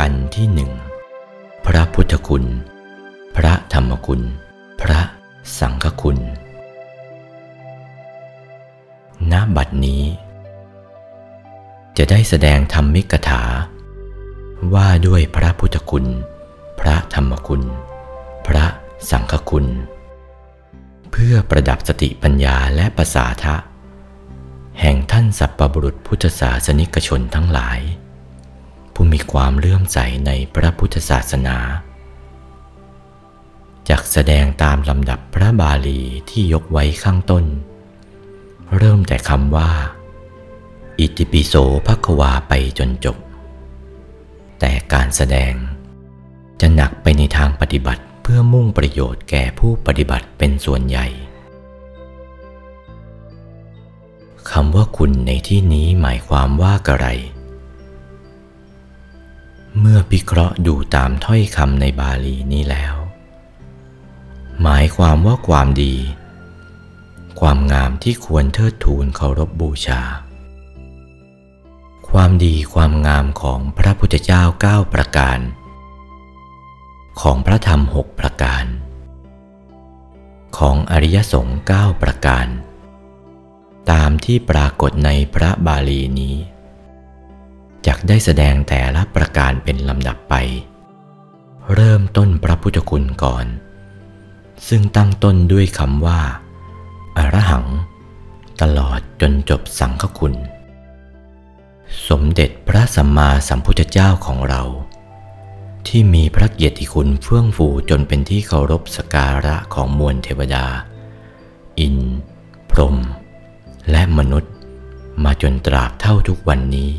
กันที่หนึ่งพระพุทธคุณ พระธรรมคุณ พระสังฆคุณ ณ บัดนี้ จะได้แสดงธรรมิกถา ว่าด้วยพระพุทธคุณ พระธรรมคุณ พระสังฆคุณ เพื่อประดับสติปัญญาและภาษาทะ แห่งท่านสัพปบุรุษพุทธศาสนิกชนทั้งหลาย ผู้มีความเลื่อมใสในพระพุทธศาสนาจากแสดงตามลำดับพระบาลีที่ยกไว้ข้างต้น เริ่มแต่คำว่า อิติปิโสภควาไปจนจบ แต่การแสดง จะหนักไปในทางปฏิบัติเพื่อมุ่งประโยชน์แก่ผู้ปฏิบัติเป็นส่วนใหญ่คำว่าคุณในที่นี้หมายความว่าอะไร เมื่อพิเคราะห์ดูตามถ้อยคำในบาลีนี้แล้ว หมายความว่าความดี ความงามที่ควรเทิดทูนเคารพบบูชา ความดีความงามของพระพุทธเจ้าเก้าประการ ของพระธรรมหกประการ ของอริยสงฆ์เก้าประการ ตามที่ปรากฏในพระบาลีนี้ จักได้แสดงแต่ละประการเป็นลำดับไป เริ่มต้นพระพุทธคุณก่อน ซึ่งตั้งต้นด้วยคำว่า อรหัง ตลอดจนจบสังฆคุณ สมเด็จพระสัมมาสัมพุทธเจ้าของเรา ที่มีพระเกียรติคุณเฟื่องฟูจนเป็นที่เคารพสการะของมวลเทวดา อิน พรหมและมนุษย์ มาจนตราบเท่าทุกวันนี้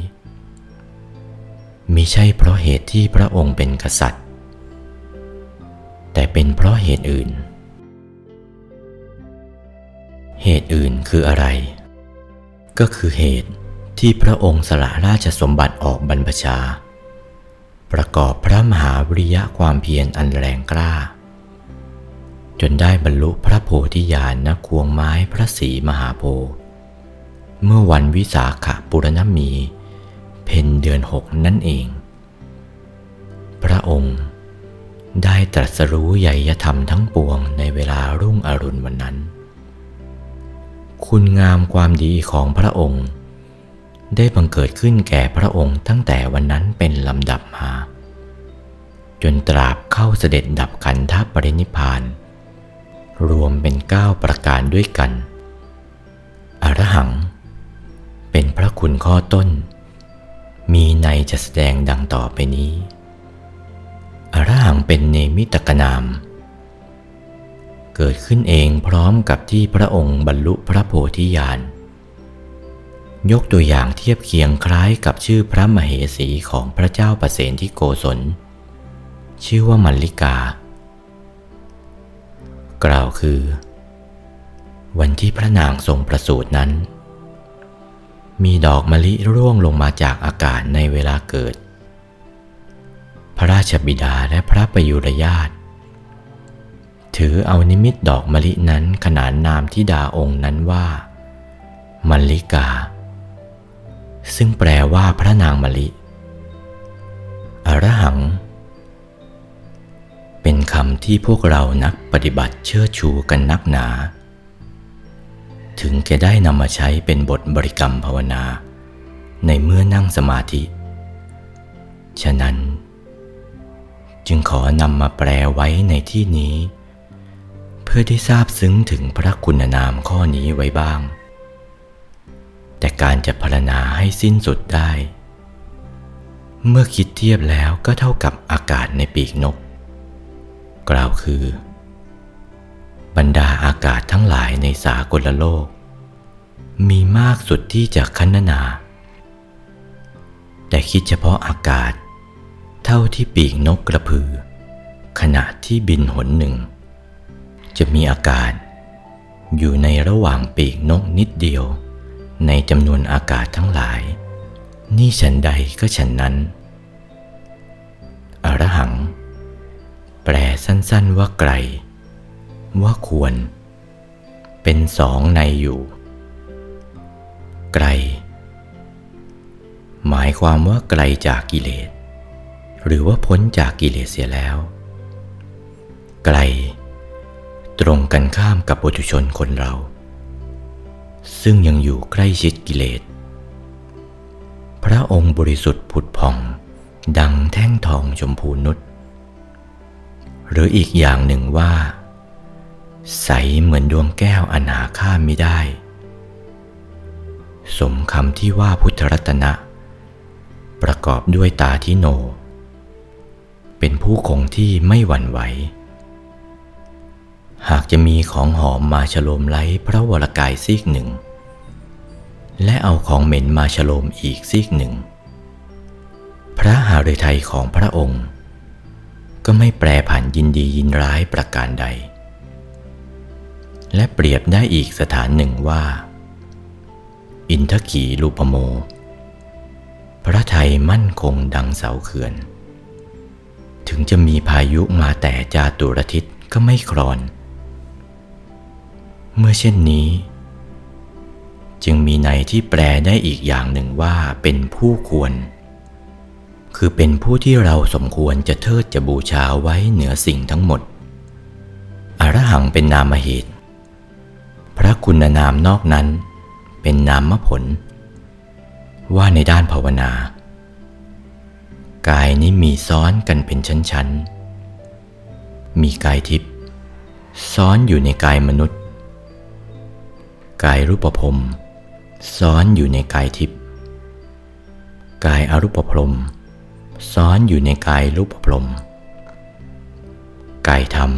มิใช่เพราะเหตุที่พระองค์เป็นกษัตริย์ แต่เป็นเพราะเหตุอื่น เหตุอื่นคืออะไร ก็คือเหตุที่พระองค์สละราชสมบัติออกบรรพชา ประกอบพระมหาวิริยะความเพียรอันแรงกล้า จนได้บรรลุพระโพธิญาณณควงไม้พระศรีมหาโพธิ์เมื่อวันวิสาขบุรณมี พนเดือนหกนั่นเอง พระองค์ได้ตรัสรู้ใหญ่ธรรมทั้งปวงในเวลารุ่งอรุณวันนั้น คุณงามความดีของพระองค์ ได้บังเกิดขึ้นแก่พระองค์ตั้งแต่วันนั้นเป็นลำดับมา จนตราบเข้าเสด็จดับขันธปรินิพาน รวมเป็นเก้าประการด้วยกัน อรหัง เป็นพระคุณข้อต้น มีในจะแสดงดังต่อไปนี้อรหังเป็นเนมิตกนาม เกิดขึ้นเองพร้อมกับที่พระองค์บรรลุพระโพธิญาณ ยกตัวอย่างเทียบเคียงคล้ายกับชื่อพระมเหสีของพระเจ้าประเสนที่โกศล ชื่อว่ามัลลิกา กล่าวคือ วันที่พระนางทรงประสูตินั้น มีดอกมะลิร่วงลงมาจากอากาศในเวลาเกิด พระราชบิดาและพระประยุรญาตถือเอานิมิตดอกมะลินั้นขนานนามที่ดาองค์นั้นว่า มัลลิกา ซึ่งแปลว่าพระนางมะลิ อรหัง เป็นคำที่พวกเรานักปฏิบัติเชื่อชูกันนักหนา ถึงแกได้นำมาใช้เป็นบทบริกรรมภาวนา ในเมื่อนั่งสมาธิ ฉะนั้น จึงขอนำมาแปลไว้ในที่นี้ เพื่อได้ทราบซึ้งถึงพระคุณนามข้อนี้ไว้บ้าง แต่การจะพรรณนาให้สิ้นสุดได้ เมื่อคิดเทียบแล้วก็เท่ากับอากาศในปีกนก กล่าวคือ บรรดาอากาศทั้งหลายในสากลโลก มีมากสุดที่จะคันนา แต่คิดเฉพาะอากาศ เท่าที่ปีกนกกระพือ ขณะที่บินหนหนึ่ง จะมีอากาศ อยู่ในระหว่างปีกนกนิดเดียว ในจำนวนอากาศทั้งหลาย นี่ฉันใดก็ฉันนั้น อรหัง แปลสั้นๆว่าไกล ว่าควร เป็นสองในอยู่ ไกล หมายความว่าไกลจากกิเลส หรือว่าพ้นจากกิเลสเสียแล้ว ไกล ตรงกันข้ามกับปุถุชนคนเรา ซึ่งยังอยู่ใกล้ชิดกิเลส พระองค์บริสุทธิ์ผุดผ่อง ดังแท่งทองชมพูนุชหรืออีกอย่างหนึ่งว่า ใสเหมือนดวงแก้วอันหาค่าไม่ได้ สมคำที่ว่าพุทธรัตนะ ประกอบด้วยตาที่โน เป็นผู้คงที่ไม่หวั่นไหว หากจะมีของหอมมาฉโลมไล้พระวรกายซีกหนึ่ง และเอาของเหม็นมาฉโลมอีกซีกหนึ่ง พระหฤทัยของพระองค์ ก็ไม่แปรผันยินดียินร้ายประการใด และเปรียบได้อีกสถานหนึ่งว่า อินทกีลูปโม พระไทยมั่นคงดังเสาเขื่อน ถึงจะมีพายุมาแต่จาตุรทิศก็ไม่ครอน เมื่อเช่นนี้ จึงมีในที่แปลได้อีกอย่างหนึ่งว่าเป็นผู้ควร คือเป็นผู้ที่เราสมควรจะเทิดจะบูชาไว้เหนือสิ่งทั้งหมดอรหังเป็นนามเหตุ พระคุณนามนอกนั้นเป็นนามผล ว่าในด้านภาวนา กายนี้มีซ้อนกันเป็นชั้นๆ มีกายทิพย์ซ้อนอยู่ในกายมนุษย์ กายรูปภพซ้อนอยู่ในกายทิพย์กายอรูปพรมซ้อนอยู่ในกายรูปพรมกายธรรม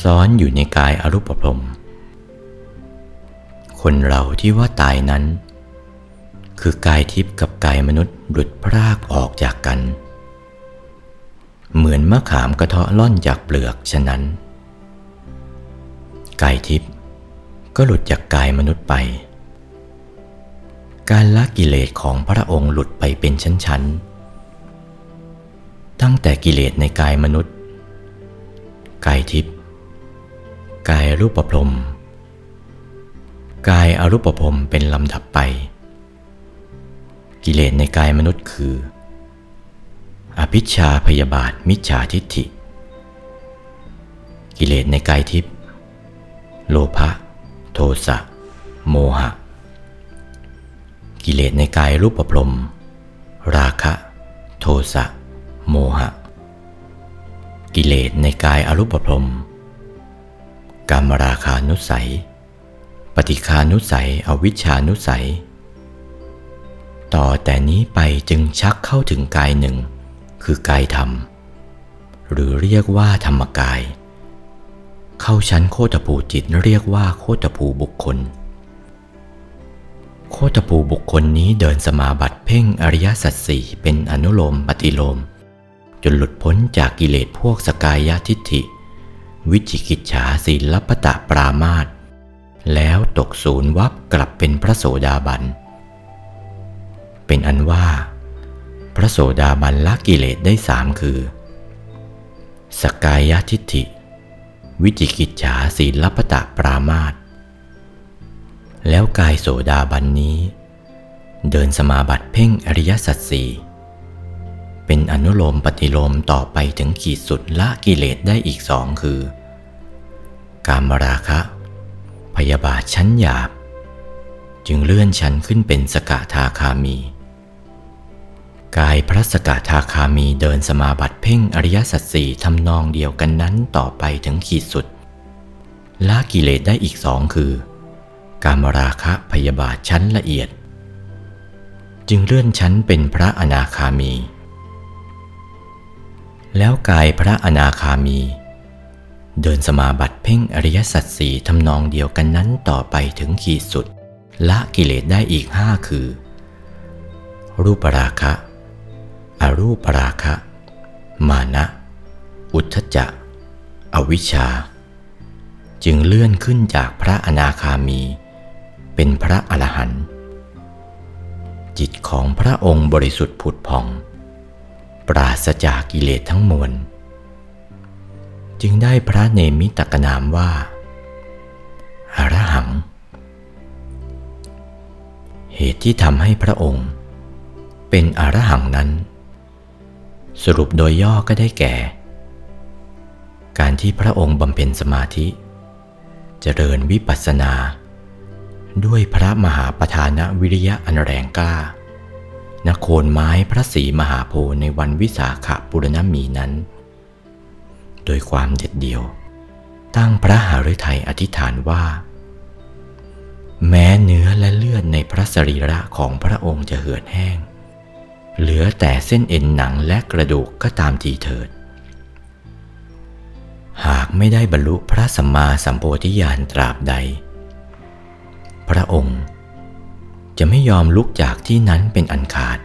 ซ้อนอยู่ในกายอรูปพรม คนเราที่ว่าตายนั้น คือกายทิพย์กับกายมนุษย์หลุดพรากออกจากกัน เหมือนมะขามกระเทาะล่อนจากเปลือกฉะนั้น กายทิพย์ก็หลุดจากกายมนุษย์ไป การละกิเลสของพระองค์หลุดไปเป็นชั้นๆ ตั้งแต่กิเลสในกายมนุษย์ กายทิพย์กายรูปประพรม กายอรูปประพรมเป็นลำดับไป กิเลสในกายมนุษย์คือ อภิชาพยาบาทมิจฉาทิฏฐิ กิเลสในกายทิพย์โลภะโทสะโมหะ กิเลสในกายรูปประพรม ราคะ โทสะโมหะ กิเลสในกายอรูปพรมกามราคานุสัย ปฏิคานุสัยอวิชานุสัย ต่อแต่นี้ไปจึงชักเข้าถึงกายหนึ่ง คือกายธรรม หรือเรียกว่าธรรมกาย เข้าชั้นโคตภูจิตเรียกว่าโคตภูบุคคล โคตภูบุคคลนี้เดินสมาบัติเพ่งอริยสัจสี่เป็นอนุโลมปฏิโลม จนหลุดพ้นจากกิเลสพวกสกายทิฏฐิ วิจิกิจฉาศีลปตะปรามาต แล้วตกศูนย์วับกลับเป็นพระโสดาบัน เป็นอันว่า พระโสดาบันละกิเลสได้สามคือ สกายทิฏฐิ วิจิกิจฉาศีลปตะปรามาตแล้วกายโสดาบันนี้ เดินสมาบัติเพ่งอริยสัจสี่เป็นอนุโลมปฏิโลมต่อไปถึงขีดสุดละกิเลสได้อีกสองคือ การมราคะ ยาบาทชั้นหยาบ จึงเลื่อนชั้นขึ้นเป็นสกทาคามี กายพระสกทาคามีเดินสมาบัติเพ่งอริยสัจสี่ทำนองเดียวกันนั้นต่อไปถึงขีดสุดละกิเลสได้อีกสองคือ การมราคะพยาบาทชั้นละเอียด จึงเลื่อนชั้นเป็นพระอนาคามี แล้วกายพระอนาคามี เดินสมาบัติเพ่งอริยสัจสี่ทำนองเดียวกันนั้นต่อไปถึงขีดสุด ละกิเลสได้อีกห้าคือ รูปราคะ อรูปราคะ มานะ อุทธจักอวิชชา จึงเลื่อนขึ้นจากพระอนาคามี เป็นพระอรหันต์จิตของพระองค์บริสุทธิ์ผุดผ่อง ปราศจากกิเลสทั้งมวล จึงได้พระเนมิตกนามว่าอารหัง เหตุที่ทำให้พระองค์ เป็นอรหังนั้น สรุปโดยย่อก็ได้แก่ การที่พระองค์บำเพ็ญสมาธิ เจริญวิปัสสนา ด้วยพระมหาประธานวิริยะอันแรงกล้านโคนไม้พระศรีมหาโพในวันวิสาขบุรณมีนั้น โดยความเด็ดเดี่ยว ตั้งพระหฤทัยอธิษฐานว่า แม้เนื้อและเลือดในพระสรีระของพระองค์จะเหือดแห้ง เหลือแต่เส้นเอ็นหนังและกระดูกก็ตามทีเถิด หากไม่ได้บรรลุพระสัมมาสัมโพธิญาณตราบใด พระองค์จะไม่ยอมลุกจากที่นั้นเป็นอันขาด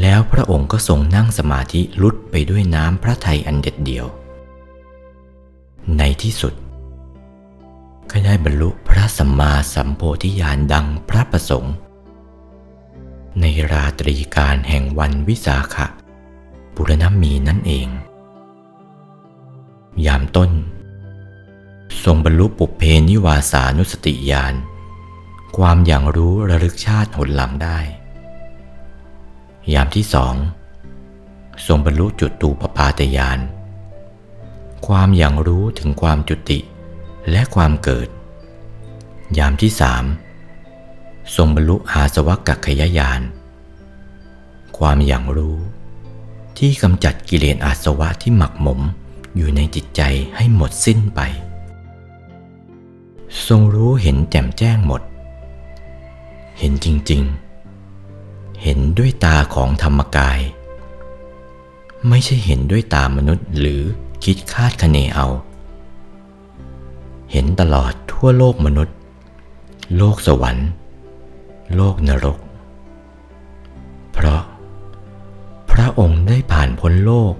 แล้วพระองค์ก็ทรงนั่งสมาธิลุดไปด้วยน้ำพระทัยอันเด็ดเดี่ยว ในที่สุดก็ได้บรรลุพระสัมมาสัมโพธิญาณดังพระประสงค์ ในราตรีการแห่งวันวิสาขะบุรณมีนั่นเอง ยามต้น ทรงบรรลุปุเพนิวาสานุสติญาณความอย่างรู้ระลึกชาติหนหลังได้ ยามที่สองทรงบรรลุจุดตูปปาตยาน ความอย่างรู้ถึงความจุติและความเกิด ยามที่สามทรงบรรลุอาสวัคยายาน ความอย่างรู้ที่กำจัดกิเลสอาสวะที่หมักหมมอยู่ในจิตใจให้หมดสิ้นไป ทรงรู้เห็นแจ่มแจ้งหมด เห็นจริง ๆ เห็นด้วยตาของธรรมกาย ไม่ใช่เห็นด้วยตามนุษย์หรือคิดคาดคะเนเอา เห็นตลอดทั่วโลกมนุษย์ โลกสวรรค์ โลกนรก เพราะ พระองค์ได้ผ่านพ้นโลก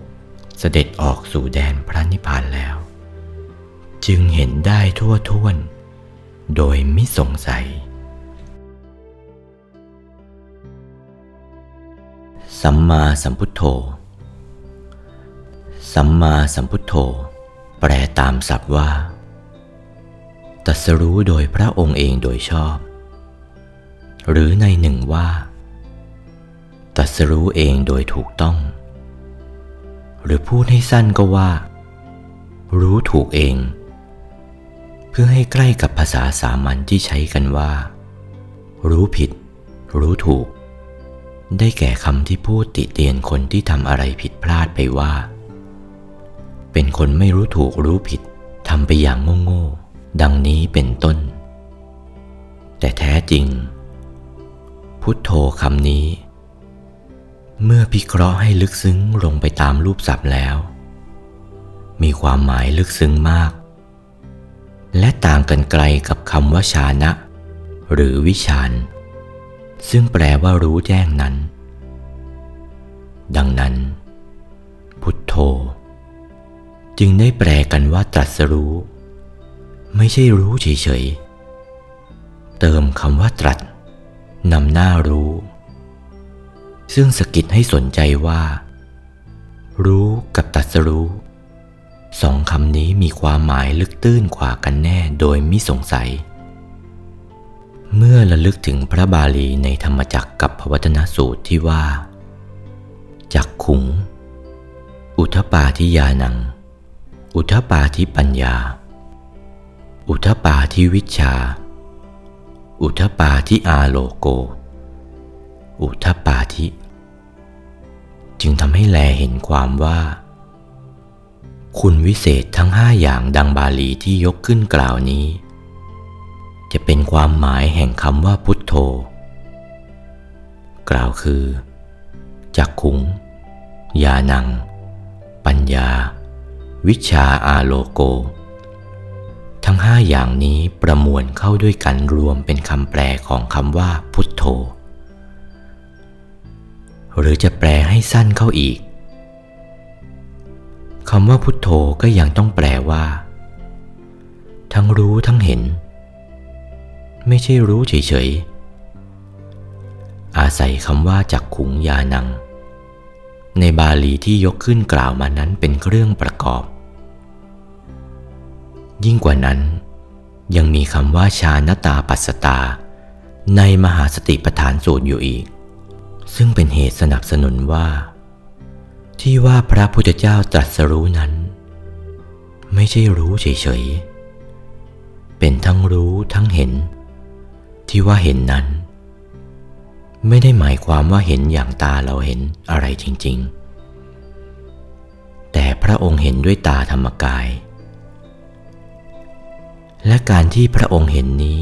เสด็จออกสู่แดนพระนิพพานแล้ว จึงเห็นได้ทั่วท้วน โดยไม่สงสัย สัมมาสัมพุทโธ สัมมาสัมพุทโธ แปลตามศัพท์ว่า ตัสรู้โดยพระองค์เองโดยชอบ หรือในหนึ่งว่า ตัสรู้เองโดยถูกต้อง หรือพูดให้สั้นก็ว่า รู้ถูกเอง เพื่อให้ใกล้กับภาษาสามัญที่ใช้กันว่า รู้ผิด รู้ถูก ได้แก่คำที่พูดติเตียนคนที่ทำอะไรผิดพลาดไปว่า เป็นคนไม่รู้ถูกรู้ผิดทำไปอย่างโง่ๆดังนี้เป็นต้น แต่แท้จริง พุทโธคำนี้ เมื่อพิเคราะห์ให้ลึกซึ้งลงไปตามรูปศัพท์แล้ว มีความหมายลึกซึ้งมาก และต่างกันไกลกับคำว่าชานะ หรือวิชาน ซึ่งแปลว่ารู้แจ้งนั้น ดังนั้น พุทโธ จึงได้แปลกันว่าตรัสรู้ ไม่ใช่รู้เฉยๆ เติมคำว่าตรัสนำหน้ารู้ ซึ่งสกิดให้สนใจว่า รู้กับตรัสรู้สองคำนี้มีความหมายลึกตื้นกว่ากันแน่โดยไม่สงสัย เมื่อระลึกถึงพระบาลีในธรรมจักรกับพวัตนสูตรที่ว่า จักขุง อุทปาทิยานัง อุทปาทิปัญญา อุทปาทิวิชา อุทปาทิอาโลโก อุทปาทิ จึงทำให้แลเห็นความว่า คุณวิเศษทั้งห้าอย่างดังบาลีที่ยกขึ้นกล่าวนี้ จะเป็นความหมายแห่งคำว่าพุทโธ กล่าวคือจักขุงยานัง ปัญญา วิชาอาโลโก ทั้งห้าอย่างนี้ประมวลเข้าด้วยกันรวมเป็นคำแปลของคำว่าพุทโธ หรือจะแปลให้สั้นเข้าอีกคำว่าพุทโธก็ยังต้องแปลว่า ทั้งรู้ทั้งเห็น ไม่ใช่รู้เฉยๆ อาศัยคำว่าจักขุงยานัง ในบาลีที่ยกขึ้นกล่าวมานั้นเป็นเครื่องประกอบ ยิ่งกว่านั้น ยังมีคำว่าชานตาปัสตา ในมหาสติปฐานสูตรอยู่อีก ซึ่งเป็นเหตุสนับสนุนว่า ที่ว่าพระพุทธเจ้าตรัสรู้นั้น ไม่ใช่รู้เฉยๆเป็นทั้งรู้ทั้งเห็น ที่ว่าเห็นนั้น ไม่ได้หมายความว่าเห็นอย่างตาเราเห็นอะไรจริง ๆ แต่พระองค์เห็นด้วยตาธรรมกาย และการที่พระองค์เห็นนี้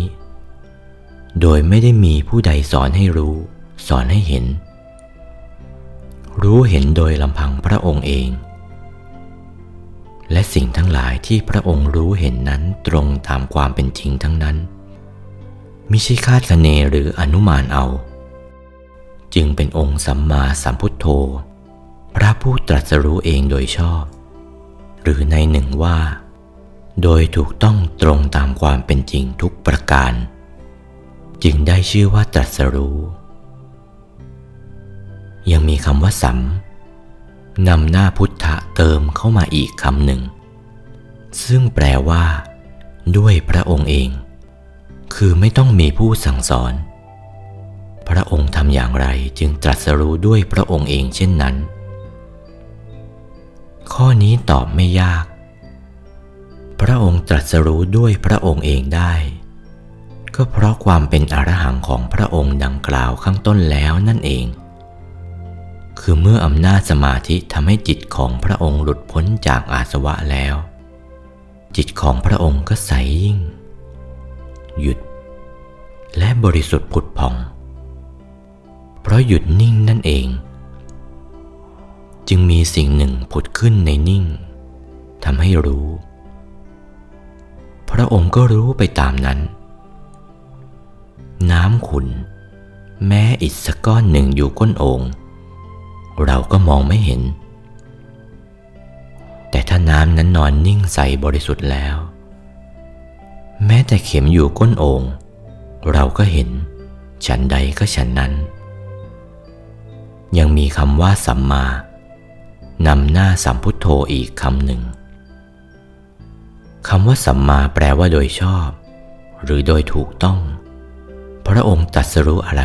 โดยไม่ได้มีผู้ใดสอนให้รู้ สอนให้เห็น รู้เห็นโดยลำพังพระองค์เอง และสิ่งทั้งหลายที่พระองค์รู้เห็นนั้นตรงตามความเป็นจริงทั้งนั้น มิใช่คาดคะเนหรืออนุมานเอา จึงเป็นองค์สัมมาสัมพุทโธ พระผู้ตรัสรู้เองโดยชอบ หรือในหนึ่งว่า โดยถูกต้องตรงตามความเป็นจริงทุกประการ จึงได้ชื่อว่าตรัสรู้ ยังมีคำว่าสัมนำหน้าพุทธะเติมเข้ามาอีกคำหนึ่ง ซึ่งแปลว่า ด้วยพระองค์เอง คือไม่ต้องมีผู้สั่งสอน พระองค์ทำอย่างไรจึงตรัสรู้ด้วยพระองค์เองเช่นนั้น ข้อนี้ตอบไม่ยาก พระองค์ตรัสรู้ด้วยพระองค์เองได้ ก็เพราะความเป็นอรหังของพระองค์ดังกล่าวข้างต้นแล้วนั่นเอง คือเมื่ออำนาจสมาธิทำให้จิตของพระองค์หลุดพ้นจากอาสวะแล้ว จิตของพระองค์ก็ใสยิ่ง หยุด และบริสุทธิ์ผุดผ่อง เพราะหยุดนิ่งนั่นเอง จึงมีสิ่งหนึ่งผุดขึ้นในนิ่งทำให้รู้ พระองค์ก็รู้ไปตามนั้น น้ำขุนแม้อิฐสักก้อนหนึ่งอยู่ก้นโอ่งเราก็มองไม่เห็น แต่ถ้าน้ำนั้นนอนนิ่งใสบริสุทธิ์แล้ว แม้แต่เข็มอยู่ก้นโอง่งเราก็เห็น ฉันใดก็ฉันนั้น ยังมีคำว่าสัมมานำหน้าสัมพุทโธอีกคำหนึ่งคำว่าสัมมาแปลว่าโดยชอบ หรือโดยถูกต้อง พระองค์ตรัสรู้อะไร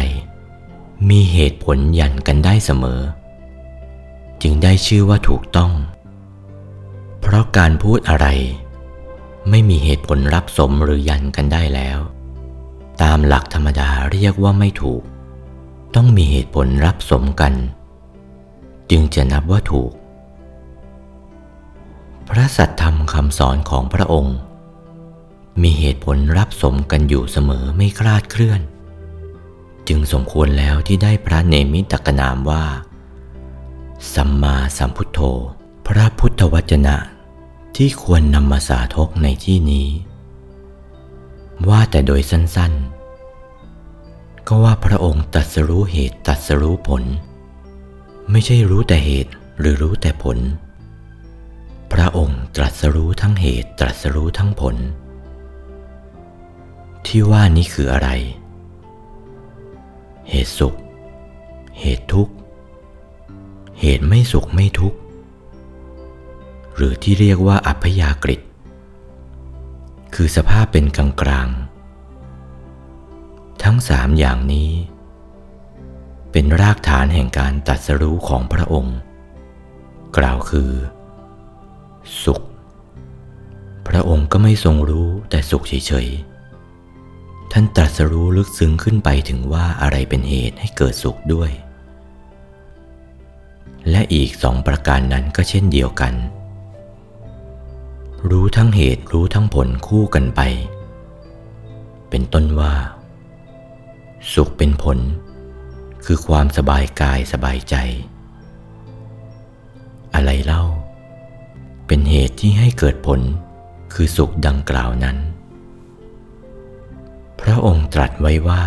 มีเหตุผลยันกันได้เสมอ จึงได้ชื่อว่าถูกต้อง เพราะการพูดอะไร ไม่มีเหตุผลรับสมหรือยันกันได้แล้ว ตามหลักธรรมดาเรียกว่าไม่ถูก ต้องมีเหตุผลรับสมกัน จึงจะนับว่าถูก พระสัตธรรมคำสอนของพระองค์ มีเหตุผลรับสมกันอยู่เสมอไม่คลาดเคลื่อน จึงสมควรแล้วที่ได้พระเนมิตกนามว่า สัมมาสัมพุทโธ พระพุทธวจนะ ที่ควรนำมาสาธกในที่นี้ ว่าแต่โดยสั้นๆ ก็ว่าพระองค์ตัดสรู้เหตุตัดสรู้ผล ไม่ใช่รู้แต่เหตุหรือรู้แต่ผล พระองค์ตรัสรู้ทั้งเหตุตรัสรู้ทั้งผล ที่ว่านี้คืออะไร เหตุสุข เหตุทุกข์ เหตุไม่สุขไม่ทุกข์ หรือที่เรียกว่าอัพยากฤิคือสภาพเป็นกลางกลางทั้งสามอย่างนี้ เป็นรากฐานแห่งการตัดสรู้ของพระองค์ กล่าวคือ สุข พระองค์ก็ไม่ทรงรู้แต่สุขเฉยๆ ท่านตรัสรู้ลึกซึ้งขึ้นไปถึงว่าอะไรเป็นเหตุให้เกิดสุขด้วย และอีกสองประการนั้นก็เช่นเดียวกัน รู้ทั้งเหตุรู้ทั้งผลคู่กันไป เป็นต้นว่า สุขเป็นผล คือความสบายกายสบายใจ อะไรเล่า เป็นเหตุที่ให้เกิดผลคือสุขดังกล่าวนั้น พระองค์ตรัสไว้ว่า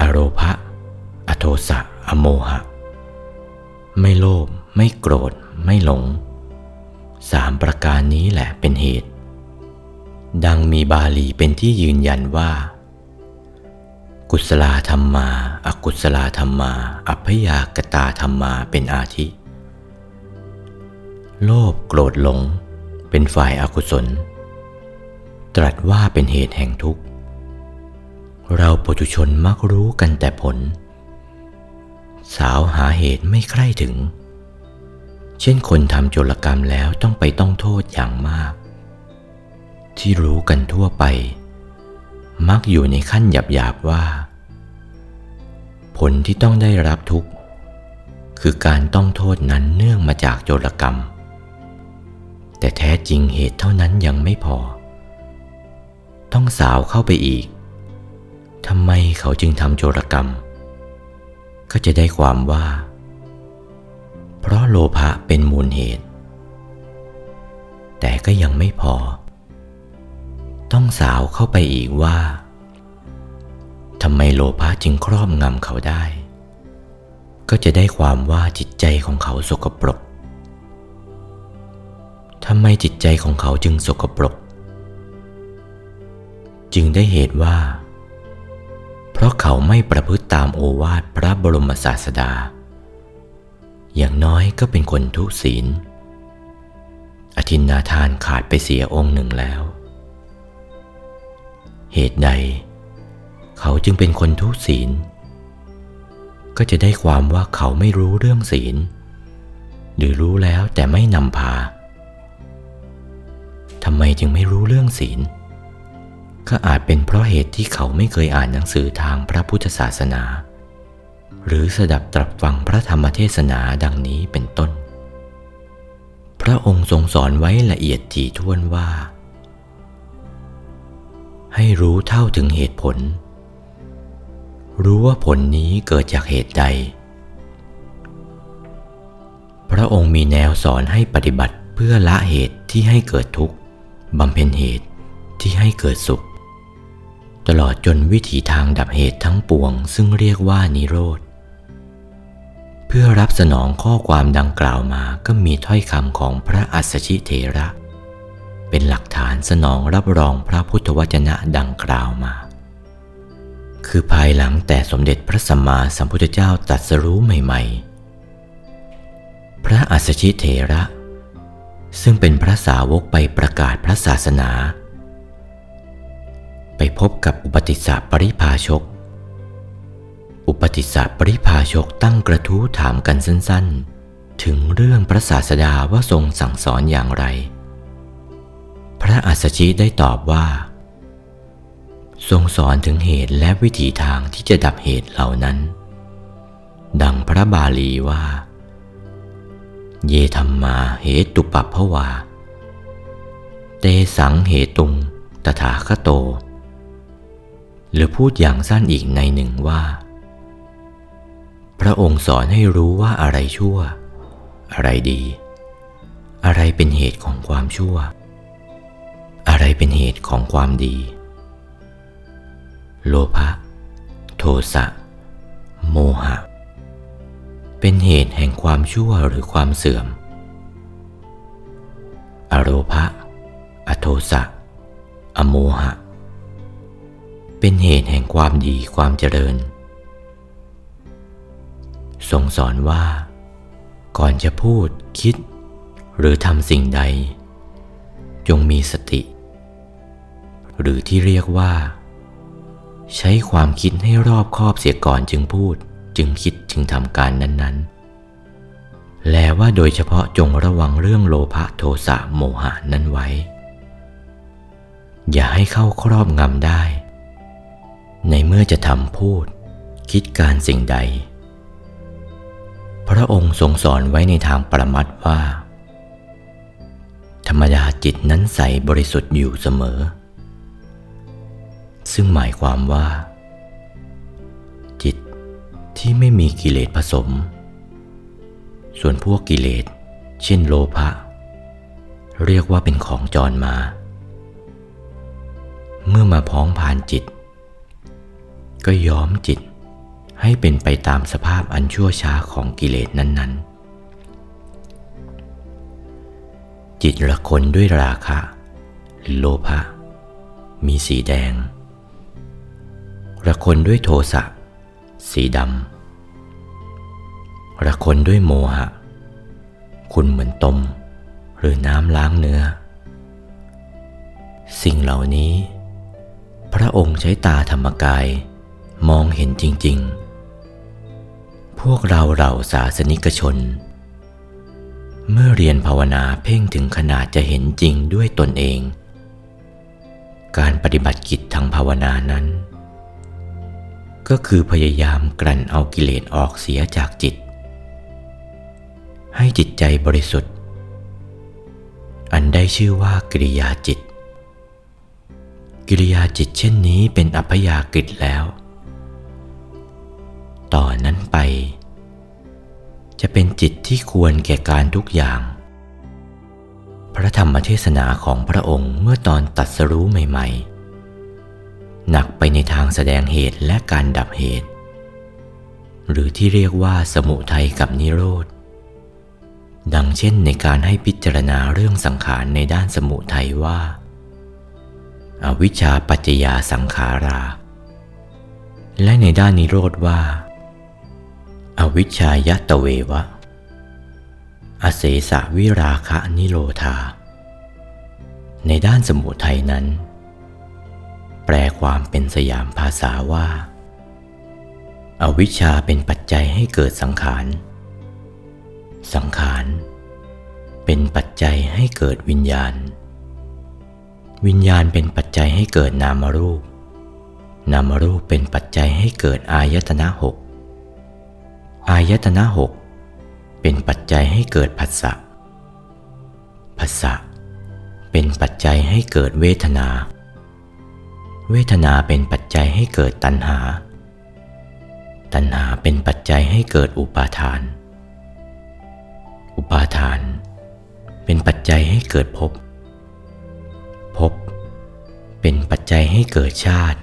อโรภะอโทสะอโมหะ ไม่โลภไม่โกรธไม่หลง สามประการนี้แหละเป็นเหตุ ดังมีบาลีเป็นที่ยืนยันว่า กุศลธรรมมาอากุศลธรรมมา อัพยากตาธรรมมาเป็นอาทิ โลภโกรธหลง เป็นฝ่ายอากุศล ตรัสว่าเป็นเหตุแห่งทุกข์ เราปุถุชนมักรู้กันแต่ผล สาวหาเหตุไม่ใคร่ถึง เช่นคนทำโจรกรรมแล้วต้องไปต้องโทษอย่างมาก ที่รู้กันทั่วไป มักอยู่ในขั้นหยาบๆว่า ผลที่ต้องได้รับทุกข์ คือการต้องโทษนั้นเนื่องมาจากโจรกรรม แต่แท้จริงเหตุเท่านั้นยังไม่พอ ต้องสาวเข้าไปอีกทำไมเขาจึงทำโจรกรรม ก็จะได้ความว่า เพราะโลภะเป็นมูลเหตุ แต่ก็ยังไม่พอ ต้องสาวเข้าไปอีกว่าทำไมโลภะจึงครอบงำเขาได้ ก็จะได้ความว่าจิตใจของเขาสกปรกทำไมจิตใจของเขาจึงสกปรก จึงได้เหตุว่า เพราะเขาไม่ประพฤติตามโอวาทพระบรมศาสดา อย่างน้อยก็เป็นคนทุศีล อธินนาทานขาดไปเสียองค์หนึ่งแล้ว เหตุใด เขาจึงเป็นคนทุศีล ก็จะได้ความว่าเขาไม่รู้เรื่องศีล หรือรู้แล้วแต่ไม่นำพาทำไมจึงไม่รู้เรื่องศีล ก็อาจเป็นเพราะเหตุที่เขาไม่เคยอ่านหนังสือทางพระพุทธศาสนา หรือสดับตรับฟังพระธรรมเทศนาดังนี้เป็นต้น พระองค์ทรงสอนไว้ละเอียดถี่ถ้วนว่า ให้รู้เท่าถึงเหตุผล รู้ว่าผลนี้เกิดจากเหตุใด พระองค์มีแนวสอนให้ปฏิบัติเพื่อละเหตุที่ให้เกิดทุกข์บำเพ็ญเหตุที่ให้เกิดสุข ตลอดจนวิถีทางดับเหตุทั้งปวงซึ่งเรียกว่านิโรธ เพื่อรับสนองข้อความดังกล่าวมาก็มีถ้อยคำของพระอัสชิเถระ เป็นหลักฐานสนองรับรองพระพุทธวจนะดังกล่าวมา คือภายหลังแต่สมเด็จพระสัมมาสัมพุทธเจ้าตรัสรู้ใหม่ ๆ พระอัสสชิเถระ ซึ่งเป็นพระสาวกไปประกาศพระศาสนา ไปพบกับอุปติสสะปริภาชก อุปติสสะปริภาชกตั้งกระทู้ถามกันสั้นๆ ถึงเรื่องพระศาสดาว่าทรงสั่งสอนอย่างไร พระอัสสชิได้ตอบว่า ทรงสอนถึงเหตุและวิถีทางที่จะดับเหตุเหล่านั้น ดังพระบาลีว่า เยธรรมาเหตุปัปภวา เตสังเหตุงตถาคโต หรือพูดอย่างสั้นอีกในหนึ่งว่า พระองค์สอนให้รู้ว่าอะไรชั่ว อะไรดี อะไรเป็นเหตุของความชั่ว อะไรเป็นเหตุของความดี โลภะโทสะโมหะ เป็นเหตุแห่งความชั่วหรือความเสื่อม อโรภะอโทสะอโมหะ เป็นเหตุแห่งความดีความเจริญ ทรงสอนว่า ก่อนจะพูดคิด หรือทำสิ่งใด จงมีสติ หรือที่เรียกว่า ใช้ความคิดให้รอบคอบเสียก่อนจึงพูด จึงคิดจึงทำการนั้น ๆ แลว่าโดยเฉพาะจงระวังเรื่องโลภะโทสะโมหะนั้นไว้ อย่าให้เข้าครอบงำได้ ในเมื่อจะทำพูด คิดการสิ่งใด พระองค์ทรงสอนไว้ในทางปรมัตว่า ธรรมดาจิตนั้นใสบริสุทธิ์อยู่เสมอ ซึ่งหมายความว่า จิตที่ไม่มีกิเลสผสม ส่วนพวกกิเลส เช่นโลภะเรียกว่าเป็นของจรมา เมื่อมาพ้องผ่านจิต ก็ย้อมจิต ให้เป็นไปตามสภาพอันชั่วช้าของกิเลสนั้น ๆ จิตละคนด้วยราคะหรือโลภะมีสีแดง ละคนด้วยโทสะสีดำละคนด้วยโมหะ คุณเหมือนตม หรือน้ำล้างเนื้อ สิ่งเหล่านี้ พระองค์ใช้ตาธรรมกายมองเห็นจริง ๆ พวกเราเราศาสนิกชน เมื่อเรียนภาวนาเพ่งถึงขนาดจะเห็นจริงด้วยตนเอง การปฏิบัติกิจทางภาวนานั้น ก็คือพยายามกลั่นเอากิเลสออกเสียจากจิต ให้จิตใจบริสุทธิ์ อันได้ชื่อว่ากิริยาจิต กิริยาจิตเช่นนี้เป็นอัพยากฤิแล้ว ต่อนนั้นไป จะเป็นจิตที่ควรแก่การทุกอย่าง พระธรรมเทศนาของพระองค์เมื่อตอนตัดสรู้ใหม่ ๆ หนักไปในทางแสดงเหตุและการดับเหตุ หรือที่เรียกว่าสมุทัยกับนิโรธดังเช่นในการให้พิจารณาเรื่องสังขารในด้านสมุทัยว่าอาวิชชาปัจจยาสังขารา และในด้านนิโรธว่า อวิชชายตเววะ อเสสะวิราคะนิโรธา ในด้านสมุทัยนั้น แปลความเป็นสยามภาษาว่าอาวิชชาเป็นปัจจัยให้เกิดสังขาร สังขาร เป็นปัจจัยให้เกิดวิญญาณ วิญญาณเป็นปัจจัยให้เกิดนามรูป นามรูปเป็นปัจจัยให้เกิดอายตนะหก อายตนะหกเป็นปัจจัยให้เกิดผัสสะผัสสะเป็นปัจจัยให้เกิดเวทนา เวทนาเป็นปัจจัยให้เกิดตัณหา ตัณหาเป็นปัจจัยให้เกิดอุปาทาน อุปาทาน เป็นปัจจัยให้เกิดภพ ภพ เป็นปัจจัยให้เกิดชาติ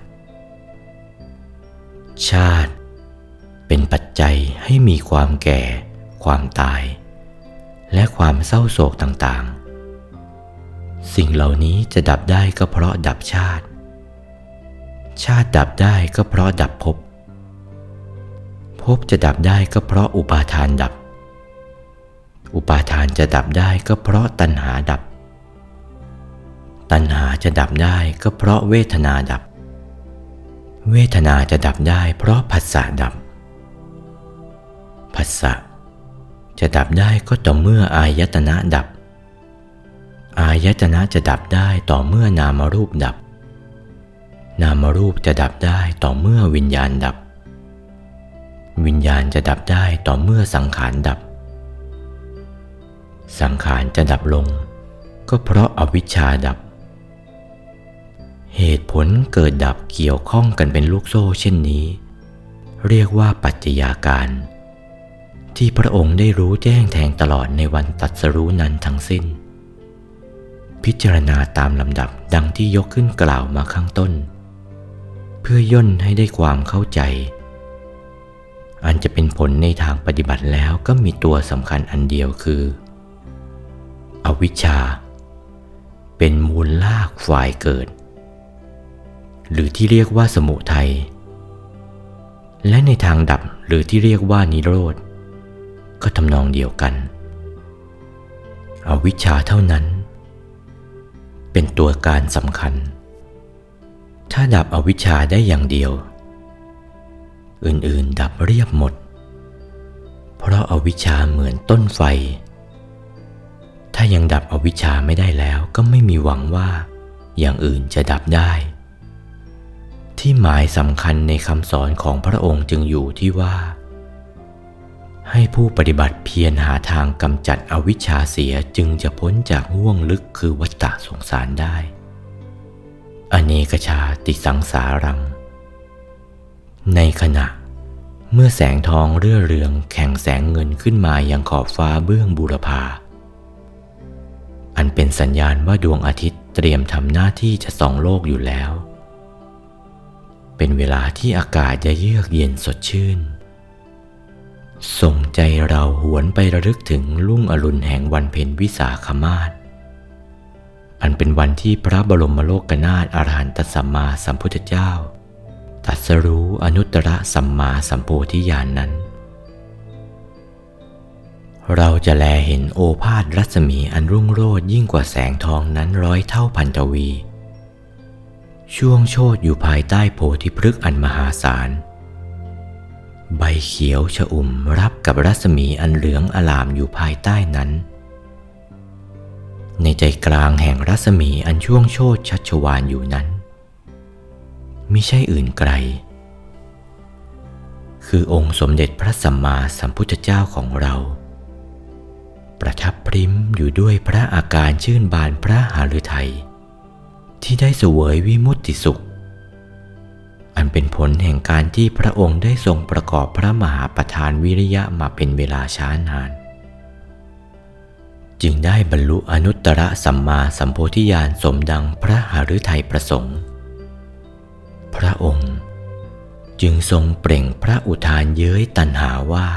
ชาติ เป็นปัจจัยให้มีความแก่ ความตาย และความเศร้าโศกต่างๆ สิ่งเหล่านี้จะดับได้ก็เพราะดับชาติ ชาติดับได้ก็เพราะดับภพ ภพจะดับได้ก็เพราะอุปาทานดับ อุปาทานจะดับได้ก็เพราะตัณหาดับ ตัณหาจะดับได้ก็เพราะเวทนาดับ เวทนาจะดับได้เพราะผัสสะดับ ผัสสะ จะดับได้ก็ต่อเมื่ออายตนะดับ อายตนะจะดับได้ต่อเมื่อนามรูปดับ นามรูปจะดับได้ต่อเมื่อวิญญาณดับ วิญญาณจะดับได้ต่อเมื่อสังขารดับ สังขารจะดับลง ก็เพราะอาวิชชาดับ เหตุผลเกิดดับเกี่ยวข้องกันเป็นลูกโซ่เช่นนี้เรียกว่าปัจจัยาการ ที่พระองค์ได้รู้แจ้งแทงตลอดในวันตัดสรู้นั้นทั้งสิ้น พิจารณาตามลำดับดังที่ยกขึ้นกล่าวมาข้างต้น เพื่อย่นให้ได้ความเข้าใจ อันจะเป็นผลในทางปฏิบัติแล้วก็มีตัวสำคัญอันเดียวคือ อวิชชา เป็นมูลลากฝ่ายเกิด หรือที่เรียกว่าสมุทัยและในทางดับหรือที่เรียกว่านิโรธ ก็ทำนองเดียวกัน อวิชชาเท่านั้น เป็นตัวการสำคัญ ถ้าดับอวิชชาได้อย่างเดียว อื่นๆดับเรียบหมด เพราะอาวิชชาเหมือนต้นไฟ ถ้ายังดับอวิชชาไม่ได้แล้วก็ไม่มีหวังว่าอย่างอื่นจะดับได้ ที่หมายสำคัญในคำสอนของพระองค์จึงอยู่ที่ว่า ให้ผู้ปฏิบัติเพียรหาทางกำจัดอวิชชาเสียจึงจะพ้นจากห่วงลึกคือวัฏฏะสงสารได้ อเนกชาติสังสารัง ในขณะ เมื่อแสงทองเรื่อเรืองแข่งแสงเงินขึ้นมายังขอบฟ้าเบื้องบุรพา อันเป็นสัญญาณว่าดวงอาทิตย์เตรียมทำหน้าที่จะส่องโลกอยู่แล้ว เป็นเวลาที่อากาศจะเยือกเย็นสดชื่น ส่งใจเราหวนไประลึกถึงลุ่งอรุณแห่งวันเพ็ญวิสาขมาศอันเป็นวันที่พระบรมโลกนาถอรหันตสัมมาสัมพุทธเจ้าตัดสรู้อนุตตรสัมมาสัมโพธิญาณนนั้น เราจะแลเห็นโอภาสรัศมีอันรุ่งโรจยิ่งกว่าแสงทองนั้นร้อยเท่าพันทวี ช่วงโชดอยู่ภายใต้โพธิพฤกษ์อันมหาศาล ใบเขียวชอุ่มรับกับรัศมีอันเหลืองอลามอยู่ภายใต้นั้น ในใจกลางแห่งรัศมีอันช่วงโชดชัชวานอยู่นั้นมิใช่อื่นไกล คือองค์สมเด็จพระสัมมาสัมพุทธเจ้าของเรา ประทับพริมอยู่ด้วยพระอาการชื่นบานพระหฤทัยที่ได้เสวยวิมุตติสุข อันเป็นผลแห่งการที่พระองค์ได้ทรงประกอบพระมหาประธานวิริยะมาเป็นเวลาช้านาน จึงได้บรรลุอนุตตรสัมมาสัมโพธิญาณสมดังพระหฤทัยประสงค์ พระองค์จึงทรงเปล่งพระอุทานเย้ยตันหาว่า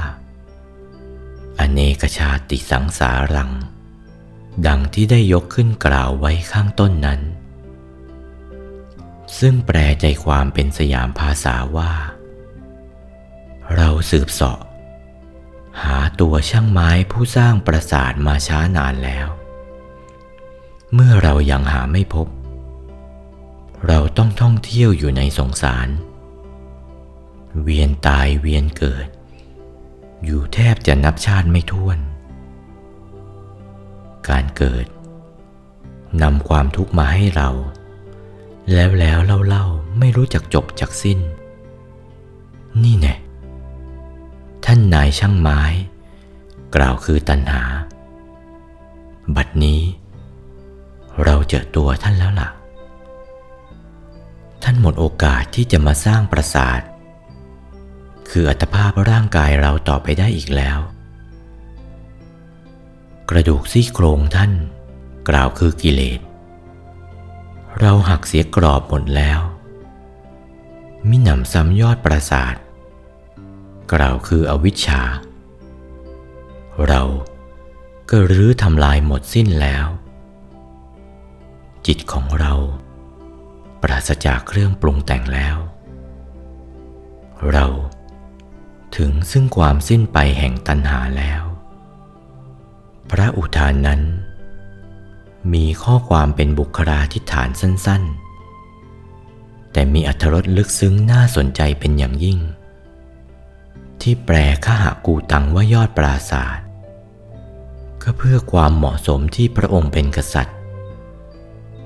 อเนกชาติสังสารัง ดังที่ได้ยกขึ้นกล่าวไว้ข้างต้นนั้น ซึ่งแปลใจความเป็นสยามภาษาว่า เราสืบเสาะ หาตัวช่างไม้ผู้สร้างปราสาทมาช้านานแล้ว เมื่อเรายังหาไม่พบ เราต้องท่องเที่ยวอยู่ในสงสาร เวียนตายเวียนเกิด อยู่แทบจะนับชาติไม่ถ้วน การเกิดนำความทุกข์มาให้เรา แล้วแล้วเล่าเล่าไม่รู้จักจบจักสิ้น นี่แน่ท่านนายช่างไม้ กล่าวคือตัณหา บัดนี้ เราเจอตัวท่านแล้วล่ะ ท่านหมดโอกาสที่จะมาสร้างปราสาท คืออัตภาพร่างกายเราต่อไปได้อีกแล้ว กระดูกซี่โครงท่าน กล่าวคือกิเลส เราหักเสียกรอบหมดแล้ว มิหนำซ้ำยอดปราสาท กล่าวคืออวิชชา เราก็รื้อทำลายหมดสิ้นแล้ว จิตของเรา ปราศจากเครื่องปรุงแต่งแล้ว เราถึงซึ่งความสิ้นไปแห่งตัณหาแล้ว พระอุทานนั้น มีข้อความเป็นบุคลาธิฐานสั้น ๆ แต่มีอรรถรสลึกซึ้งน่าสนใจเป็นอย่างยิ่ง ที่แปลขหากูตังว่ายอดปราศาสตร์ก็เพื่อความเหมาะสมที่พระองค์เป็นกษัตริย์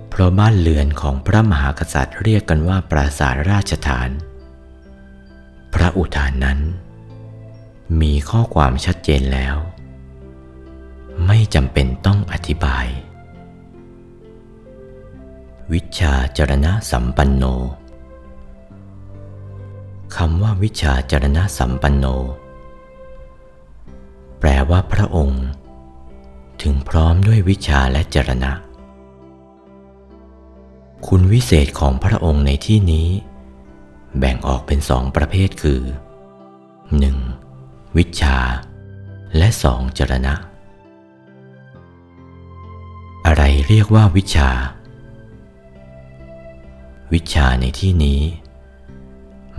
เพราะบ้านเรือนของพระมหากษัตริย์เรียกกันว่าปราสาทราชฐาน พระอุทานนั้น มีข้อความชัดเจนแล้ว ไม่จำเป็นต้องอธิบาย วิชาจรณะสัมปันโนคำว่าวิชาจรณะสัมปันโน แปลว่าพระองค์ ถึงพร้อมด้วยวิชาและจรณะ คุณวิเศษของพระองค์ในที่นี้ แบ่งออกเป็นสองประเภทคือ 1. วิชา และสองจรณะ อะไรเรียกว่าวิชา วิชาในที่นี้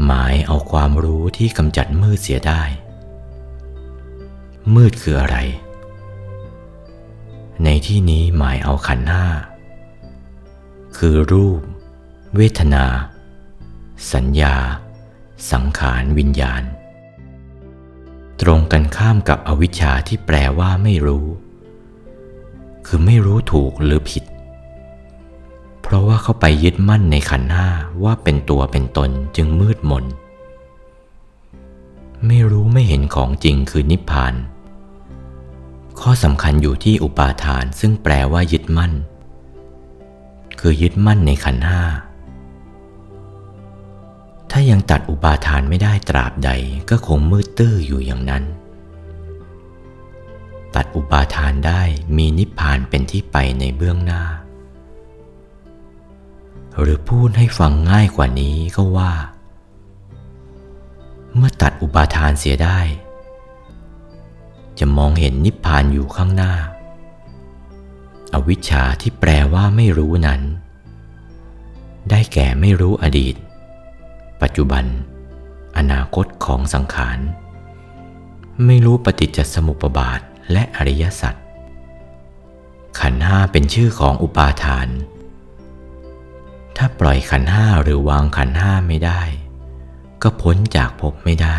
หมายเอาความรู้ที่กำจัดมืดเสียได้ มืดคืออะไร ในที่นี้หมายเอาขันธ์ห้า คือรูป เวทนา สัญญา สังขารวิญญาณ ตรงกันข้ามกับอวิชชาที่แปลว่าไม่รู้ คือไม่รู้ถูกหรือผิด เพราะว่าเขาไปยึดมั่นในขันห้าว่าเป็นตัวเป็นตนจึงมืดมน ไม่รู้ไม่เห็นของจริงคือนิพพาน ข้อสำคัญอยู่ที่อุปาทานซึ่งแปลว่ายึดมั่น คือยึดมั่นในขันห้า ถ้ายังตัดอุปาทานไม่ได้ตราบใดก็คงมืดตื้ออยู่อย่างนั้น ตัดอุปาทานได้มีนิพพานเป็นที่ไปในเบื้องหน้า หรือพูดให้ฟังง่ายกว่านี้ก็ว่า เมื่อตัดอุปาทานเสียได้ จะมองเห็นนิพพานอยู่ข้างหน้า อวิชชาที่แปลว่าไม่รู้นั้น ได้แก่ไม่รู้อดีต ปัจจุบัน อนาคตของสังขาร ไม่รู้ปฏิจจสมุปบาทและอริยสัจขันห้าเป็นชื่อของอุปาทาน ถ้าปล่อยขันห้าหรือวางขันห้าไม่ได้ ก็พ้นจากภพไม่ได้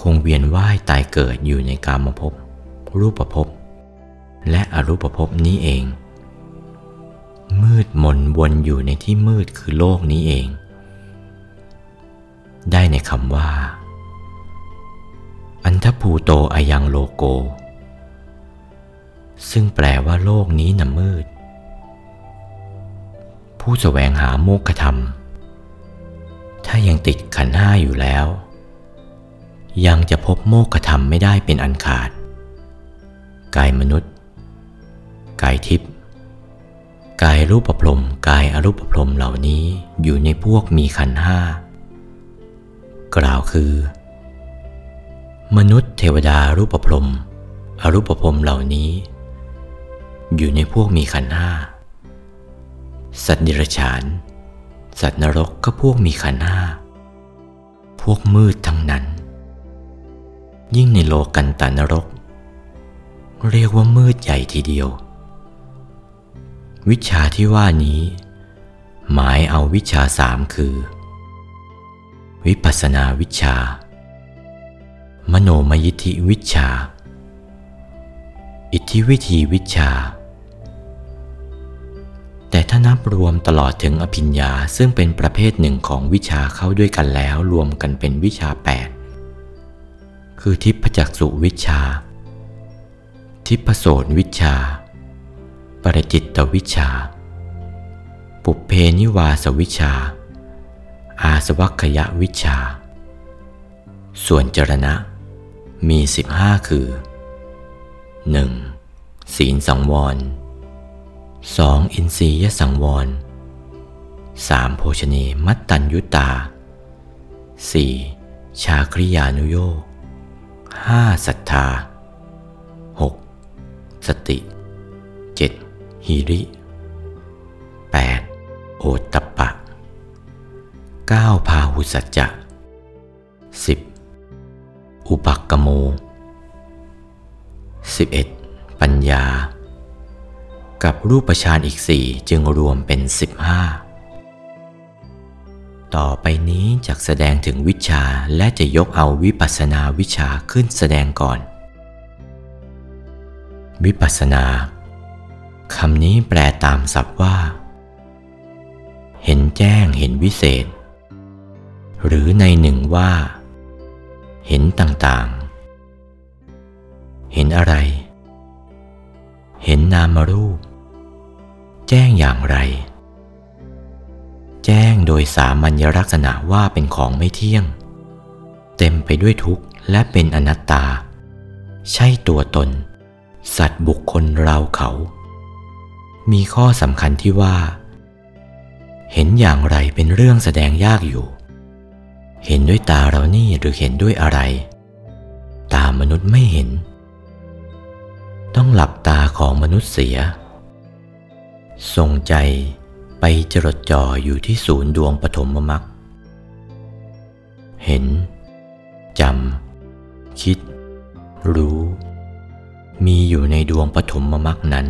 คงเวียนว่ายตายเกิดอยู่ในกามภพรูปภพและอรูปภพนี้เอง มืดมนวนอยู่ในที่มืดคือโลกนี้เอง ได้ในคำว่า อันทภูโตอายังโลโก ซึ่งแปลว่าโลกนี้น่ะมืด ผู้แสวงหาโมกขธรรม ถ้ายังติดขันห้าอยู่แล้ว ยังจะพบโมกขธรรมไม่ได้เป็นอันขาด กายมนุษย์ กายทิพย์กายรูปพรมกายอรูปพรมเหล่านี้อยู่ในพวกมีขันห้ากล่าวคือ มนุษย์เทวดารูปพรมอรูปพรมเหล่านี้ อยู่ในพวกมีขันห้า สัตว์ดิรฉาน สัตว์นรกก็พวกมีขันห้า พวกมืดทั้งนั้น ยิ่งในโลกันตานรก เรียกว่ามืดใหญ่ทีเดียว วิชาที่ว่านี้ หมายเอาวิชาสามคือ วิปัสนาวิชา มโนมยิทธิวิชา อิทธิวิธีวิชา ถ้านับรวมตลอดถึงอภิญญาซึ่งเป็นประเภทหนึ่งของวิชาเข้าด้วยกันแล้วรวมกันเป็นวิชาแปดคือทิพจักสุวิชา ทิพโสนวิชา ปรจิตตวิชา ปุเพนิวาสวิชา อาสวัคยวิชา ส่วนจรณะ มีสิบห้าคือ 1. ศีลสังวร 2. อินทรียสังวร 3. โภชเนมัตตัญยุตา 4. ชาคริยานุโยกห้าศรัทธาหกสติเจ็ดหิริแปดโอตตปะเก้าพาหุสัจจะสิบอุปักกโมสิบเอ็ดปัญญา กับรูปฌานอีกสี่จึงรวมเป็นสิบห้าต่อไปนี้จะแสดงถึงวิชาและจะยกเอาวิปัสนาวิชาขึ้นแสดงก่อน วิปัสนาคำนี้แปลตามศัพท์ว่า เห็นแจ้งเห็นวิเศษ หรือในหนึ่งว่า เห็นต่างๆ เห็นอะไร เห็นนามรูป แจ้งอย่างไร แจ้งโดยสามัญลักษณะว่าเป็นของไม่เที่ยง เต็มไปด้วยทุกข์และเป็นอนัตตา ใช่ตัวตน สัตว์บุคคลเราเขา มีข้อสำคัญที่ว่า เห็นอย่างไรเป็นเรื่องแสดงยากอยู่ เห็นด้วยตาเรานี่หรือเห็นด้วยอะไร ตามนุษย์ไม่เห็น ต้องหลับตาของมนุษย์เสีย ทรงใจไปจรดจ่ออยู่ที่ศูนย์ดวงปฐมมรรคเห็น จำ คิด รู้ มีอยู่ในดวงปฐมมรรคนั้น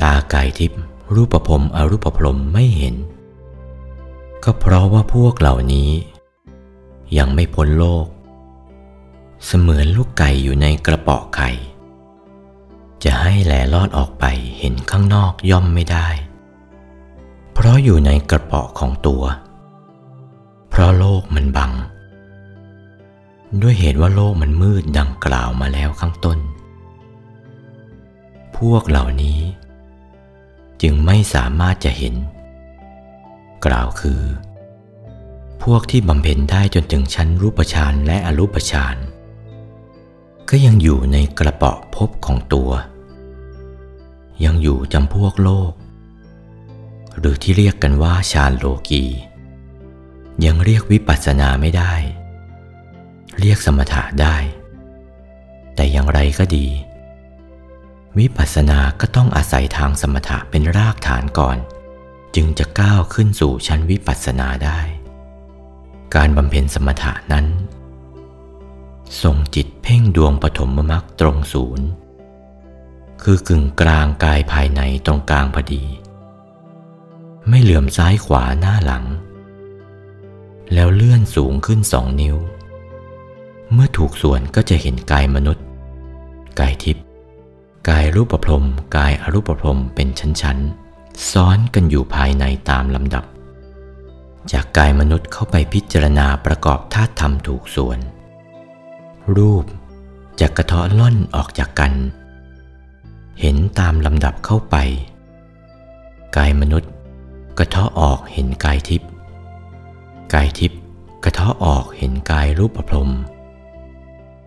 ตากายทิพย์รูปภพอรูปพรมไม่เห็น ก็เพราะว่าพวกเหล่านี้ ยังไม่พ้นโลก เสมือนลูกไก่อยู่ในกระปาะไข่ จะให้แหลลอดออกไปเห็นข้างนอกย่อมไม่ได้ เพราะอยู่ในกระเป๋าของตัว เพราะโลกมันบัง ด้วยเหตุว่าโลกมันมืดดังกล่าวมาแล้วข้างต้น พวกเหล่านี้ จึงไม่สามารถจะเห็น กล่าวคือ พวกที่บำเพ็ญได้จนถึงชั้นรูปฌานและอรูปฌาน ก็ยังอยู่ในกระเป๋าภพของตัว ยังอยู่จำพวกโลก หรือที่เรียกกันว่าฌานโลกี ยังเรียกวิปัสสนาไม่ได้ เรียกสมถะได้ แต่อย่างไรก็ดี วิปัสสนาก็ต้องอาศัยทางสมถะเป็นรากฐานก่อน จึงจะก้าวขึ้นสู่ชั้นวิปัสสนาได้ การบำเพ็ญสมถะนั้น ส่งจิตเพ่งดวงปฐมมรรคตรงศูนย์ คือกึ่งกลางกายภายในตรงกลางพอดี ไม่เหลื่อมซ้ายขวาหน้าหลัง แล้วเลื่อนสูงขึ้นสองนิ้ว เมื่อถูกส่วนก็จะเห็นกายมนุษย์ กายทิพย์กายรูปประพรมกายอรูปประพรมเป็นชั้นๆ ซ้อนกันอยู่ภายในตามลำดับ จากกายมนุษย์เข้าไปพิจารณาประกอบธาตุธรรมถูกส่วน รูปจะกระเทาะล่อนออกจากกัน เห็นตามลำดับเข้าไป กายมนุษย์กระเทาะออกเห็นกายทิพย์กายทิพย์กระเทาะออกเห็นกายรูปประพรม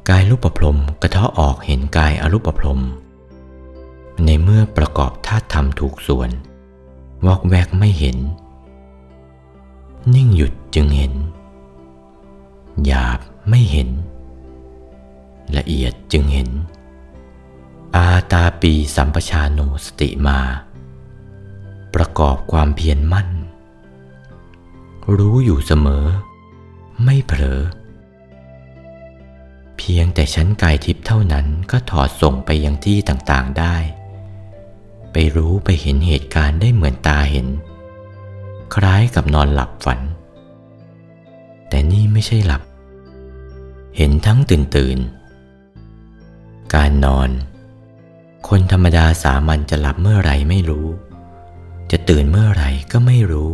กายรูปประพรมกระเทาะออกเห็นกายอรูปประพรมในเมื่อประกอบธาตุธรรมถูกส่วน วอกแวกไม่เห็น นิ่งหยุดจึงเห็น หยาบไม่เห็น ละเอียดจึงเห็น อาตาปีสัมปชาโนสติมา ประกอบความเพียรมั่น รู้อยู่เสมอ ไม่เผลอ เพียงแต่ชั้นกายทิพย์เท่านั้นก็ถอดส่งไปยังที่ต่างๆได้ ไปรู้ไปเห็นเหตุการณ์ได้เหมือนตาเห็น คล้ายกับนอนหลับฝัน แต่นี่ไม่ใช่หลับเห็นทั้งตื่นตื่น การนอน คนธรรมดาสามัญจะหลับเมื่อไรไม่รู้ จะตื่นเมื่อไรก็ไม่รู้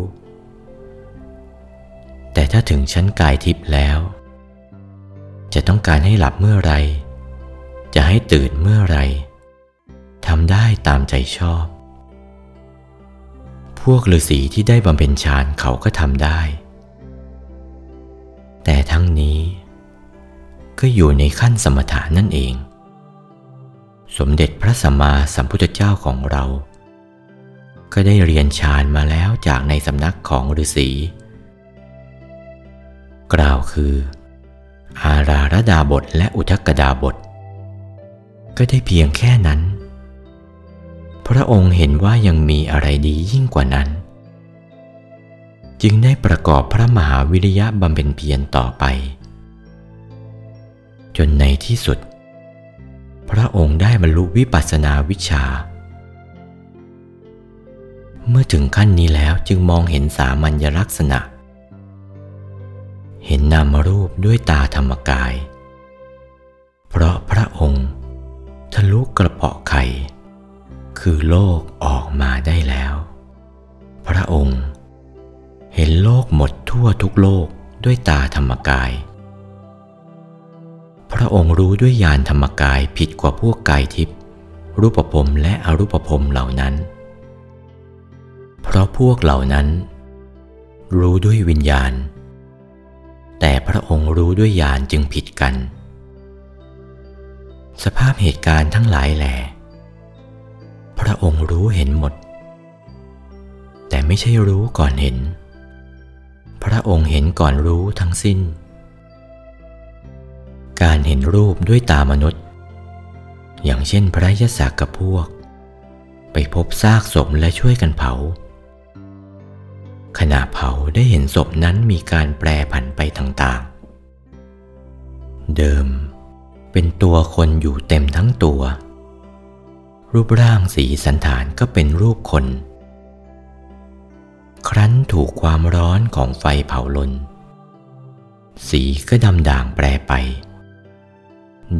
แต่ถ้าถึงชั้นกายทิพย์แล้ว จะต้องการให้หลับเมื่อไร จะให้ตื่นเมื่อไรทำได้ตามใจชอบ พวกฤาษีที่ได้บำเพ็ญฌานเขาก็ทำได้ แต่ทั้งนี้ก็อยู่ในขั้นสมถะนั่นเอง สมเด็จพระสัมมาสัมพุทธเจ้าของเรา ก็ได้เรียนฌานมาแล้วจากในสำนักของฤาษี กล่าวคือ อาราระดาบทและอุทกดาบท ก็ได้เพียงแค่นั้น พระองค์เห็นว่ายังมีอะไรดียิ่งกว่านั้น จึงได้ประกอบพระมหาวิริยะบำเพ็ญเพียรต่อไป จนในที่สุด พระองค์ได้บรรลุวิปัสสนาวิชา เมื่อถึงขั้นนี้แล้วจึงมองเห็นสามัญลักษณะ เห็นนามรูปด้วยตาธรรมกาย เพราะพระองค์ ทะลุกระเปาะไข่คือโลกออกมาได้แล้ว พระองค์ เห็นโลกหมดทั่วทุกโลกด้วยตาธรรมกาย พระองค์รู้ด้วยญาณธรรมกายผิดกว่าพวกกายทิพย์รูปภพและอรูปภพเหล่านั้น เพราะพวกเหล่านั้น รู้ด้วยวิญญาณ แต่พระองค์รู้ด้วยญาณจึงผิดกัน สภาพเหตุการณ์ทั้งหลายแหลพระองค์รู้เห็นหมด แต่ไม่ใช่รู้ก่อนเห็น พระองค์เห็นก่อนรู้ทั้งสิ้น การเห็นรูปด้วยตามนุษย์ อย่างเช่นพระยศกับพวก ไปพบซากศพและช่วยกันเผา ขณะเผาได้เห็นศพนั้นมีการแปรผันไปต่างๆ เดิมเป็นตัวคนอยู่เต็มทั้งตัว รูปร่างสีสันฐานก็เป็นรูปคน ครั้นถูกความร้อนของไฟเผาลนสีก็ดำด่างแปรไป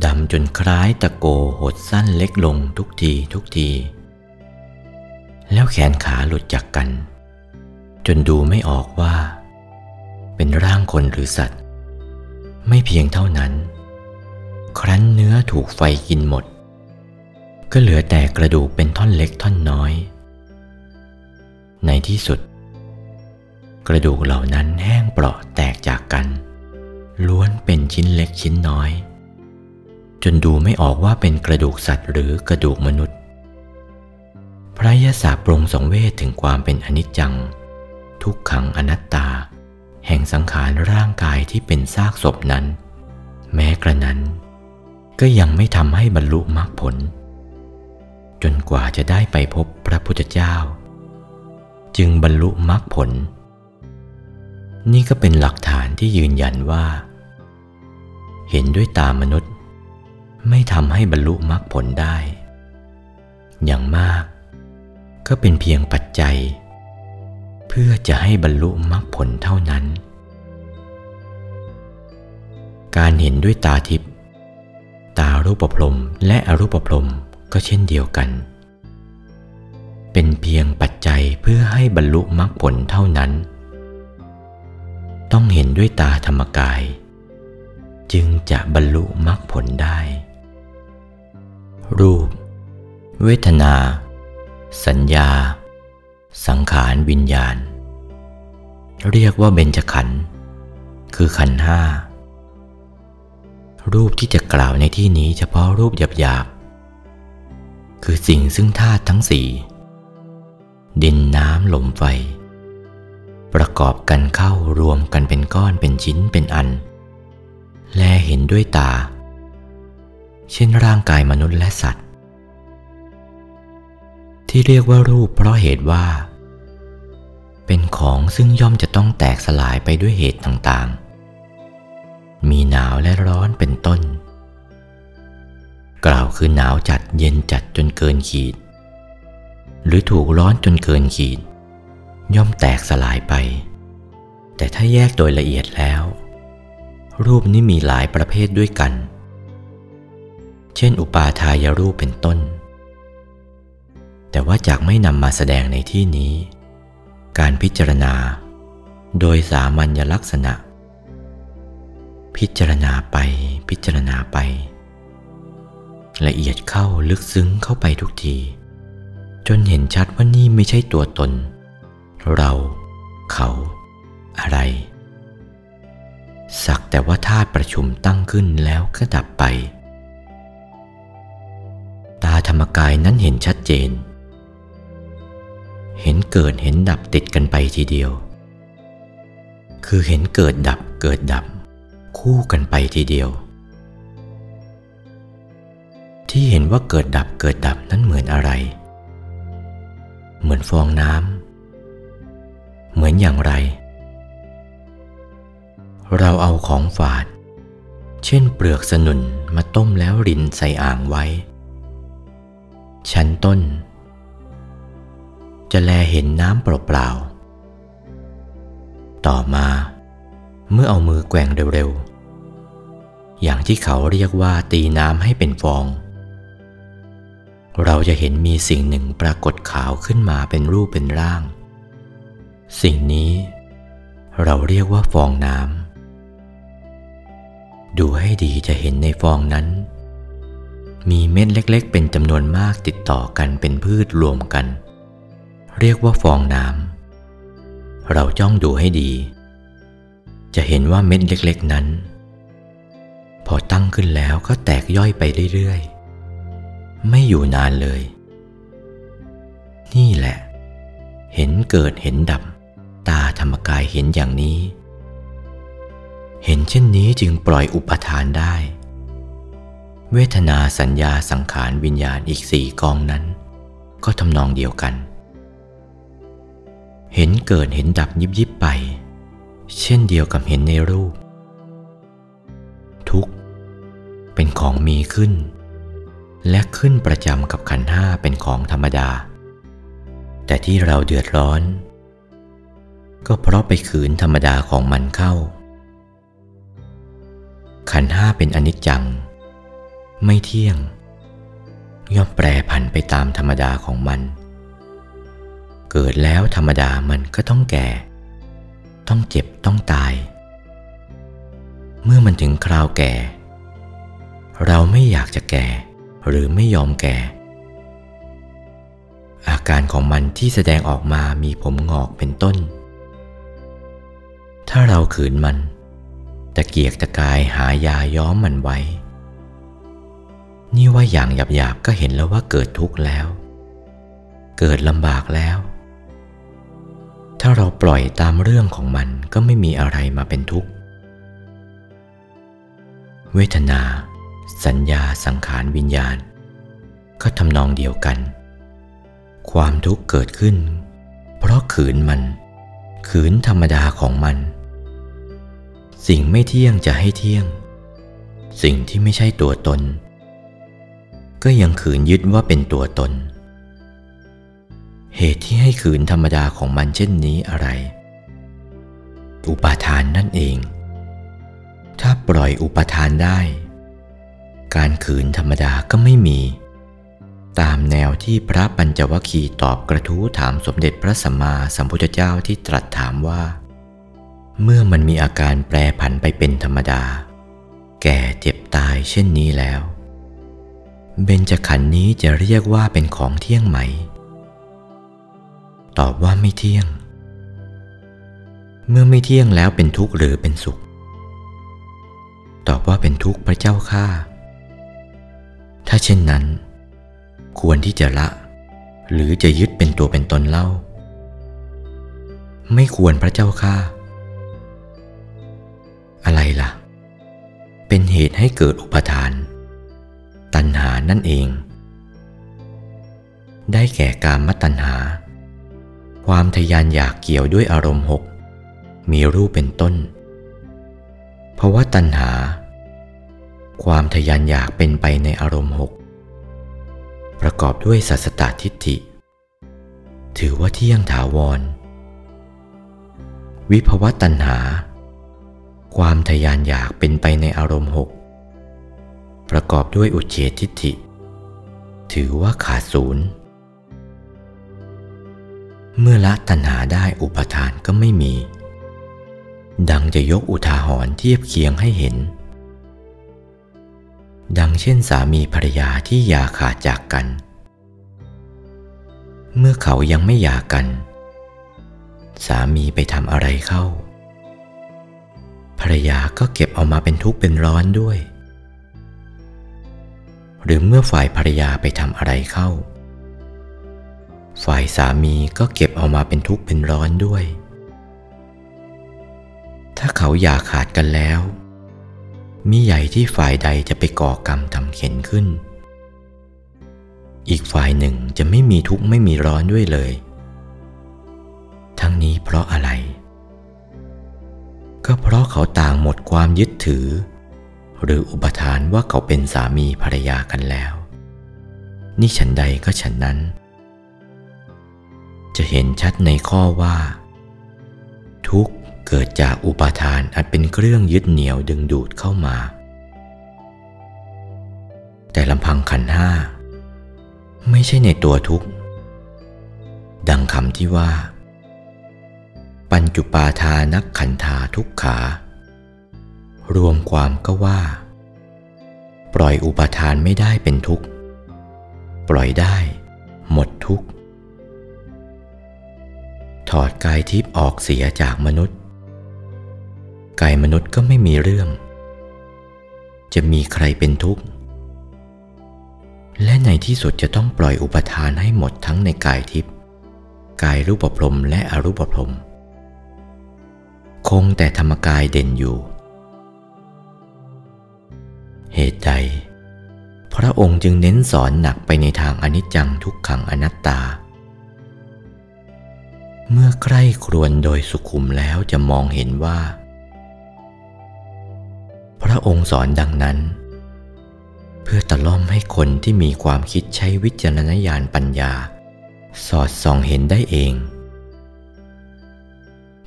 ดำจนคล้ายตะโกหดสั้นเล็กลงทุกทีทุกที แล้วแขนขาหลุดจากกัน จนดูไม่ออกว่า เป็นร่างคนหรือสัตว์ ไม่เพียงเท่านั้น ครั้นเนื้อถูกไฟกินหมด ก็เหลือแต่กระดูกเป็นท่อนเล็กท่อนน้อย ในที่สุด กระดูกเหล่านั้นแห้งเปราะแตกจากกัน ล้วนเป็นชิ้นเล็กชิ้นน้อย นดูไม่ออกว่าเป็นกระดูกสัตว์หรือกระดูกมนุษย์ พระยศาปรงสงเวทถึงความเป็นอนิจจัง ทุกขังอนัตตา แห่งสังขารร่างกายที่เป็นซากศพนั้น แม้กระนั้น ก็ยังไม่ทำให้บรรลุมรรคผล จนกว่าจะได้ไปพบพระพุทธเจ้า จึงบรรลุมรรคผล นี่ก็เป็นหลักฐานที่ยืนยันว่า เห็นด้วยตามนุษย์ ไม่ทำให้บรรลุมรรคผลได้ อย่างมาก ก็เป็นเพียงปัจจัย เพื่อจะให้บรรลุมรรคผลเท่านั้น การเห็นด้วยตาทิพย์ตารูปพรมและอรูปพรมก็เช่นเดียวกัน เป็นเพียงปัจจัยเพื่อให้บรรลุมรรคผลเท่านั้น ต้องเห็นด้วยตาธรรมกาย จึงจะบรรลุมรรคผลได้ รูป เวทนา สัญญา สังขารวิญญาณ เรียกว่าเบญจขันธ์คือขันธ์ห้ารูปที่จะกล่าวในที่นี้เฉพาะรูปหยาบๆ คือสิ่งซึ่งธาตุทั้งสี่ดินน้ำลมไฟ ประกอบกันเข้ารวมกันเป็นก้อนเป็นชิ้นเป็นอัน แลเห็นด้วยตา เช่นร่างกายมนุษย์และสัตว์ ที่เรียกว่ารูปเพราะเหตุว่า เป็นของซึ่งย่อมจะต้องแตกสลายไปด้วยเหตุต่างๆ มีหนาวและร้อนเป็นต้น กล่าวคือหนาวจัดเย็นจัดจนเกินขีด หรือถูกร้อนจนเกินขีด ย่อมแตกสลายไป แต่ถ้าแยกโดยละเอียดแล้ว รูปนี้มีหลายประเภทด้วยกัน เช่น อุปาทายรูปเป็นต้น แต่ว่าจากไม่นำมาแสดงในที่นี้ การพิจารณา โดยสามัญลักษณะ พิจารณาไปพิจารณาไป ละเอียดเข้าลึกซึ้งเข้าไปทุกที จนเห็นชัดว่านี่ไม่ใช่ตัวตน เรา เขา อะไรสักแต่ว่าธาตุประชุมตั้งขึ้นแล้วก็ดับไป ตาธรรมกายนั้นเห็นชัดเจน เห็นเกิดเห็นดับติดกันไปทีเดียว คือเห็นเกิดดับเกิดดับ คู่กันไปทีเดียว ที่เห็นว่าเกิดดับเกิดดับนั้นเหมือนอะไร เหมือนฟองน้ำเหมือนอย่างไร เราเอาของฝาด เช่นเปลือกสนุนมาต้มแล้วรินใส่อ่างไว้ ชั้นต้น จะแลเห็นน้ำเปล่าๆ ต่อมาเมื่อเอามือแกว่งเร็วๆ อย่างที่เขาเรียกว่าตีน้ำให้เป็นฟอง เราจะเห็นมีสิ่งหนึ่งปรากฏขาวขึ้นมาเป็นรูปเป็นร่าง สิ่งนี้เราเรียกว่าฟองน้ำ ดูให้ดีจะเห็นในฟองนั้น มีเม็ดเล็กๆ เป็นจำนวนมากติดต่อกันเป็นพืชรวมกัน เรียกว่าฟองน้ำเราจ้องดูให้ดี จะเห็นว่าเม็ดเล็กๆนั้น พอตั้งขึ้นแล้วก็แตกย่อยไปเรื่อยๆ ไม่อยู่นานเลย นี่แหละ เห็นเกิดเห็นดับ ตาธรรมกายเห็นอย่างนี้ เห็นเช่นนี้จึงปล่อยอุปทานได้ เวทนาสัญญาสังขารวิญญาณอีกสี่กองนั้น ก็ทำนองเดียวกัน เห็นเกิดเห็นดับยิบยิบไป เช่นเดียวกับเห็นในรูป ทุกเป็นของมีขึ้น และขึ้นประจำกับขันห้าเป็นของธรรมดา แต่ที่เราเดือดร้อน ก็เพราะไปขืนธรรมดาของมันเข้า ขันห้าเป็นอนิจจัง ไม่เที่ยง ย่อมแปรผันไปตามธรรมดาของมัน เกิดแล้วธรรมดามันก็ต้องแก่ ต้องเจ็บต้องตาย เมื่อมันถึงคราวแก่ เราไม่อยากจะแก่ หรือไม่ยอมแก่ อาการของมันที่แสดงออกมามีผมงอกเป็นต้น ถ้าเราขืนมันตะเกียกตะกายหายาย้อมมันไว้ นี่ว่าอย่างหยาบๆก็เห็นแล้วว่าเกิดทุกข์แล้ว เกิดลำบากแล้ว ถ้าเราปล่อยตามเรื่องของมันก็ไม่มีอะไรมาเป็นทุกข์ เวทนา สัญญาสังขารวิญญาณ ก็ทำนองเดียวกัน ความทุกข์เกิดขึ้น เพราะขืนมัน ขืนธรรมดาของมัน สิ่งไม่เที่ยงจะให้เที่ยง สิ่งที่ไม่ใช่ตัวตน ก็ยังขืนยึดว่าเป็นตัวตน เหตุที่ให้ขืนธรรมดาของมันเช่นนี้อะไร อุปาทานนั่นเอง ถ้าปล่อยอุปาทานได้ การขืนธรรมดาก็ไม่มี ตามแนวที่พระปัญจวัคคีย์ตอบกระทู้ถามสมเด็จพระสัมมาสัมพุทธเจ้าที่ตรัสถามว่า เมื่อมันมีอาการแปรผันไปเป็นธรรมดา แก่เจ็บตายเช่นนี้แล้ว เบญจขันธ์นี้จะเรียกว่าเป็นของเที่ยงไหม ตอบว่าไม่เที่ยง เมื่อไม่เที่ยงแล้วเป็นทุกข์หรือเป็นสุข ตอบว่าเป็นทุกข์พระเจ้าข้าถ้าเช่นนั้น ควรที่จะละ หรือจะยึดเป็นตัวเป็นตนเล่า ไม่ควรพระเจ้าข้าอะไรล่ะ เป็นเหตุให้เกิดอุปทาน ตัณหานั่นเอง ได้แก่การมตัณหา ความทยานอยากเกี่ยวด้วยอารมณ์หกมีรูปเป็นต้นเพราะว่าตัณหา ความทยานอยากเป็นไปในอารมณ์หกประกอบด้วยสัสตตทิฏฐิ ถือว่าเที่ยงถาวร วิภวตัณหา ความทยานอยากเป็นไปในอารมณ์หก ประกอบด้วยอุเฉทิฏฐิ ถือว่าขาดศูนย์ เมื่อละตัณหาได้อุปทานก็ไม่มี ดังจะยกอุทาหรณ์เทียบเคียงให้เห็น ดังเช่นสามีภรรยาที่อย่าขาดจากกัน เมื่อเขายังไม่หย่ากัน สามีไปทำอะไรเข้า ภรรยาก็เก็บเอามาเป็นทุกข์เป็นร้อนด้วย หรือเมื่อฝ่ายภรรยาไปทำอะไรเข้า ฝ่ายสามีก็เก็บเอามาเป็นทุกข์เป็นร้อนด้วย ถ้าเขาอย่าขาดกันแล้ว มีใหญ่ที่ฝ่ายใดจะไปก่อกรรมทำเข็นขึ้น อีกฝ่ายหนึ่งจะไม่มีทุกข์ไม่มีร้อนด้วยเลย ทั้งนี้เพราะอะไร ก็เพราะเขาต่างหมดความยึดถือ หรืออุปทานว่าเขาเป็นสามีภรรยากันแล้ว นี่ฉันใดก็ฉันนั้น จะเห็นชัดในข้อว่า ทุกเกิดจากอุปทานอันเป็นเครื่องยึดเหนี่ยวดึงดูดเข้ามา แต่ลำพังขันห้า ไม่ใช่ในตัวทุกข์ดังคำที่ว่า ปัญจุปาทานักขันธาทุกขา รวมความก็ว่า ปล่อยอุปทานไม่ได้เป็นทุกข์ ปล่อยได้ หมดทุกข์ ถอดกายทิพย์ออกเสียจากมนุษย์ กายมนุษย์ก็ไม่มีเรื่อง จะมีใครเป็นทุกข์ และในที่สุดจะต้องปล่อยอุปทานให้หมดทั้งในกายทิพย์กายรูปพรมและอรูปพรมคงแต่ธรรมกายเด่นอยู่ เหตุใด พระองค์จึงเน้นสอนหนักไปในทางอนิจจังทุกขังอนัตตา เมื่อใคร่ครวญโดยสุขุมแล้วจะมองเห็นว่า พระองค์สอนดังนั้น เพื่อตะล่อมให้คนที่มีความคิดใช้วิจารณญาณปัญญา สอดส่องเห็นได้เอง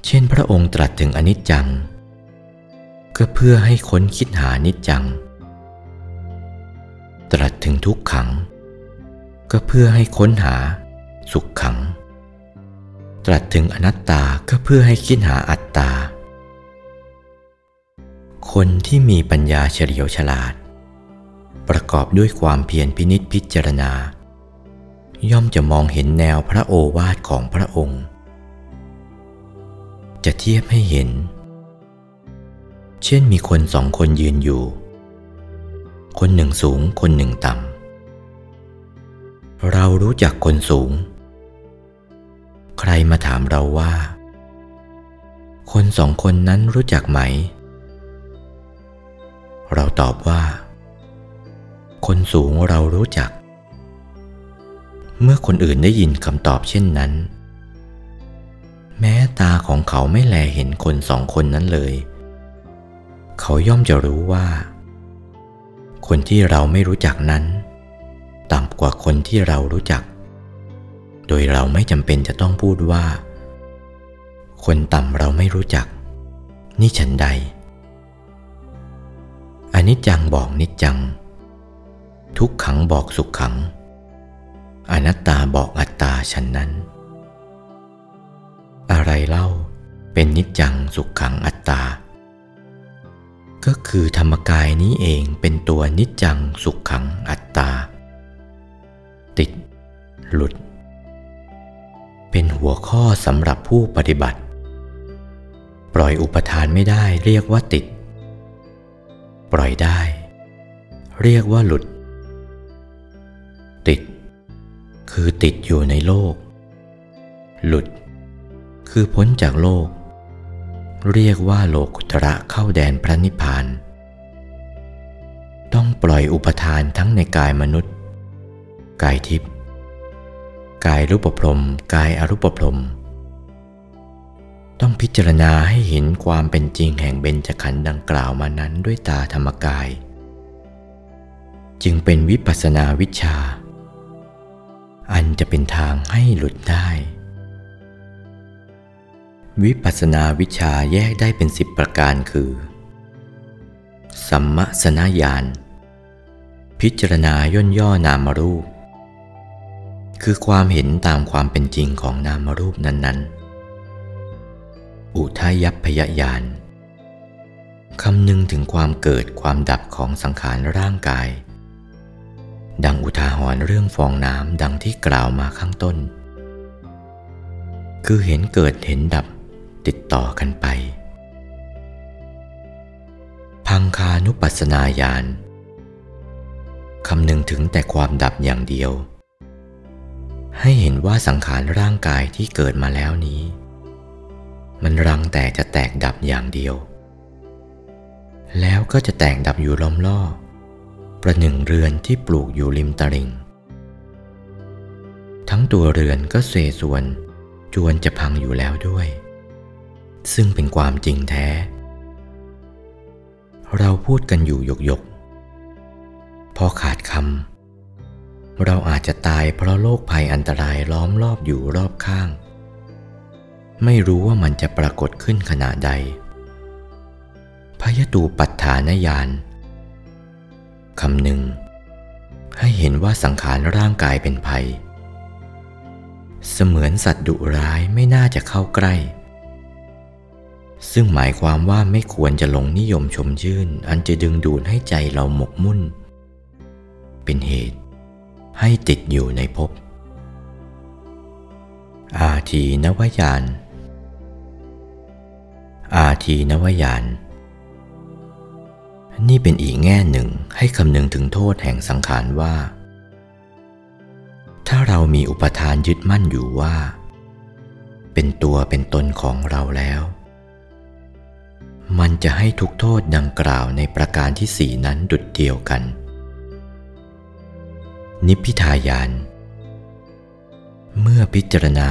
เช่นพระองค์ตรัสถึงอนิจจังก็เพื่อให้ค้นคิดหานิจจัง ตรัสถึงทุกขัง ก็เพื่อให้ค้นหา สุขขัง ตรัสถึงอนัตตาก็เพื่อให้คิดหาอัตตา คนที่มีปัญญาเฉลียวฉลาด ประกอบด้วยความเพียรพินิษพิจารณา ย่อมจะมองเห็นแนวพระโอวาทของพระองค์ จะเทียบให้เห็น เช่นมีคนสองคนยืนอยู่ คนหนึ่งสูงคนหนึ่งต่ำ เรารู้จักคนสูง ใครมาถามเราว่า คนสองคนนั้นรู้จักไหม เราตอบว่า คนสูงเรารู้จัก เมื่อคนอื่นได้ยินคำตอบเช่นนั้น แม้ตาของเขาไม่แลเห็นคนสองคนนั้นเลย เขาย่อมจะรู้ว่า คนที่เราไม่รู้จักนั้น ต่ำกว่าคนที่เรารู้จัก โดยเราไม่จำเป็นจะต้องพูดว่า คนต่ำเราไม่รู้จัก นี่ฉันใดอนิจจังบอกนิจจัง ทุกขังบอกสุขขัง อนัตตาบอกอัตตาฉันนั้น อะไรเล่าเป็นนิจจังสุขขังอัตตา ก็คือธรรมกายนี้เองเป็นตัวนิจจังสุขขังอัตตา ติด หลุด เป็นหัวข้อสำหรับผู้ปฏิบัติ ปล่อยอุปทานไม่ได้เรียกว่าติด ปล่อยได้ เรียกว่าหลุด ติด คือติดอยู่ในโลก หลุด คือพ้นจากโลก เรียกว่าโลกุตระเข้าแดนพระนิพพาน ต้องปล่อยอุปทานทั้งในกายมนุษย์ กายทิพย์กายรูปพรมกายอรูปพรม ต้องพิจารณาให้เห็นความเป็นจริงแห่งเบญจขันธ์ดังกล่าวมานั้นด้วยตาธรรมกาย จึงเป็นวิปัสสนาวิชา อันจะเป็นทางให้หลุดได้ วิปัสนาวิชาแยกได้เป็นสิบประการคือ สัมมสนญาณ พิจารณาย่นย่อนามรูป คือความเห็นตามความเป็นจริงของนามรูปนั้น ๆ อุทายัพยญาณคำนึงถึงความเกิดความดับของสังขารร่างกาย ดังอุทาหรณ์เรื่องฟองน้ำดังที่กล่าวมาข้างต้น คือเห็นเกิดเห็นดับ ติดต่อกันไป พังคานุปัสสนาญาณคำนึงถึงแต่ความดับอย่างเดียว ให้เห็นว่าสังขารร่างกายที่เกิดมาแล้วนี้ มันรังแต่จะแตกดับอย่างเดียว แล้วก็จะแตกดับอยู่ล้อมล่อ ประหนึ่งเรือนที่ปลูกอยู่ริมตลิ่ง ทั้งตัวเรือนก็เสส่วนจวนจะพังอยู่แล้วด้วย ซึ่งเป็นความจริงแท้ เราพูดกันอยู่หยกหยกพอขาดคำเราอาจจะตายเพราะโรคภัยอันตรายล้อมรอบอยู่รอบข้าง ไม่รู้ว่ามันจะปรากฏขึ้นขณะใดพยตูปัฏฐานญาณคำหนึ่ง ให้เห็นว่าสังขารร่างกายเป็นภัย เสมือนสัตว์ดุร้ายไม่น่าจะเข้าใกล้ ซึ่งหมายความว่าไม่ควรจะลงนิยมชมชื่น อันจะดึงดูดให้ใจเราหมกมุ่น เป็นเหตุ ให้ติดอยู่ในภพ อาทีนวยาน อาทีนวยาน นี่เป็นอีกแง่หนึ่งให้คำนึงถึงโทษแห่งสังขารว่า ถ้าเรามีอุปทานยึดมั่นอยู่ว่า เป็นตัวเป็นตนของเราแล้ว มันจะให้ทุกโทษดังกล่าวในประการที่สี่นั้นดุดเดียวกัน นิพพิทายาน เมื่อพิจารณา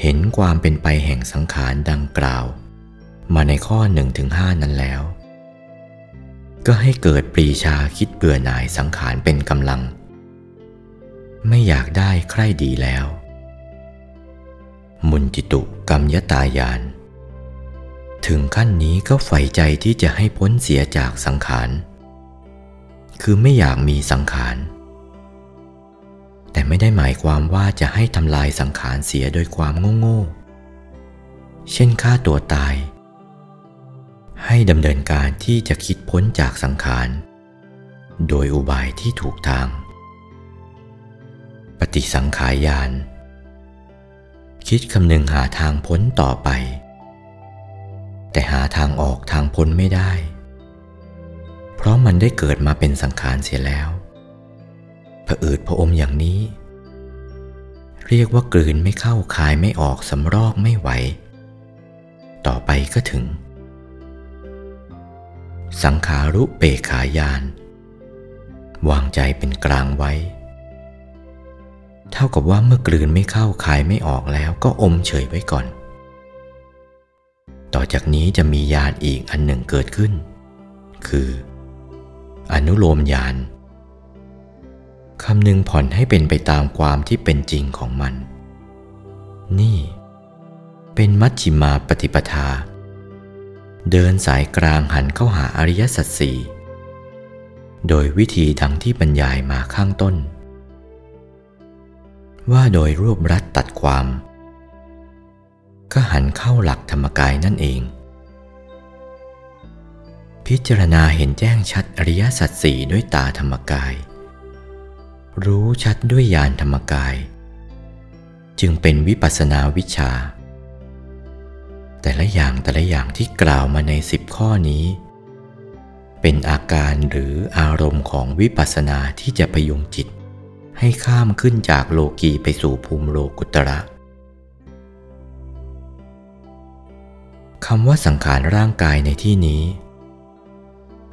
เห็นความเป็นไปแห่งสังขารดังกล่าว มาในข้อหนึ่งถึงห้านั้นแล้ว ก็ให้เกิดปรีชาคิดเบื่อหน่ายสังขารเป็นกำลัง ไม่อยากได้ใคร่ดีแล้ว มุนจิตุกรรมยตายาน ถึงขั้นนี้ก็ใฝ่ใจที่จะให้พ้นเสียจากสังขาร คือไม่อยากมีสังขาร แต่ไม่ได้หมายความว่าจะให้ทำลายสังขารเสียโดยความโง่ๆ เช่นฆ่าตัวตาย ให้ดำเนินการที่จะคิดพ้นจากสังขาร โดยอุบายที่ถูกทาง ปฏิสังขายาน คิดคำนึงหาทางพ้นต่อไป แต่หาทางออกทางพ้นไม่ได้ เพราะมันได้เกิดมาเป็นสังขารเสียแล้วผะอืดผะอมอย่างนี้ เรียกว่ากลืนไม่เข้าคายไม่ออกสำรอกไม่ไหว ต่อไปก็ถึง สังขารุเปขายาน วางใจเป็นกลางไว้ เท่ากับว่าเมื่อกลืนไม่เข้าคายไม่ออกแล้วก็อมเฉยไว้ก่อน ต่อจากนี้จะมียานอีกอันหนึ่งเกิดขึ้น คือ อนุโลมยานคำหนึ่งผ่อนให้เป็นไปตามความที่เป็นจริงของมัน นี่ เป็นมัชชิมาปฏิปทา เดินสายกลางหันเข้าหาอริยสัจสี่โดยวิธีดังที่บรรยายมาข้างต้น ว่าโดยรวบรัดตัดความ ก็หันเข้าหลักธรรมกายนั่นเอง พิจารณาเห็นแจ้งชัดอริยสัจสี่ด้วยตาธรรมกาย รู้ชัดด้วยญาณธรรมกาย จึงเป็นวิปัสสนาวิชา แต่ละอย่างแต่ละอย่างที่กล่าวมาในสิบข้อนี้ เป็นอาการหรืออารมณ์ของวิปัสสนาที่จะพยุงจิตให้ข้ามขึ้นจากโลกีไปสู่ภูมิโลกุตระ คำว่าสังขารร่างกายในที่นี้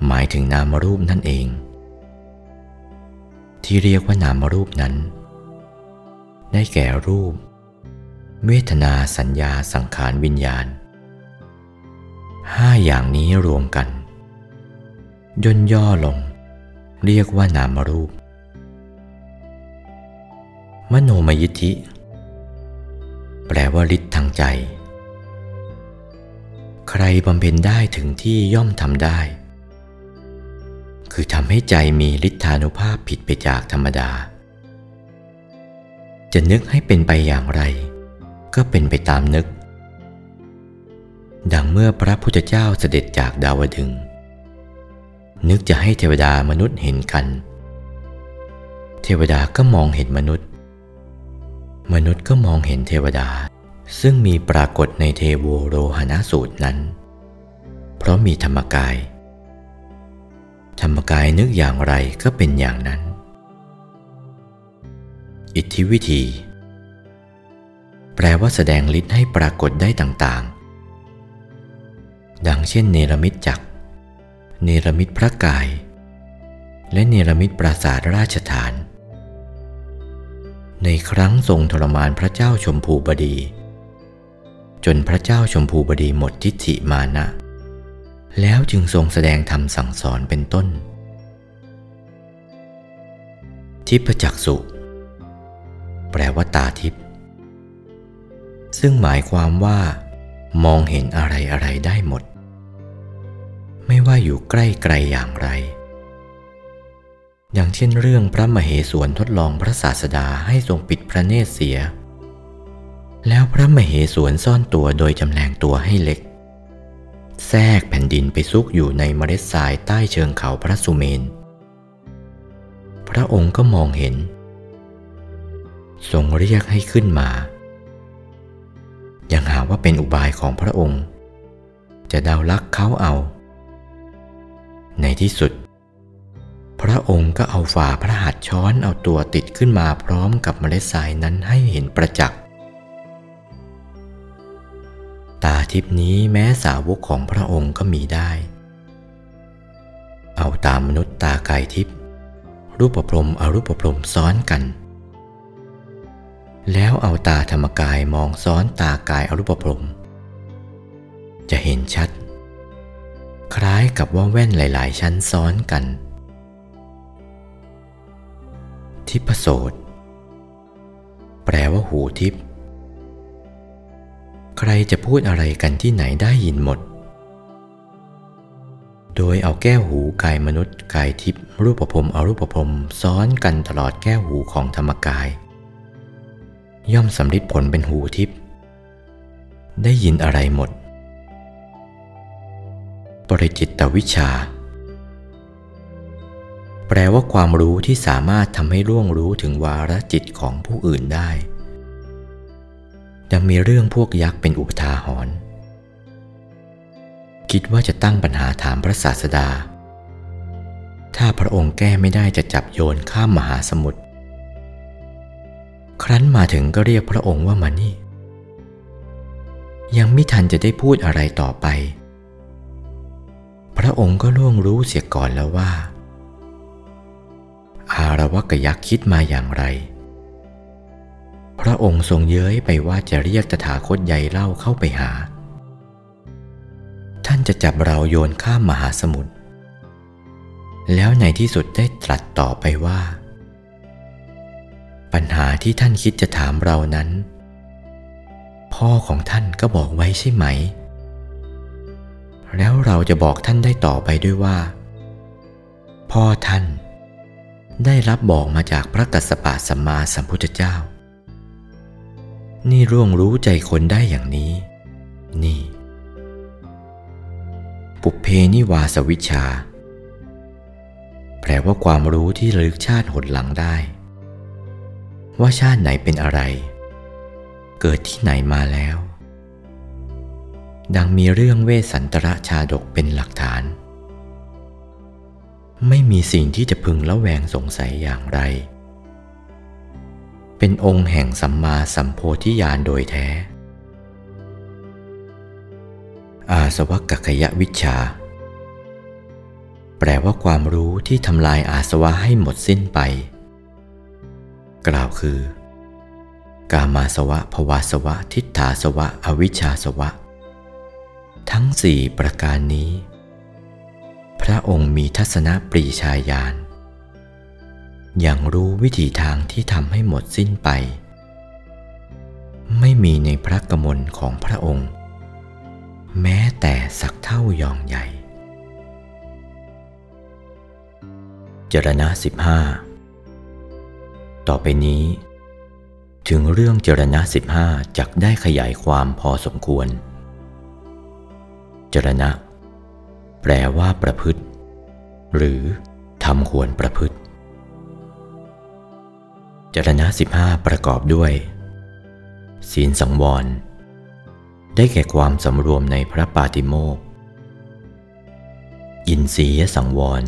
หมายถึงนามรูปนั่นเอง ที่เรียกว่านามรูปนั้น ได้แก่รูป เวทนาสัญญาสังขารวิญญาณห้าอย่างนี้รวมกัน ย่นย่อลง เรียกว่านามรูป มโนมยิทธิ แปลว่าฤทธิ์ทางใจ ใครบำเพ็ญได้ถึงที่ย่อมทำได้ คือทำให้ใจมีฤทธานุภาพผิดไปจากธรรมดา จะนึกให้เป็นไปอย่างไร ก็เป็นไปตามนึก ดังเมื่อพระพุทธเจ้าเสด็จจากดาวดึง นึกจะให้เทวดามนุษย์เห็นกัน เทวดาก็มองเห็นมนุษย์ มนุษย์ก็มองเห็นเทวดา ซึ่งมีปรากฏในเทโวโรหณสูตรนั้น เพราะมีธรรมกาย ธรรมกายนึกอย่างไรก็เป็นอย่างนั้น อิทธิวิธี แปลว่าแสดงฤทธิ์ให้ปรากฏได้ต่างๆ ดังเช่นเนรมิตจัก เนรมิตพระกาย และเนรมิตปราสาทราชฐานในครั้งทรงทรมานพระเจ้าชมพูบดี จนพระเจ้าชมพูบดีหมดทิฏฐิมานะ แล้วจึงทรงแสดงธรรมสั่งสอนเป็นต้น ทิพจักสุ แปลว่าตาทิพซึ่งหมายความว่า มองเห็นอะไรอะไรได้หมด ไม่ว่าอยู่ใกล้ไกลอย่างไร อย่างเช่นเรื่องพระมเหสวนทดลองพระศาสดาให้ทรงปิดพระเนตรเสีย แล้วพระมเหสวนซ่อนตัวโดยจำแรงตัวให้เล็ก แทรกแผ่นดินไปซุกอยู่ในเมล็ดทรายใต้เชิงเขาพระสุเมน พระองค์ก็มองเห็น ทรงเรียกให้ขึ้นมา ยังหาว่าเป็นอุบายของพระองค์ จะเดาลักเขาเอา ในที่สุด พระองค์ก็เอาฝ่าพระหัตถ์ช้อนเอาตัวติดขึ้นมาพร้อมกับเมล็ดทรายนั้นให้เห็นประจักษ์ ตาทิพนี้แม้สาวกของพระองค์ก็มีได้ เอาตามนุษย์ตากายทิพรูปประพรมอรูปประพรมซ้อนกัน แล้วเอาตาธรรมกายมองซ้อนตากายอรูปประพรมจะเห็นชัด คล้ายกับว่าแว่นหลาย ๆ ชั้นซ้อนกัน ทิพโสตแปลว่าหูทิพ ใครจะพูดอะไรกันที่ไหนได้ยินหมด โดยเอาแก้วหูกายมนุษย์กายทิพรูปภพอารูปภพซ้อนกันตลอดแก้วหูของธรรมกาย ย่อมสำลิดผลเป็นหูทิพได้ยินอะไรหมด ปริจิตวิชา แปลว่าความรู้ที่สามารถทำให้ร่วงรู้ถึงวาระจิตของผู้อื่นได้ ยังมีเรื่องพวกยักษ์เป็นอุปทาหรณ์คิดว่าจะตั้งปัญหาถามพระศาสดา ถ้าพระองค์แก้ไม่ได้จะจับโยนข้ามมหาสมุทร ครั้นมาถึงก็เรียกพระองค์ว่ามานี่ ยังไม่ทันจะได้พูดอะไรต่อไป พระองค์ก็ล่วงรู้เสียก่อนแล้วว่า อารวกยักษ์คิดมาอย่างไร พระองค์ทรงเย้ยไปว่าจะเรียกตถาคตใหญ่เล่าเข้าไปหา ท่านจะจับเราโยนข้ามมหาสมุทร แล้วในที่สุดได้ตรัสต่อไปว่า ปัญหาที่ท่านคิดจะถามเรานั้น พ่อของท่านก็บอกไว้ใช่ไหม แล้วเราจะบอกท่านได้ต่อไปด้วยว่า พ่อท่านได้รับบอกมาจากพระกัสสปะสัมมาสัมพุทธเจ้า นี่ร่วงรู้ใจคนได้อย่างนี้ นี่ ปุเพนิวาสวิชา แปลว่าความรู้ที่ระลึกชาติหดหลังได้ ว่าชาติไหนเป็นอะไร เกิดที่ไหนมาแล้ว ดังมีเรื่องเวสสันตระชาดกเป็นหลักฐาน ไม่มีสิ่งที่จะพึงละแวงสงสัยอย่างไร เป็นองค์แห่งสัมมาสัมโพธิญาณโดยแท้ อาสวัคกยวิชชา แปลว่าความรู้ที่ทำลายอาสวะให้หมดสิ้นไป กล่าวคือ กามาสวะภวาสวะ ทิฏฐาสวะ อวิชชาสวะ ทั้งสี่ประการนี้ พระองค์มีทัศนปรีชาญาณ อย่างรู้วิถีทางที่ทำให้หมดสิ้นไป ไม่มีในพระกมลของพระองค์ แม้แต่สักเท่ายองใหญ่ จรณะสิบห้าต่อไปนี้ ถึงเรื่องจรณะสิบห้าจักได้ขยายความพอสมควร จรณะ แปลว่าประพฤติ หรือทำควรประพฤติ จรณะสิบห้าประกอบด้วย ศีลสังวร ได้แก่ความสำรวมในพระปาติโมกอินทรียสังวร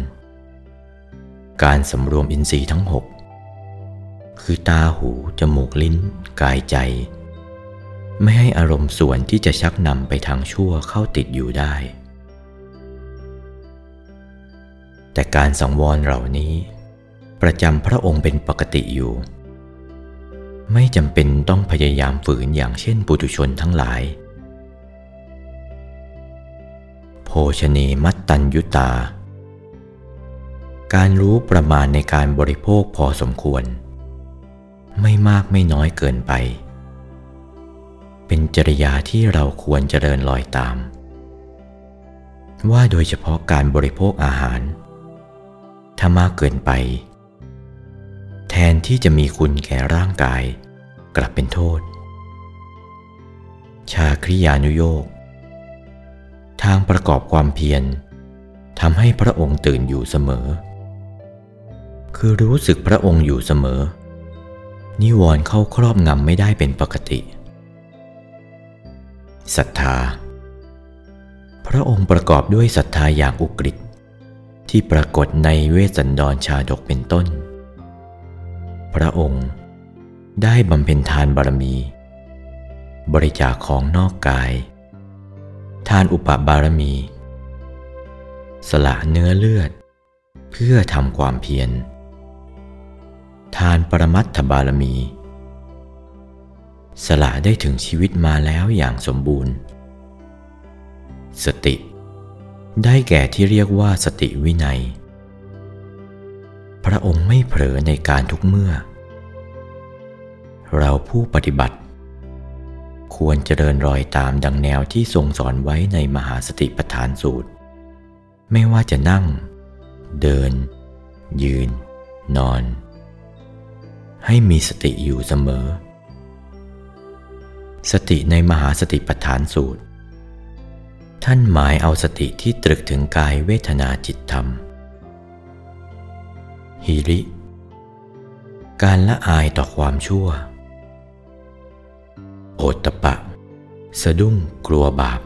การสำรวมอินทรีย์ทั้งหกคือตาหู จมูกลิ้น กายใจ ไม่ให้อารมณ์ส่วนที่จะชักนำไปทางชั่วเข้าติดอยู่ได้ แต่การสังวรเหล่านี้ ประจำพระองค์เป็นปกติอยู่ ไม่จำเป็นต้องพยายามฝืนอย่างเช่นปุถุชนทั้งหลาย โภชเนมัตตัญยุตา การรู้ประมาณในการบริโภคพอสมควร ไม่มากไม่น้อยเกินไป เป็นจริยาที่เราควรเจริญลอยตาม ว่าโดยเฉพาะการบริโภคอาหาร ถ้ามากเกินไป แทนที่จะมีคุณแก่ร่างกาย กลับเป็นโทษ ชาคริยานุโยกทางประกอบความเพียรทำให้พระองค์ตื่นอยู่เสมอ คือรู้สึกพระองค์อยู่เสมอ นิวรณ์เข้าครอบงำไม่ได้เป็นปกติศรัทธา พระองค์ประกอบด้วยศรัทธาอย่างอุกฤษที่ปรากฏในเวสสันดรชาดกเป็นต้น พระองค์ ได้บำเพ็ญทานบารมี บริจาคของนอกกาย ทานอุปบารมี สละเนื้อเลือด เพื่อทำความเพียร ทานปรมัตถบารมี สละได้ถึงชีวิตมาแล้วอย่างสมบูรณ์ สติ ได้แก่ที่เรียกว่าสติวินัย พระองค์ไม่เผลอในการทุกเมื่อ เราผู้ปฏิบัติ ควรเจริญรอยตามดังแนวที่ทรงสอนไว้ในมหาสติปัฏฐานสูตร ไม่ว่าจะนั่ง เดิน ยืน นอน ให้มีสติอยู่เสมอ สติในมหาสติปัฏฐานสูตร ท่านหมายเอาสติที่ตรึกถึงกายเวทนาจิตธรรม ฮิริ การละอายต่อความชั่ว โอตปะ สะดุ้งกลัวบาป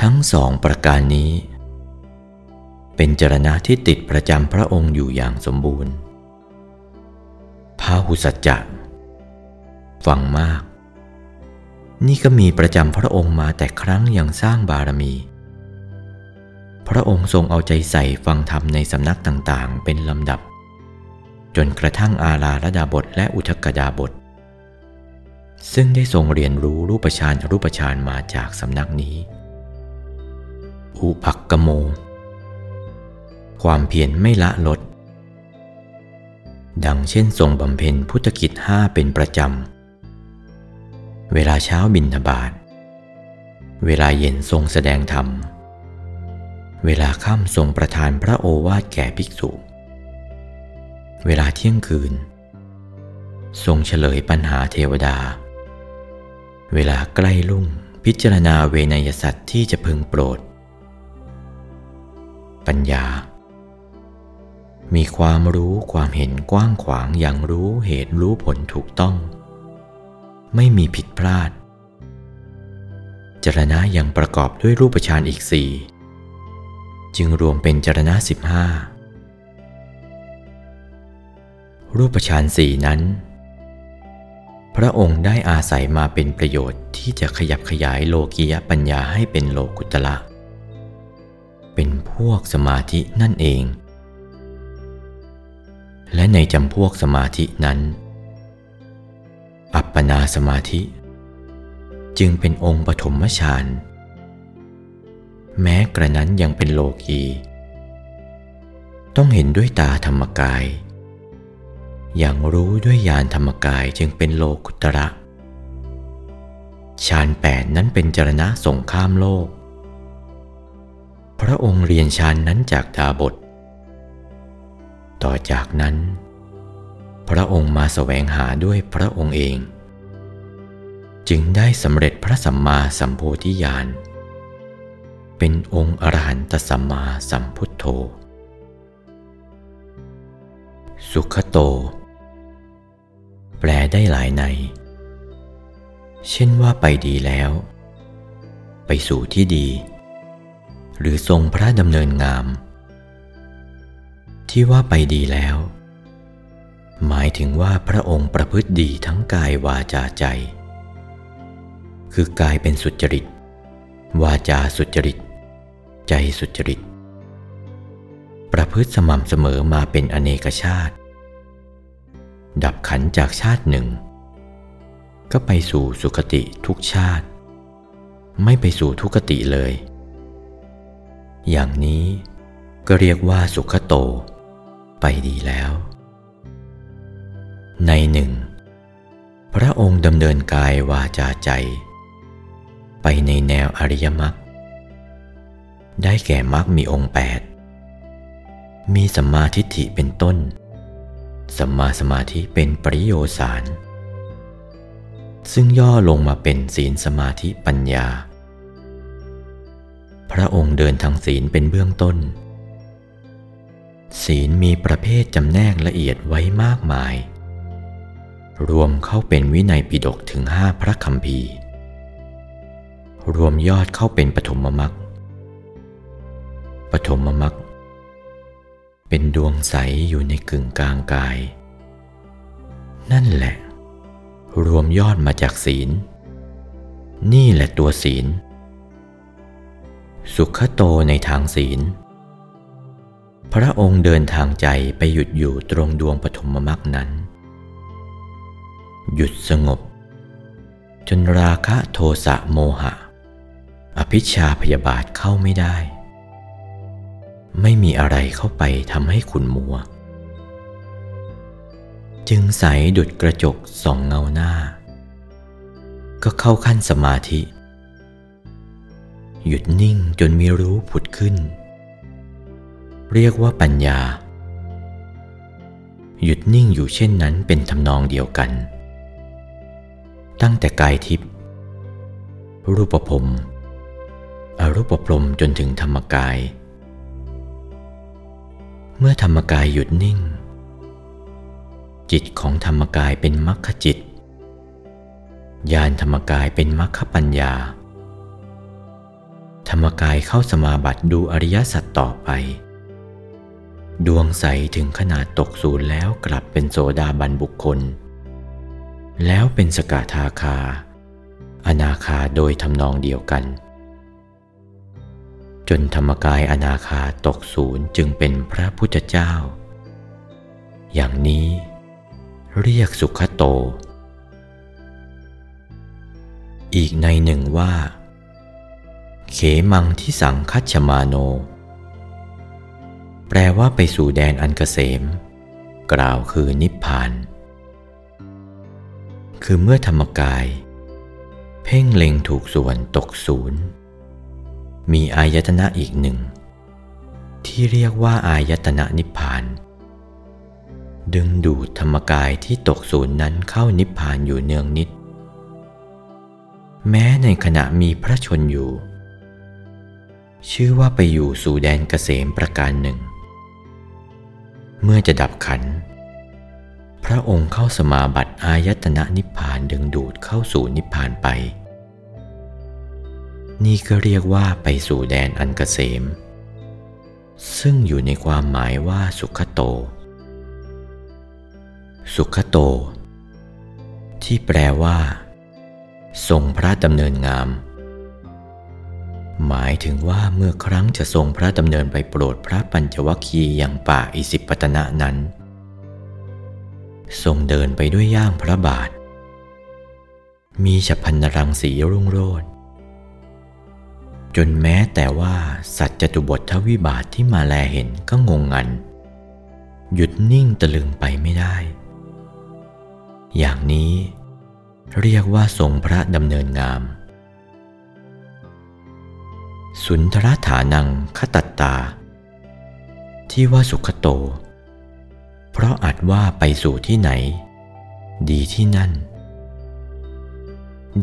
ทั้งสองประการนี้ เป็นจรณะที่ติดประจำพระองค์อยู่อย่างสมบูรณ์พาหุสัจจะฟังมาก นี่ก็มีประจำพระองค์มาแต่ครั้งยังสร้างบารมี พระองค์ทรงเอาใจใส่ฟังธรรมในสำนักต่างๆ เป็นลำดับ จนกระทั่งอาลาระดาบทและอุทกดาบท ซึ่งได้ทรงเรียนรู้รูปฌานรูปฌานมาจากสำนักนี้ อุปักกโม ความเพียรไม่ละลด ดังเช่นทรงบำเพ็ญพุทธกิจห้าเป็นประจำ เวลาเช้าบินทบาท เวลาเย็นทรงแสดงธรรม เวลาค่ำทรงประทานพระโอวาทแก่ภิกษุ เวลาเที่ยงคืน ทรงเฉลยปัญหาเทวดา เวลาใกล้ลุ่งพิจารณาเวนยสัตว์ที่จะพึงโปรด ปัญญา มีความรู้ความเห็นกว้างขวางอย่างรู้เหตุรู้ผลถูกต้อง ไม่มีผิดพลาด จรณะยังประกอบด้วยรูปฌานอีกสี่ จึงรวมเป็นจรณะสิบห้ารูปฌานสี่นั้น พระองค์ได้อาศัยมาเป็นประโยชน์ที่จะขยับขยายโลกียปัญญาให้เป็นโลกุตละ เป็นพวกสมาธินั่นเอง และในจำพวกสมาธินั้น อัปปนาสมาธิ จึงเป็นองค์ปฐมฌาน แม้กระนั้นยังเป็นโลกี ต้องเห็นด้วยตาธรรมกาย อย่างรู้ด้วยญาณธรรมกายจึงเป็นโลกุตระฌานแปดนั้นเป็นจรณะส่งข้ามโลก พระองค์เรียนฌานนั้นจากดาบท ต่อจากนั้น พระองค์มาแสวงหาด้วยพระองค์เอง จึงได้สำเร็จพระสัมมาสัมโพธิญาณ เป็นองค์อรหันตสัมมาสัมพุทโธ สุขโต แปลได้หลายใน เช่นว่าไปดีแล้ว ไปสู่ที่ดี หรือทรงพระดำเนินงาม ที่ว่าไปดีแล้ว หมายถึงว่าพระองค์ประพฤติดีทั้งกายวาจาใจ คือกายเป็นสุจริตวาจาสุจริต ใจสุจริต ประพฤติสม่ำเสมอมาเป็นอเนกชาติ ดับขันจากชาติหนึ่ง ก็ไปสู่สุคติทุกชาติ ไม่ไปสู่ทุกติเลย อย่างนี้ก็เรียกว่าสุขโต ไปดีแล้ว ในหนึ่ง พระองค์ดำเนินกายวาจาใจ ไปในแนวอริยมรรค ได้แก่มรรคมีองค์แปดมีสัมมาทิฏฐิเป็นต้น สัมมาสมาธิเป็นปริโยสาร ซึ่งย่อลงมาเป็นศีลสมาธิปัญญา พระองค์เดินทางศีลเป็นเบื้องต้น ศีลมีประเภทจำแนกละเอียดไว้มากมาย รวมเข้าเป็นวินัยปิฎกถึงห้าพระคำพีรวมยอดเข้าเป็นปฐมมรรค ปฐมมรรคเป็นดวงใสอยู่ในกึ่งกลางกาย นั่นแหละ รวมยอดมาจากศีล นี่แหละตัวศีล สุขโตในทางศีล พระองค์เดินทางใจไปหยุดอยู่ตรงดวงปฐมมรรคนั้น หยุดสงบ จนราคะโทสะโมหะ อภิชาพยาบาทเข้าไม่ได้ ไม่มีอะไรเข้าไปทำให้ขุนมัว จึงใสดุดกระจกส่องเงาหน้า ก็เข้าขั้นสมาธิ หยุดนิ่งจนมีรู้ผุดขึ้น เรียกว่าปัญญา หยุดนิ่งอยู่เช่นนั้นเป็นทำนองเดียวกัน ตั้งแต่กายทิพย์รูปภพอรูปพรมจนถึงธรรมกาย เมื่อธรรมกายหยุดนิ่ง จิตของธรรมกายเป็นมรรคจิต ญาณธรรมกายเป็นมรรคปัญญา ธรรมกายเข้าสมาบัติดูอริยสัจต่อไป ดวงใสถึงขนาดตกศูนย์แล้วกลับเป็นโสดาบันบุคคล แล้วเป็นสกทาคา อนาคาโดยทำนองเดียวกัน จนธรรมกายอนาคาตกศูนย์จึงเป็นพระพุทธเจ้า อย่างนี้เรียกสุขโต อีกในหนึ่งว่า เขมังที่สังคัชมาโน แปลว่าไปสู่แดนอันเกษม กล่าวคือนิพพาน คือเมื่อธรรมกายแผ่พ่งเล็งถูกส่วนตกศูนย์ มีอายตนะอีกหนึ่ง ที่เรียกว่าอายตนะนิพพาน ดึงดูดธรรมกายที่ตกศูนย์นั้นเข้านิพพานอยู่เนืองนิด แม้ในขณะมีพระชนอยู่ ชื่อว่าไปอยู่สู่แดนเกษมประการหนึ่ง เมื่อจะดับขัน พระองค์เข้าสมาบัติอายตนะนิพพานดึงดูดเข้าสู่นิพพานไป นี่ก็เรียกว่าไปสู่แดนอันเกษม ซึ่งอยู่ในความหมายว่าสุขโต สุขโต ที่แปลว่า ทรงพระดำเนินงาม หมายถึงว่าเมื่อครั้งจะทรงพระดำเนินไปโปรดพระปัญจวัคคีย์อย่างป่าอิสิปตนะนั้น ทรงเดินไปด้วยย่างพระบาท มีฉัพพันรังสีรุ่งโรจน จนแม้แต่ว่าสัตว์จตุบททวิบาทที่มาแลเห็นก็งงงัน หยุดนิ่งตะลึงไปไม่ได้ อย่างนี้เรียกว่าทรงพระดำเนินงาม สุนทรฐานังขตัตตา ที่ว่าสุขโต เพราะอาจว่าไปสู่ที่ไหน ดีที่นั่น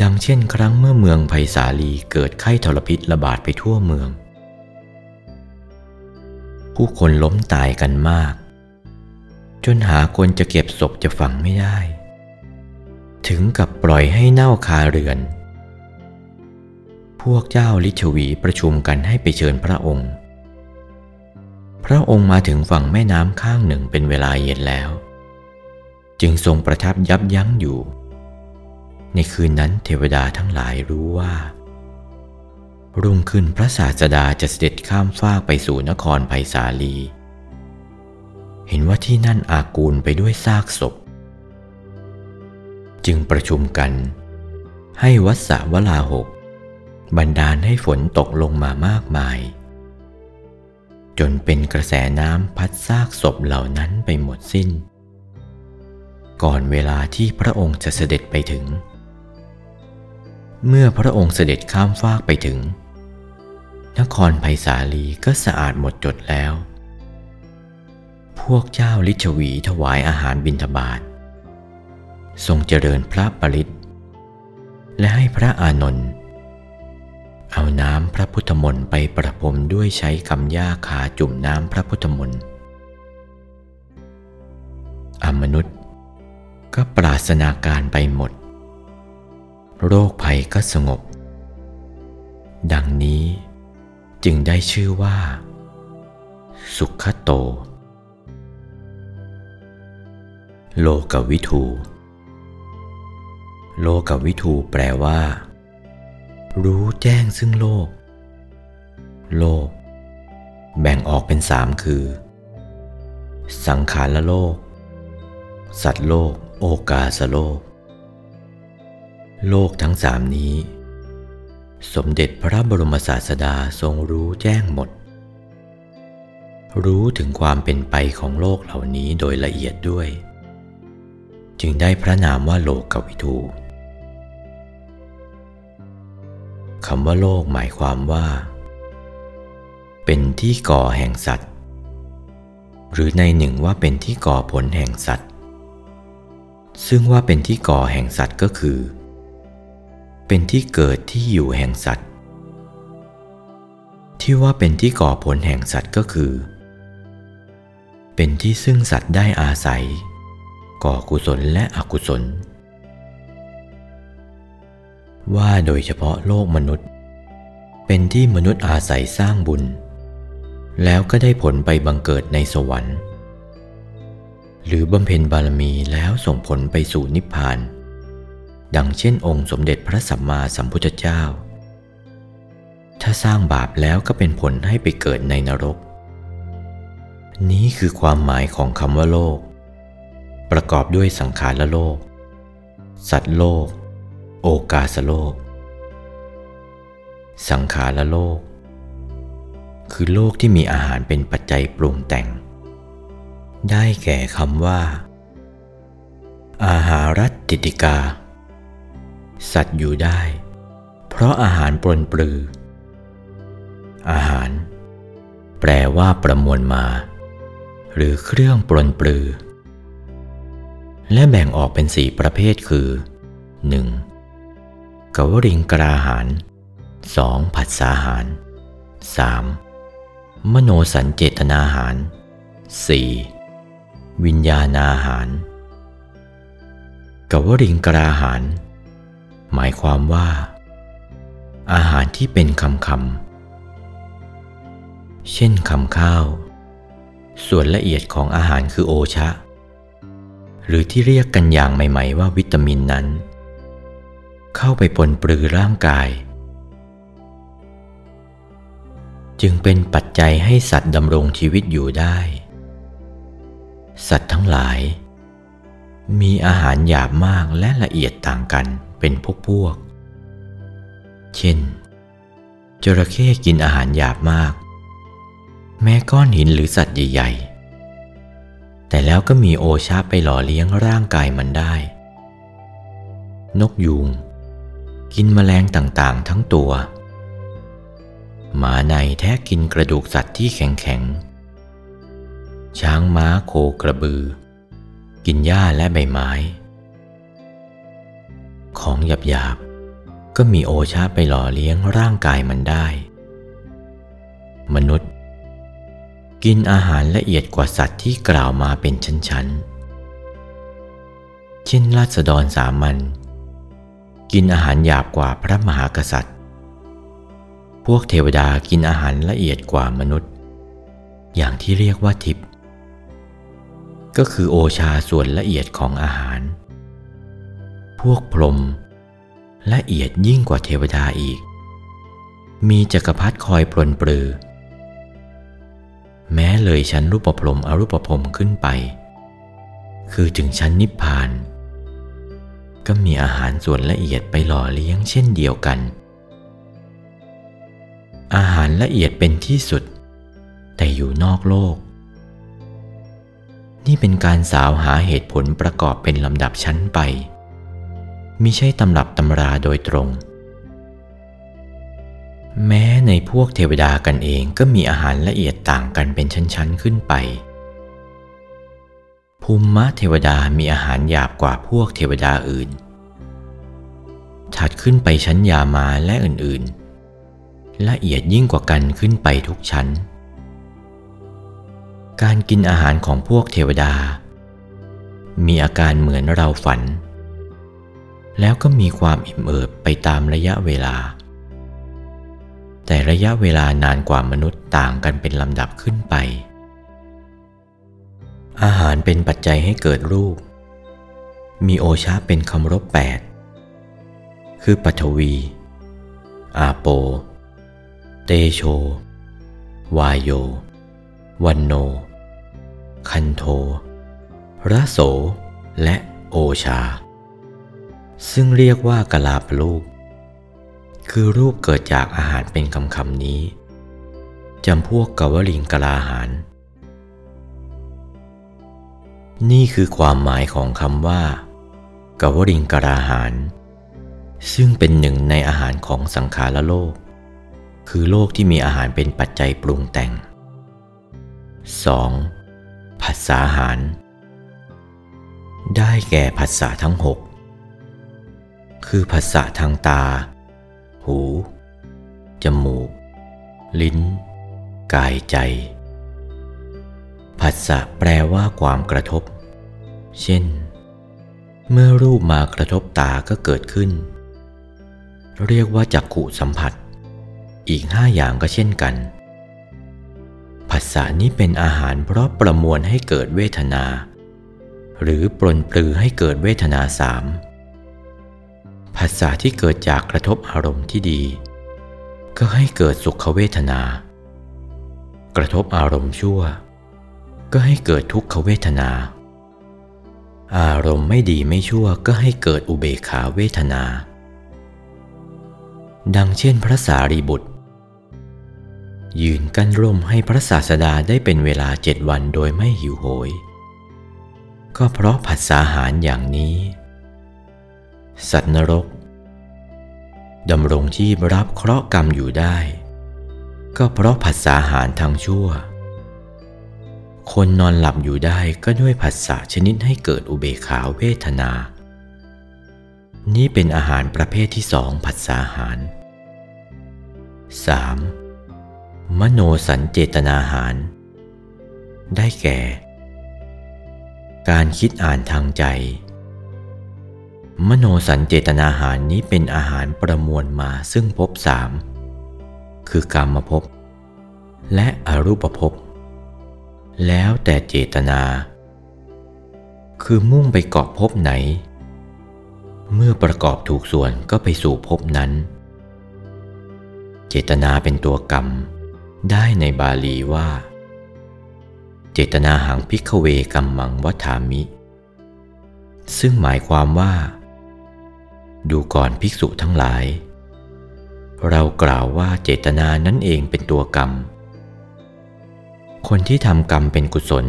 ดังเช่นครั้งเมื่อเมืองไผ่สาลีเกิดไข้ทรพิษระบาดไปทั่วเมือง ผู้คนล้มตายกันมาก จนหาคนจะเก็บศพจะฝังไม่ได้ ถึงกับปล่อยให้เน่าคาเรือน พวกเจ้าลิชวีประชุมกันให้ไปเชิญพระองค์ พระองค์มาถึงฝั่งแม่น้ำข้างหนึ่งเป็นเวลาเย็นแล้ว จึงทรงประทับยับยั้งอยู่ ในคืนนั้นเทวดาทั้งหลายรู้ว่า รุ่งขึ้นพระศาสดาจะเสด็จข้ามฟากไปสู่นครไผ่สาลี เห็นว่าที่นั่นอากูลไปด้วยซากศพ จึงประชุมกัน ให้วัดสาวลาหก บันดาลให้ฝนตกลงมามากมาย จนเป็นกระแสน้ำพัดซากศพเหล่านั้นไปหมดสิ้นก่อนเวลาที่พระองค์จะเสด็จไปถึง เมื่อพระองค์เสด็จข้ามฟากไปถึง นครไผ่สาลีก็สะอาดหมดจดแล้ว พวกเจ้าลิชวีถวายอาหารบิณฑบาตทรงเจริญพระปริตและให้พระอานนท์เอาน้ำพระพุทธมนต์ไปประพรมด้วยใช้คำย่าขาจุ่มน้ำพระพุทธมนต์อมนุษย์ก็ปราศนาการไปหมด โรคภัยก็สงบ ดังนี้จึงได้ชื่อว่า สุขโต โลกวิทู โลกวิทูแปลว่า รู้แจ้งซึ่งโลก โลก แบ่งออกเป็นสามคือ สังขารละโลก สัตว์โลก โอกาสโลก โลกทั้งสามนี้ สมเด็จพระบรมศาสดาทรงรู้แจ้งหมด รู้ถึงความเป็นไปของโลกเหล่านี้โดยละเอียดด้วย จึงได้พระนามว่าโลกกวิทูคำว่าโลกหมายความว่า เป็นที่ก่อแห่งสัตว์ หรือในหนึ่งว่าเป็นที่ก่อผลแห่งสัตว์ ซึ่งว่าเป็นที่ก่อแห่งสัตว์ก็คือ เป็นที่เกิดที่อยู่แห่งสัตว์ ที่ว่าเป็นที่ก่อผลแห่งสัตว์ก็คือ เป็นที่ซึ่งสัตว์ได้อาศัย ก่อกุศลและอกุศล ว่าโดยเฉพาะโลกมนุษย์ เป็นที่มนุษย์อาศัยสร้างบุญ แล้วก็ได้ผลไปบังเกิดในสวรรค์ หรือบำเพ็ญบารมีแล้วส่งผลไปสู่นิพพาน ดังเช่นองค์สมเด็จพระสัมมาสัมพุทธเจ้า ถ้าสร้างบาปแล้วก็เป็นผลให้ไปเกิดในนรก นี้คือความหมายของคำว่าโลก ประกอบด้วยสังขารโลก สัตว์โลก โอกาสโลก สังขารโลก คือโลกที่มีอาหารเป็นปัจจัยปรุงแต่ง ได้แก่คำว่า อาหารัตติติกา สัตว์อยู่ได้ เพราะอาหารปรนปลือ อาหาร แปลว่าประมวลมา หรือเครื่องปรนปลือ และแบ่งออกเป็นสี่ประเภทคือ 1. กวริงกราหาร 2. ผัสสาหาร 3. มโนสัญเจตนาหาร 4. วิญญาณาหารกวริงกราหาร หมายความว่า อาหารที่เป็นคำคำเช่นคำข้าว ส่วนละเอียดของอาหารคือโอชะ หรือที่เรียกกันอย่างใหม่ ๆ ว่าวิตามินนั้น เข้าไปปนปลือร่างกาย จึงเป็นปัจจัยให้สัตว์ดำรงชีวิตอยู่ได้ สัตว์ทั้งหลายมีอาหารหยาบมากและละเอียดต่างกัน เป็นพวกพวก เช่น จระเข้กินอาหารหยาบมาก แม้ก้อนหินหรือสัตว์ใหญ่ๆ แต่แล้วก็มีโอชาไปหล่อเลี้ยงร่างกายมันได้ นกยูงกินแมลงต่างๆทั้งตัว หมาในแทะกินกระดูกสัตว์ที่แข็งๆ ช้างม้าโคกระบือ กินหญ้าและใบไม้ ของหยาบๆ ก็มีโอชาไปหล่อเลี้ยงร่างกายมันได้ มนุษย์ กินอาหารละเอียดกว่าสัตว์ที่กล่าวมาเป็นชั้นๆ เช่นราษฎรสามัญกินอาหารหยาบกว่าพระมหากษัตริย์ พวกเทวดากินอาหารละเอียดกว่ามนุษย์ อย่างที่เรียกว่าทิพย์ก็คือโอชาส่วนละเอียดของอาหาร พวกพรหมละเอียดยิ่งกว่าเทวดาอีก มีจักรพรรดิคอยปลนปลือ แม้เลยชั้นรูปพรหมอรูปพรหมขึ้นไป คือถึงชั้นนิพพาน ก็มีอาหารส่วนละเอียดไปหล่อเลี้ยงเช่นเดียวกัน อาหารละเอียดเป็นที่สุด แต่อยู่นอกโลก นี่เป็นการสาวหาเหตุผลประกอบเป็นลำดับชั้นไป มิใช่ตำรับตำราโดยตรง แม้ในพวกเทวดากันเองก็มีอาหารละเอียดต่างกันเป็นชั้น ๆ ขึ้นไป ภูมิมะเทวดามีอาหารหยาบกว่าพวกเทวดาอื่น ถัดขึ้นไปชั้นยามาและอื่นๆ ละเอียดยิ่งกว่ากันขึ้นไปทุกชั้น การกินอาหารของพวกเทวดา มีอาการเหมือนเราฝัน แล้วก็มีความอิ่มเอิบไปตามระยะเวลา แต่ระยะเวลานานกว่ามนุษย์ต่างกันเป็นลำดับขึ้นไป อาหารเป็นปัจจัยให้เกิดรูป มีโอชาเป็นคำรบแปดคือปัทวี อาโป เตโช วายโย วันโน คันโทระโส และโอชา ซึ่งเรียกว่ากลาปลูกคือรูปเกิดจากอาหารเป็นคำคำนี้จำพวกกวลิงกลาหาร นี่คือความหมายของคำว่ากวลิงกลาหาร ซึ่งเป็นหนึ่งในอาหารของสังขารโลก คือโลกที่มีอาหารเป็นปัจจัยปรุงแต่ง 2. ผัสสาหาร ได้แก่ผัสสะทั้งหก คือผัสสะทางตา หู จมูก ลิ้น กายใจ ผัสสะแปลว่าความกระทบ เช่น เมื่อรูปมากระทบตาก็เกิดขึ้น เรียกว่าจักขุสัมผัส อีกห้าอย่างก็เช่นกัน ผัสสะนี้เป็นอาหารเพราะประมวลให้เกิดเวทนา หรือปลนปลือให้เกิดเวทนาสาม ผัสสะที่เกิดจากกระทบอารมณ์ที่ดี ก็ให้เกิดสุขเวทนา กระทบอารมณ์ชั่ว ก็ให้เกิดทุกขเวทนา อารมณ์ไม่ดีไม่ชั่วก็ให้เกิดอุเบกขาเวทนา ดังเช่นพระสารีบุตร ยืนกั้นร่มให้พระศาสดาได้เป็นเวลาเจ็ดวันโดยไม่หิวโหย ก็เพราะผัสสาหารอย่างนี้ สัตว์นรกดำรงชีพรับเคราะห์กรรมอยู่ได้ ก็เพราะผัสสะอาหารทางชั่ว คนนอนหลับอยู่ได้ก็ด้วยผัสสะชนิดให้เกิดอุเบกขาเวทนา นี่เป็นอาหารประเภทที่สองผัสสะอาหาร 3. มโนสัญเจตนาหาร ได้แก่ การคิดอ่านทางใจ มโนสัญเจตนาหารนี้เป็นอาหารประมวลมาซึ่งภพสามคือกรรมภพและอรูปภพแล้วแต่เจตนา คือมุ่งไปเกาะภพไหน เมื่อประกอบถูกส่วนก็ไปสู่ภพนั้น เจตนาเป็นตัวกรรม ได้ในบาลีว่า เจตนาหังพิกเวกัมมังวัฏามิ ซึ่งหมายความว่า ดูก่อนภิกษุทั้งหลาย เรากล่าวว่าเจตนานั่นเองเป็นตัวกรรม คนที่ทำกรรมเป็นกุศล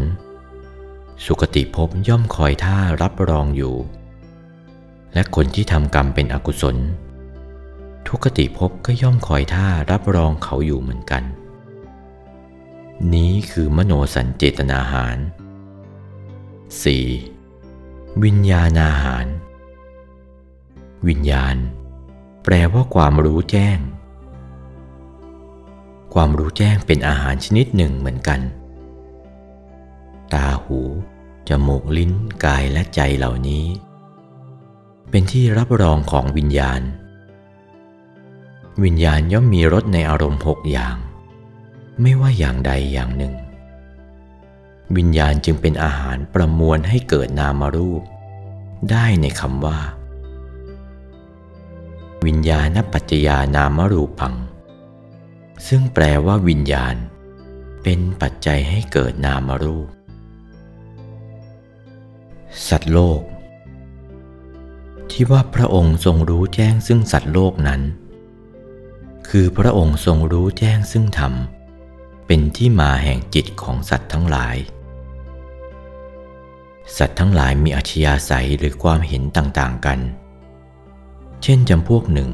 สุคติภพย่อมคอยท่ารับรองอยู่ และคนที่ทำกรรมเป็นอกุศล ทุกติภพก็ย่อมคอยท่ารับรองเขาอยู่เหมือนกัน นี้คือมโนสัญเจตนาหาร 4. วิญญาณอาหาร วิญญาณ แปลว่าความรู้แจ้ง ความรู้แจ้งเป็นอาหารชนิดหนึ่งเหมือนกัน ตาหู จมูกลิ้นกายและใจเหล่านี้ เป็นที่รับรองของวิญญาณ วิญญาณย่อมมีรสในอารมณ์หกอย่าง ไม่ว่าอย่างใดอย่างหนึ่ง วิญญาณจึงเป็นอาหารประมวลให้เกิดนามารูปได้ในคำว่า วิญญาณปัจจยานามรูปัง ซึ่งแปลว่าวิญญาณ เป็นปัจจัยให้เกิดนามรูป สัตว์โลก ที่ว่าพระองค์ทรงรู้แจ้งซึ่งสัตว์โลกนั้น คือพระองค์ทรงรู้แจ้งซึ่งธรรม เป็นที่มาแห่งจิตของสัตว์ทั้งหลายสัตว์ทั้งหลายมีอัธยาศัยหรือความเห็นต่าง ๆ กัน เช่นจำพวกหนึ่ง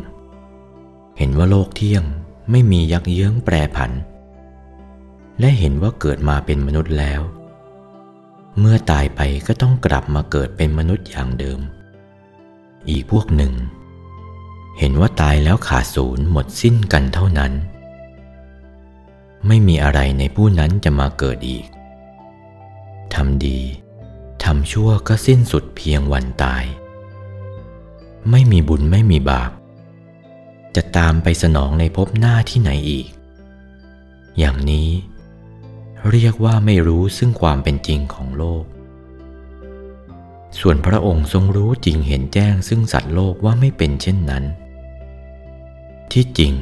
เห็นว่าโลกเที่ยงไม่มียักเยื้องแปรผัน และเห็นว่าเกิดมาเป็นมนุษย์แล้ว เมื่อตายไปก็ต้องกลับมาเกิดเป็นมนุษย์อย่างเดิม อีกพวกหนึ่ง เห็นว่าตายแล้วขาดศูนย์หมดสิ้นกันเท่านั้น ไม่มีอะไรในผู้นั้นจะมาเกิดอีกทำดีทำชั่วก็สิ้นสุดเพียงวันตาย ไม่มีบุญไม่มีบาป จะตามไปสนองในภพหน้าที่ไหนอีก อย่างนี้ เรียกว่าไม่รู้ซึ่งความเป็นจริงของโลก ส่วนพระองค์ทรงรู้จริงเห็นแจ้งซึ่งสัตว์โลกว่าไม่เป็นเช่นนั้น ที่จริง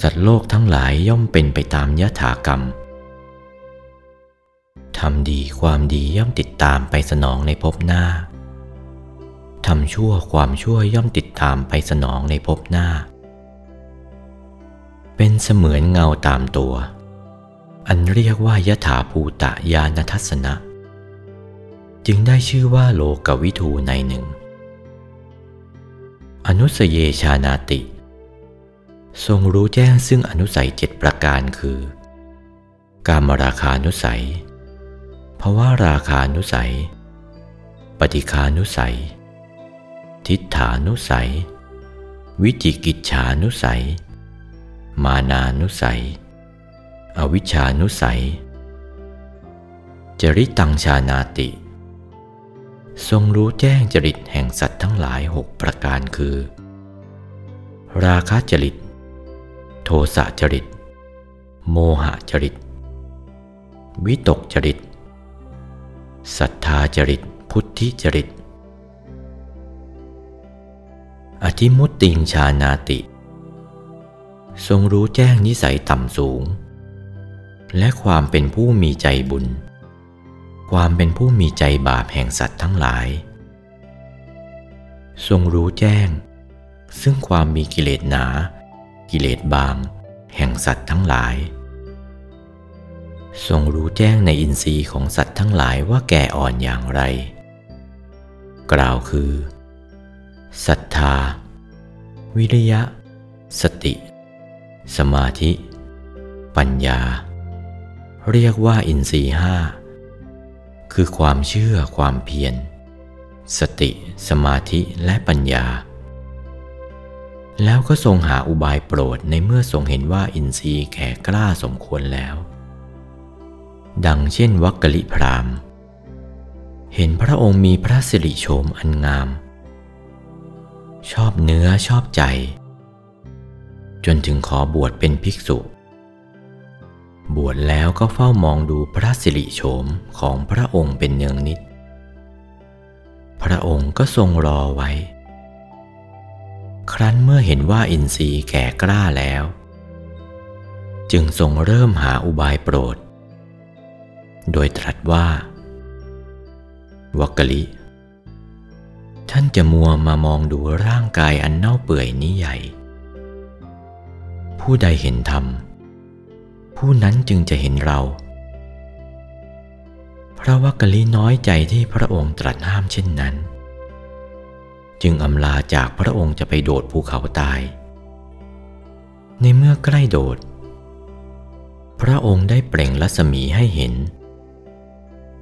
สัตว์โลกทั้งหลายย่อมเป็นไปตามยถากรรมทำดีความดีย่อมติดตามไปสนองในภพหน้า ทำชั่วความชั่วย่อมติดตามไปสนองในภพหน้า เป็นเสมือนเงาตามตัว อันเรียกว่ายถาภูตะยานทัศนะ จึงได้ชื่อว่าโลกวิทูในหนึ่ง อนุสเยชานาติ ทรงรู้แจ้งซึ่งอนุสัยเจ็ดประการคือ การมราคานุสัยภาวะราคานุสัย ปฏิคานุสัย ทิฏฐานุสัย วิจิกิจฉานุสัย มานานุสัย อวิชานุสัย จริตังชานาติ ทรงรู้แจ้งจริตแห่งสัตว์ทั้งหลายหกประการคือ ราคะจริต โทสะจริต โมหะจริต วิตกจริตศรัทธาจริต พุทธิจริต อธิมุตติงชานาติ ทรงรู้แจ้งนิสัยต่ำสูง และความเป็นผู้มีใจบุญ ความเป็นผู้มีใจบาปแห่งสัตว์ทั้งหลาย ทรงรู้แจ้ง ซึ่งความมีกิเลสหนา กิเลสบาง แห่งสัตว์ทั้งหลาย ทรงรู้แจ้งในอินทรีย์ของสัตว์ทั้งหลายว่าแก่อ่อนอย่างไร กล่าวคือ ศรัทธา วิริยะ สติ สมาธิ ปัญญา เรียกว่าอินทรีห้าคือความเชื่อความเพียร สติ สมาธิและปัญญา แล้วก็ทรงหาอุบายโปรดในเมื่อทรงเห็นว่าอินทรีย์แก่กล้าสมควรแล้ว ดังเช่นวักกลิพรามเห็นพระองค์มีพระสิริโฉมอันงาม ชอบเนื้อชอบใจ จนถึงขอบวชเป็นภิกษุ บวชแล้วก็เฝ้ามองดูพระสิริโฉมของพระองค์เป็นเนืองนิด พระองค์ก็ทรงรอไว้ ครั้นเมื่อเห็นว่าอินทรีย์แก่กล้าแล้ว จึงทรงเริ่มหาอุบายโปรด โดยตรัสว่า วักกะลิ ท่านจะมัวมามองดูร่างกายอันเน่าเปื่อยนี้ใหญ่ ผู้ใดเห็นธรรม ผู้นั้นจึงจะเห็นเรา พระวักกะลิน้อยใจที่พระองค์ตรัสห้ามเช่นนั้น จึงอำลาจากพระองค์จะไปโดดภูเขาตาย ในเมื่อใกล้โดด พระองค์ได้เปล่งรัศมีให้เห็น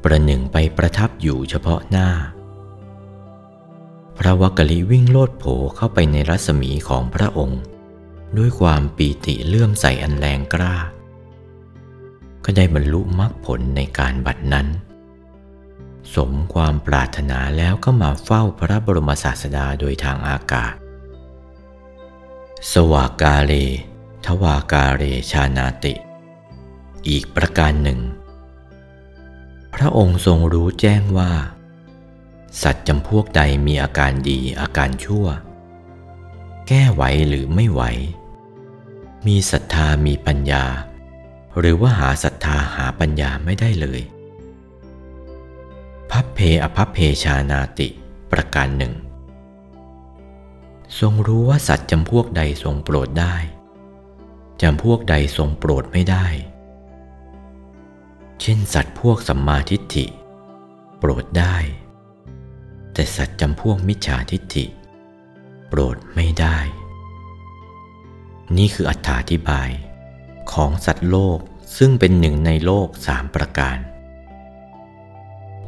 ประหนึ่งไปประทับอยู่เฉพาะหน้า พระวักกะลิวิ่งโลดโผเข้าไปในรัศมีของพระองค์ ด้วยความปีติเลื่อมใสอันแรงกล้า ก็ได้บรรลุมรรคผลในการบัดนั้น สมความปรารถนาแล้วก็มาเฝ้าพระบรมศาสดาโดยทางอากาศ สวากาเลทวากาเรชานาติ อีกประการหนึ่ง พระองค์ทรงรู้แจ้งว่า สัตว์จำพวกใดมีอาการดีอาการชั่ว แก้ไหวหรือไม่ไหว มีศรัทธามีปัญญา หรือว่าหาศรัทธาหาปัญญาไม่ได้เลย พัพเพอภัพเพชานาติประการหนึ่ง ทรงรู้ว่าสัตว์จำพวกใดทรงโปรดได้จำพวกใดทรงโปรดไม่ได้ เช่นสัตว์พวกสัมมาทิฏฐิ โปรดได้ แต่สัตว์จำพวกมิจฉาทิฏฐิ โปรดไม่ได้ นี่คืออธิบายของสัตว์โลกซึ่งเป็นหนึ่งในโลกสามประการ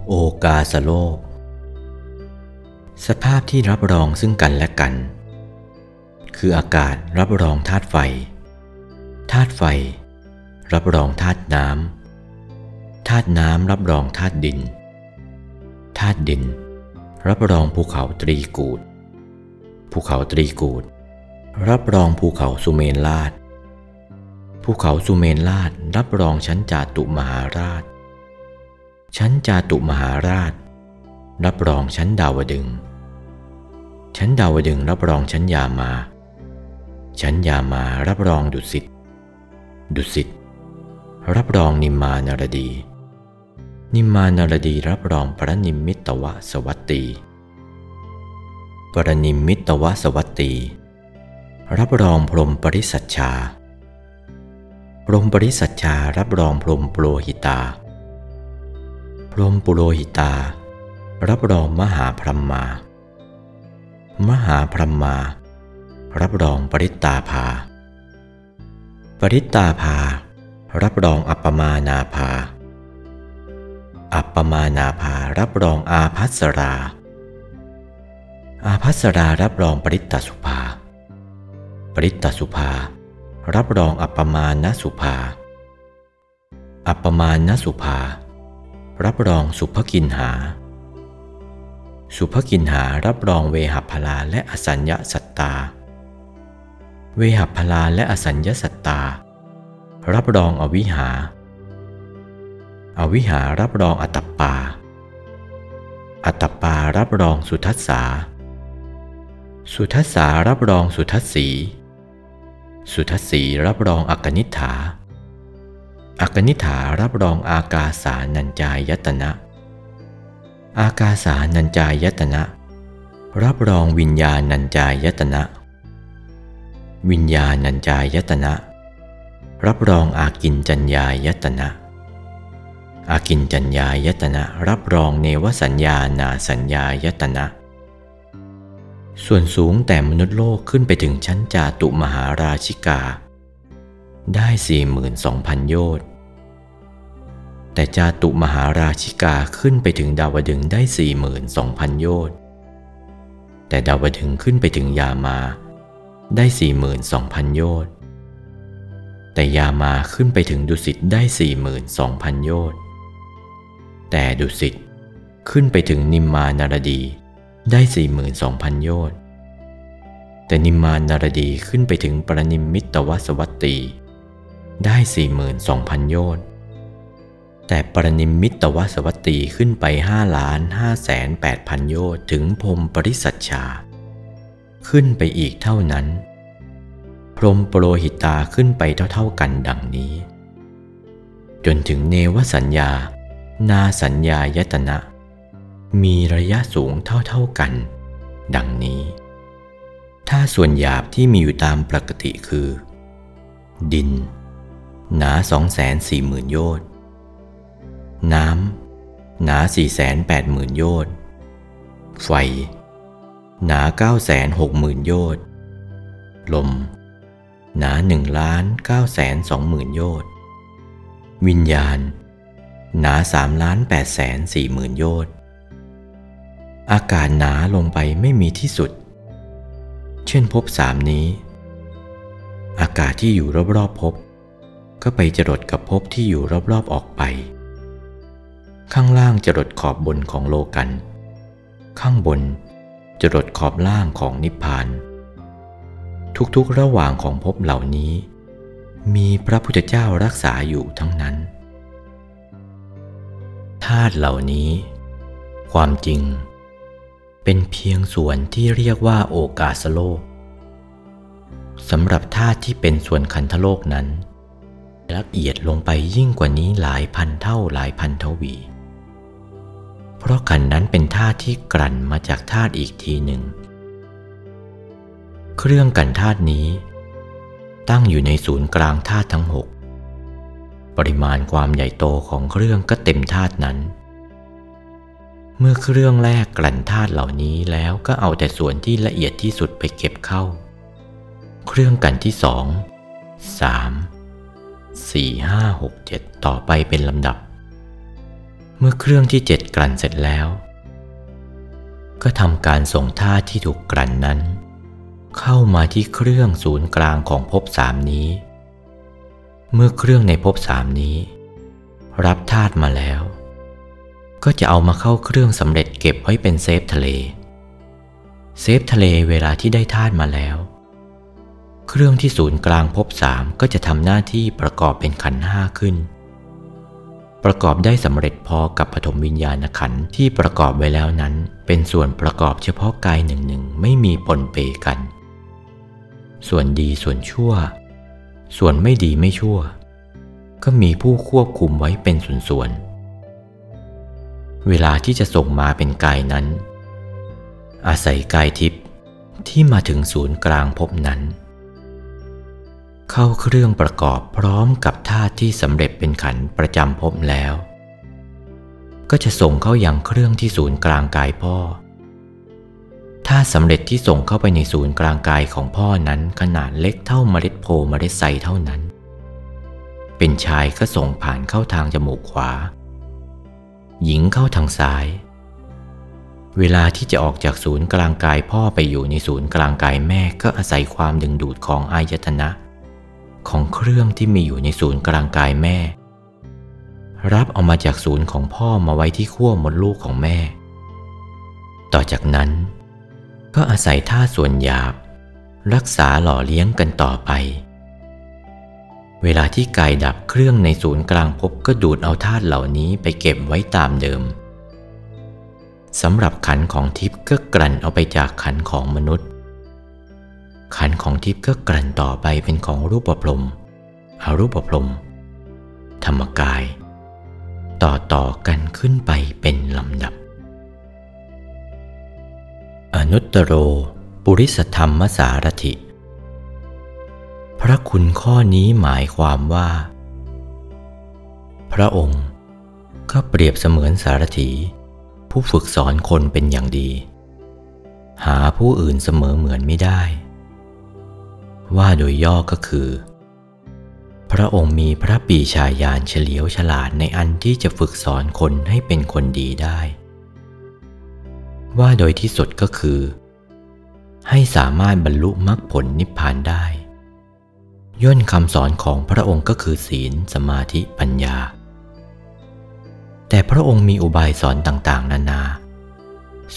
โอกาสโลก สภาพที่รับรองซึ่งกันและกัน คืออากาศรับรองธาตุไฟ ธาตุไฟ รับรองธาตุน้ำธาตุน้ำรับรองธาตุดิน ธาตุดิน รับรองภูเขาตรีกูด ภูเขาตรีกูด รับรองภูเขาสุเมนลาดภูเขาสุเมนลาดรับรองชั้นจาตุมหาราช ชั้นจาตุมหาราช รับรองชั้นดาวดึง ชั้นดาวดึงรับรองชั้นยามา ชั้นยามารับรองดุสิต ดุสิต รับรองนิมมานารดี นิมานารดีรับรองพระนิมมิตวสวัตตีปรนิมมิตวสวัตตี รับรองพรมปริสัชชา พรมปริสัชชารับรองพรมปุโรหิตา พรมปุโรหิตา รับรองมหาพรหมา มหาพรหมา รับรองปริตตาภา ปริตตาภา รับรองอัปปมานาภา อัปปมานาภารับรองอาพัสรา อาพัสรารับรองปริตตสุภา ปริตตสุภา รับรองอัปปมาณสุภา อัปปมาณสุภา รับรองสุภกินหา สุภกินหารับรองเวหัพลาและอสัญญสัตตา เวหัพลาและอสัญญสัตตา รับรองอวิหา อวิหารับรองอัตปา อัตปารับรองสุทัสสา สุทัสสารับรองสุทัสสี สุทัสสีรับรองอักนิฐาอักนิฐารับรองอากาสานัญจายตนะ อากาสานัญจายตนะ รับรองวิญญาณัญจายตนะ วิญญาณัญจายตนะ รับรองอากินจัญญายตนะ อากินจัญญายตนะรับรองเนวสัญญานาสัญญายตนะ ส่วนสูงแต่มนุษย์โลกขึ้นไปถึงชั้นจาตุมหาราชิกา ได้ 42,000 โยชน์แต่จาตุมหาราชิกาขึ้นไปถึงดาวดึงได้ 42,000 โยชน์แต่ดาวดึงขึ้นไปถึงยามา ได้ 42,000 โยชน์แต่ยามาขึ้นไปถึงดุสิตได้ 42,000 โยชน์ แต่ดุสิตขึ้นไปถึงนิมมานารดีได้ 42,000 โยชน์ แต่นิมมานารดีขึ้นไปถึงปรนิมมิตวสวัตตีได้ 42,000 โยชน์ แต่ปรนิมมิตวสวัตตีขึ้นไป5ล้าน5แสน8พันโยชน์ถึงพรมปริสัชชา ขึ้นไปอีกเท่านั้น พรมโปรหิตาขึ้นไปเท่าๆกันดังนี้ จนถึงเนวสัญญา นาสัญญายตนะ มีระยะสูงเท่าๆกัน ดังนี้ ถ้าส่วนหยาบที่มีอยู่ตามปกติคือ ดิน หนา2 4 0 0 0 0โยชน์น้ำ หนา4 8 0 0 0 0โยชน์ไฟ หนา9 6 0 0 0 0โยชน์ลม หนา1ล้าน9 2 0 0 0 0โยชน์วิญญาณ หนา3ล้าน8 4 0 0 0 0โยชน์อากาศหนาลงไปไม่มีที่สุด เช่นภพสามนี้ อากาศที่อยู่รอบๆภพก็ไปจรดกับภพที่อยู่รอบๆออกไป ข้างล่างจรดขอบบนของโลกัน ข้างบนจรดขอบล่างของนิพพาน ทุกๆระหว่างของภพเหล่านี้ มีพระพุทธเจ้ารักษาอยู่ทั้งนั้น ธาตุเหล่านี้ ความจริง เป็นเพียงส่วนที่เรียกว่าโอกาสโลกสำหรับธาตุที่เป็นส่วนคันธโลกนั้น ละเอียดลงไปยิ่งกว่านี้หลายพันเท่าหลายพันทวี เพราะขันนั้นเป็นธาตุที่กลั่นมาจากธาตุอีกทีหนึ่ง เครื่องกันธาตุนี้ ตั้งอยู่ในศูนย์กลางธาตุทั้งหก ปริมาณความใหญ่โตของเครื่องก็เต็มธาตุนั้น เมื่อเครื่องแรกกลั่นธาตุเหล่านี้แล้วก็เอาแต่ส่วนที่ละเอียดที่สุดไปเก็บเข้า เครื่องกันที่สองสามสี่ห้าหกเจ็ดต่อไปเป็นลำดับ เมื่อเครื่องที่เจ็ดกลั่นเสร็จแล้ว ก็ทำการส่งธาตุที่ถูกกลั่นนั้น เข้ามาที่เครื่องศูนย์กลางของภพสามนี้ เมื่อเครื่องในภพสามนี้ รับธาตุมาแล้ว ก็จะเอามาเข้าเครื่องสำเร็จเก็บไว้เป็นเซฟทะเล เซฟทะเลเวลาที่ได้ธาตุมาแล้ว เครื่องที่ศูนย์กลางภพสามก็จะทำหน้าที่ประกอบเป็นขันธ์ห้าขึ้น ประกอบได้สำเร็จพอกับปฐมวิญญาณขันธ์ที่ประกอบไว้แล้วนั้น เป็นส่วนประกอบเฉพาะกายหนึ่งหนึ่งไม่มีปนเปกัน ส่วนดีส่วนชั่ว ส่วนไม่ดีไม่ชั่ว ก็มีผู้ควบคุมไว้เป็นส่วนๆ เวลาที่จะส่งมาเป็นกายนั้น อาศัยกายทิพย์ที่มาถึงศูนย์กลางภพนั้น เข้าเครื่องประกอบพร้อมกับธาตุที่สำเร็จเป็นขันประจำภพแล้ว ก็จะส่งเข้ายัางเครื่องที่ศูนย์กลางกายพ่อ ถ้าสำเร็จที่ส่งเข้าไปในศูนย์กลางกายของพ่อนั้นขนาดเล็กเท่าเมล็ดโพเมล็ดไซเท่านั้น เป็นชายก็ส่งผ่านเข้าทางจมูกขวา หญิงเข้าทางซ้าย เวลาที่จะออกจากศูนย์กลางกายพ่อไปอยู่ในศูนย์กลางกายแม่ก็อาศัยความดึงดูดของอายตนะ ของเครื่องที่มีอยู่ในศูนย์กลางกายแม่ รับเอามาจากศูนย์ของพ่อมาไว้ที่ขั้วมดลูกของแม่ ต่อจากนั้น ก็อาศัยท่าส่วนหยาบ รักษาหล่อเลี้ยงกันต่อไป เวลาที่กายดับเครื่องในศูนย์กลางพบก็ดูดเอาธาตุเหล่านี้ไปเก็บไว้ตามเดิมสำหรับขันของทิพย์ก็กลั่นเอาไปจากขันของมนุษย์ ขันของทิพย์ก็กลั่นต่อไปเป็นของรูปพรมอรูปพรม ธรรมกาย ต่อต่อกันขึ้นไปเป็นลำดับ อนุตตโร ปุริสธรรมสารถิ พระคุณข้อนี้หมายความว่า พระองค์ก็เปรียบเสมือนสารถี ผู้ฝึกสอนคนเป็นอย่างดี หาผู้อื่นเสมอเหมือนไม่ได้ ว่าโดยย่อก็คือ พระองค์มีพระปีชาญาณเฉลียวฉลาดในอันที่จะฝึกสอนคนให้เป็นคนดีได้ ว่าโดยที่สุดก็คือ ให้สามารถบรรลุมรรคผลนิพพานได้ ย่นคำสอนของพระองค์ก็คือศีลสมาธิปัญญา แต่พระองค์มีอุบายสอนต่างๆ นานา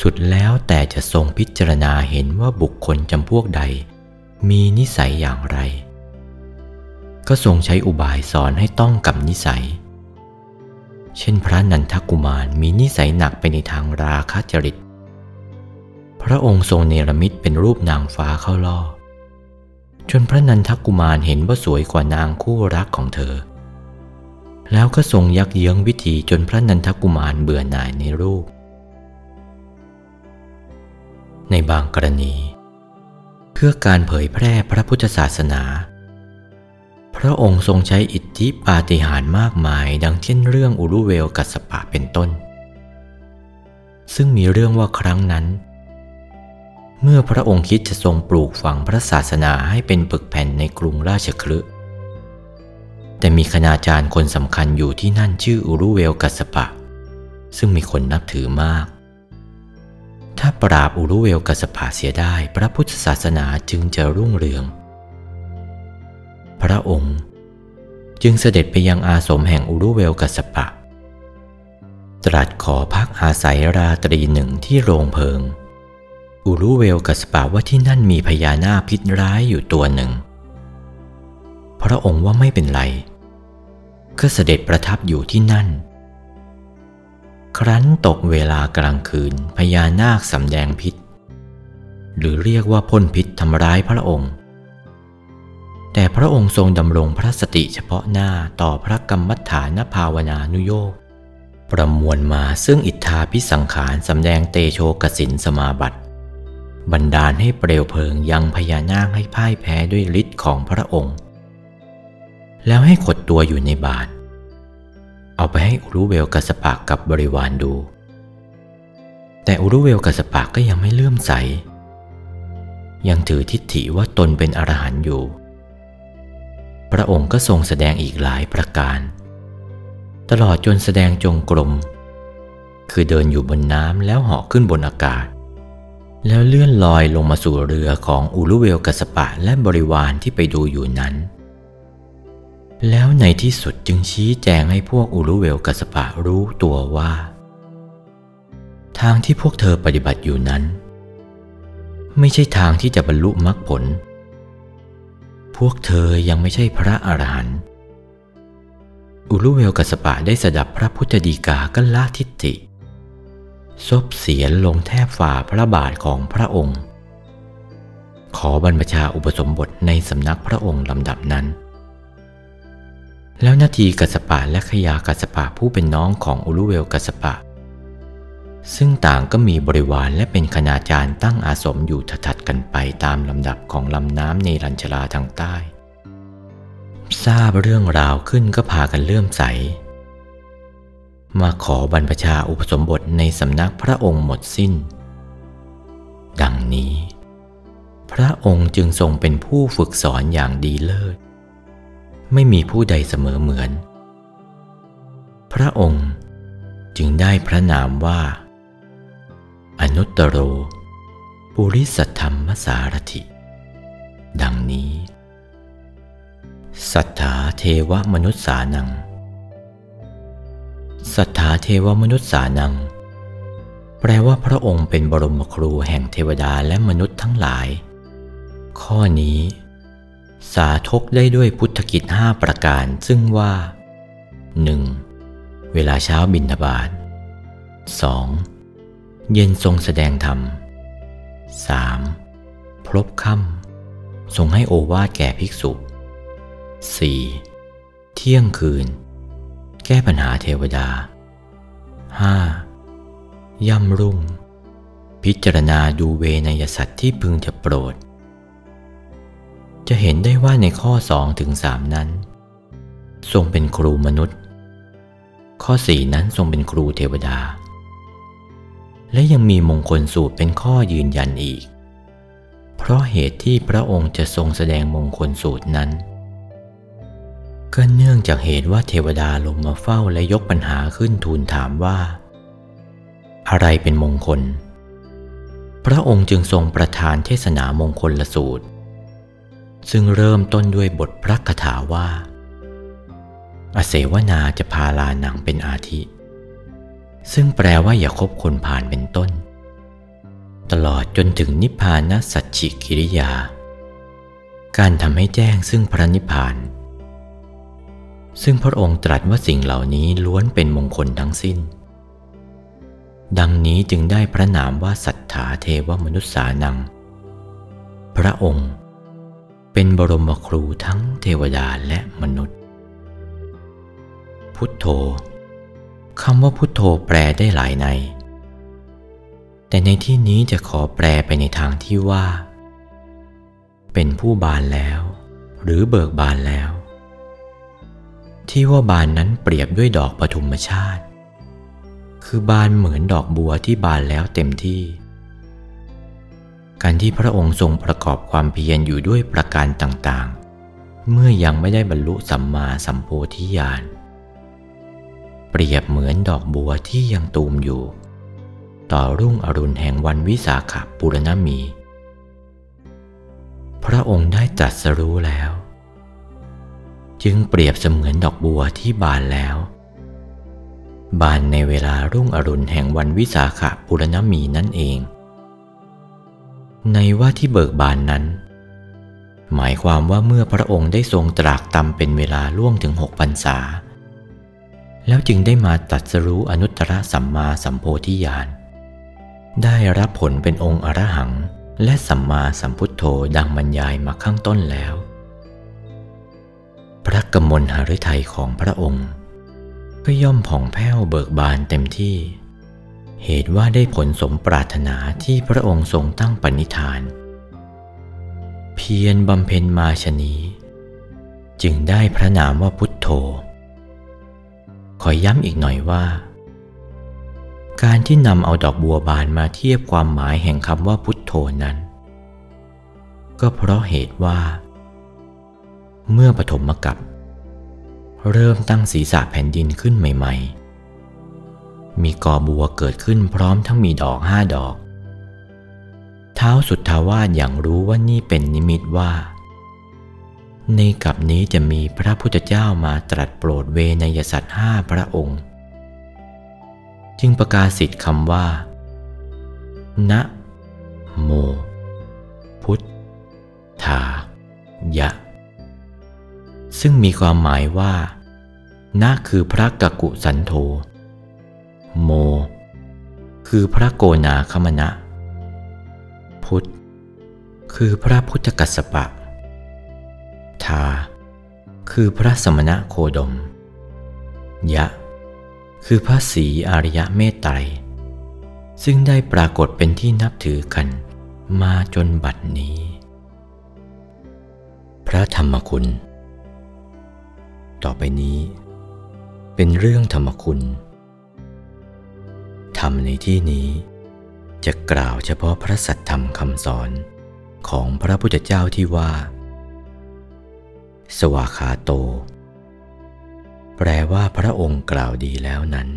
สุดแล้วแต่จะทรงพิจารณาเห็นว่าบุคคลจำพวกใด มีนิสัยอย่างไร ก็ทรงใช้อุบายสอนให้ต้องกับนิสัยเช่นพระนันทกุมารมีนิสัยหนักไปในทางราคะจริต พระองค์ทรงเนรมิตเป็นรูปนางฟ้าเข้าล่อ จนพระนันทกุมารเห็นว่าสวยกว่านางคู่รักของเธอ แล้วก็ทรงยักเยื้องวิธีจนพระนันทกุมารเบื่อหน่ายในรูป ในบางกรณี เพื่อการเผยแพร่พระพุทธศาสนา พระองค์ทรงใช้อิทธิปาฏิหาริย์มากมายดังเช่นเรื่องอุรุเวลกัสปะเป็นต้น ซึ่งมีเรื่องว่าครั้งนั้น เมื่อพระองค์คิดจะทรงปลูกฝังพระศาสนาให้เป็นปึกแผ่นในกรุงราชคลึแต่มีคณาจารย์คนสำคัญอยู่ที่นั่นชื่ออุรุเวลกัสปะ ซึ่งมีคนนับถือมาก ถ้าปราบอุรุเวลกัสปะเสียได้พระพุทธศาสนาจึงจะรุ่งเรือง พระองค์จึงเสด็จไปยังอาสมแห่งอุรุเวลกัสปะ ตรัสขอพักอาศัยราตรีหนึ่งที่โรงเพิง อุรุเวลกัสปะว่าที่นั่นมีพญานาคพิษร้ายอยู่ตัวหนึ่ง พระองค์ว่าไม่เป็นไร ก็เสด็จประทับอยู่ที่นั่น ครั้นตกเวลากลางคืนพญานาคสำแดงพิษ หรือเรียกว่าพ่นพิษทำร้ายพระองค์ แต่พระองค์ทรงดำรงพระสติเฉพาะหน้าต่อพระกรรมฐานภาวนานุโยกประมวลมาซึ่งอิทธาพิสังขารสำแดงเตโชกสินสมาบัติ บันดาลให้เปลวเพลิงยังพญานาคให้พ่ายแพ้ด้วยฤทธิ์ของพระองค์ แล้วให้ขดตัวอยู่ในบาท เอาไปให้อุรุเวลกัสปะกับบริวารดู แต่อุรุเวลกัสปะก็ยังไม่เลื่อมใส ยังถือทิฏฐิว่าตนเป็นอรหันต์อยู่ พระองค์ก็ทรงแสดงอีกหลายประการ ตลอดจนแสดงจงกรมคือเดินอยู่บนน้ำแล้วเหาะขึ้นบนอากาศ แล้วเลื่อนลอยลงมาสู่เรือของอุรุเวลกัสปะและบริวารที่ไปดูอยู่นั้น แล้วในที่สุดจึงชี้แจงให้พวกอุรุเวลกัสปะรู้ตัวว่า ทางที่พวกเธอปฏิบัติอยู่นั้น ไม่ใช่ทางที่จะบรรลุมรรคผล พวกเธอยังไม่ใช่พระอรหันต์อุรุเวลกัสปะได้สดับพระพุทธดีกาก็ละทิฏฐิ ซบเสียนลงแทบฝ่าพระบาทของพระองค์ ขอบรรพชาอุปสมบทในสำนักพระองค์ลำดับนั้น แล้วนาทีกัสปะและขยากัสปะผู้เป็นน้องของอุรุเวลกัสปะ ซึ่งต่างก็มีบริวารและเป็นคณาจารย์ตั้งอาสมอยู่ถัดๆกันไปตามลำดับของลำน้ำในรัญชลาทางใต้ ทราบเรื่องราวขึ้นก็พากันเลื่อมใส มาขอบรรพชาอุปสมบทในสำนักพระองค์หมดสิ้น ดังนี้ พระองค์จึงทรงเป็นผู้ฝึกสอนอย่างดีเลิศ ไม่มีผู้ใดเสมอเหมือน พระองค์จึงได้พระนามว่า อนุตตโร ปุริสธรรมสารถิ ดังนี้ สัทธาเทวมนุษย์สานัง สัทธาเทวมนุษย์สานัง แปลว่าพระองค์เป็นบรมครูแห่งเทวดาและมนุษย์ทั้งหลาย ข้อนี้ สาธกได้ด้วยพุทธกิจห้าประการซึ่งว่า 1. เวลาเช้าบิณฑบาต 2. เย็นทรงแสดงธรรม 3. พรบค่ำทรงให้โอวาทแก่ภิกษุ 4. เที่ยงคืน แก้ปัญหาเทวดา 5. ย่ำรุ่ง พิจารณาดูเวนยสัตว์ที่พึงจะโปรด จะเห็นได้ว่าในข้อ2ถึง3นั้น ทรงเป็นครูมนุษย์ ข้อ 4 นั้นทรงเป็นครูเทวดา และยังมีมงคลสูตรเป็นข้อยืนยันอีก เพราะเหตุที่พระองค์จะทรงแสดงมงคลสูตรนั้น ก็เนื่องจากเหตุว่าเทวดาลงมาเฝ้าและยกปัญหาขึ้นทูลถามว่า อะไรเป็นมงคล พระองค์จึงทรงประทานเทศนามงคลละสูตร ซึ่งเริ่มต้นด้วยบทพระคาถาว่า อเสวนาจะพาลานังเป็นอาทิ ซึ่งแปลว่าอย่าคบคนผ่านเป็นต้น ตลอดจนถึงนิพพานสัจฉิกิริยา การทำให้แจ้งซึ่งพระนิพพาน ซึ่งพระองค์ตรัสว่าสิ่งเหล่านี้ล้วนเป็นมงคลทั้งสิ้น ดังนี้จึงได้พระนามว่าสัทธาเทวมนุษย์สานัง พระองค์เป็นบรมครูทั้งเทวดาและมนุษย์ พุทโธคำว่าพุทโธแปลได้หลายใน แต่ในที่นี้จะขอแปลไปในทางที่ว่า เป็นผู้บานแล้ว หรือเบิกบานแล้ว ที่ว่าบานนั้นเปรียบด้วยดอกปฐุมชาติ คือบานเหมือนดอกบัวที่บานแล้วเต็มที่ การที่พระองค์ทรงประกอบความเพียรอยู่ด้วยประการต่างๆ เมื่อยังไม่ได้บรรลุสัมมาสัมโพธิญาณเปรียบเหมือนดอกบัวที่ยังตูมอยู่ ต่อรุ่งอรุณแห่งวันวิสาขบุรณมี พระองค์ได้ตรัสรู้แล้ว จึงเปรียบเสมือนดอกบัวที่บานแล้ว บานในเวลารุ่งอรุณแห่งวันวิสาขบุรณมีนั่นเอง ในว่าที่เบิกบานนั้น หมายความว่าเมื่อพระองค์ได้ทรงตรากตำเป็นเวลาล่วงถึงหกพรรษา แล้วจึงได้มาตัดสรู้อนุตตรสัมมาสัมโพธิญาณได้รับผลเป็นองค์อรหังและสัมมาสัมพุทโธดังบรรยายมาข้างต้นแล้ว พระกมลหฤทัยของพระองค์ ก็ย่อมผ่องแผ้วเบิกบานเต็มที่ เหตุว่าได้ผลสมปรารถนาที่พระองค์ทรงตั้งปณิธาน เพียรบำเพ็ญมาชนี จึงได้พระนามว่าพุทโธ ขอย้ำอีกหน่อยว่า การที่นำเอาดอกบัวบานมาเทียบความหมายแห่งคำว่าพุทโธนั้น ก็เพราะเหตุว่า เมื่อปฐมกัปเริ่มตั้งศีรษะแผ่นดินขึ้นใหม่ ๆ มีกอบัวเกิดขึ้นพร้อมทั้งมีดอกห้าดอก เท้าสุดทาวาสอย่างรู้ว่านี่เป็นนิมิตว่า ในกับนี้จะมีพระพุทธเจ้ามาตรัสโปรดเวนยสัตว์ห้าพระองค์ จึงประกาศสิทธิ์คำว่า นะ โม พุทธายะ ซึ่งมีความหมายว่านะคือพระกกุสันโธโม คือพระโกนาคมณะ พุทธ คือพระพุทธกัสสปะ ทา คือพระสมณะโคดม ยะ คือพระศรีอริยะเมตไตร ซึ่งได้ปรากฏเป็นที่นับถือกันมาจนบัดนี้ พระธรรมคุณ ต่อไปนี้ เป็นเรื่องธรรมคุณธรรมในที่นี้จะกล่าวเฉพาะพระสัทธรรมคำสอนของพระพุทธเจ้าที่ว่า สวาขาโต แปลว่าพระองค์กล่าวดีแล้วนั้น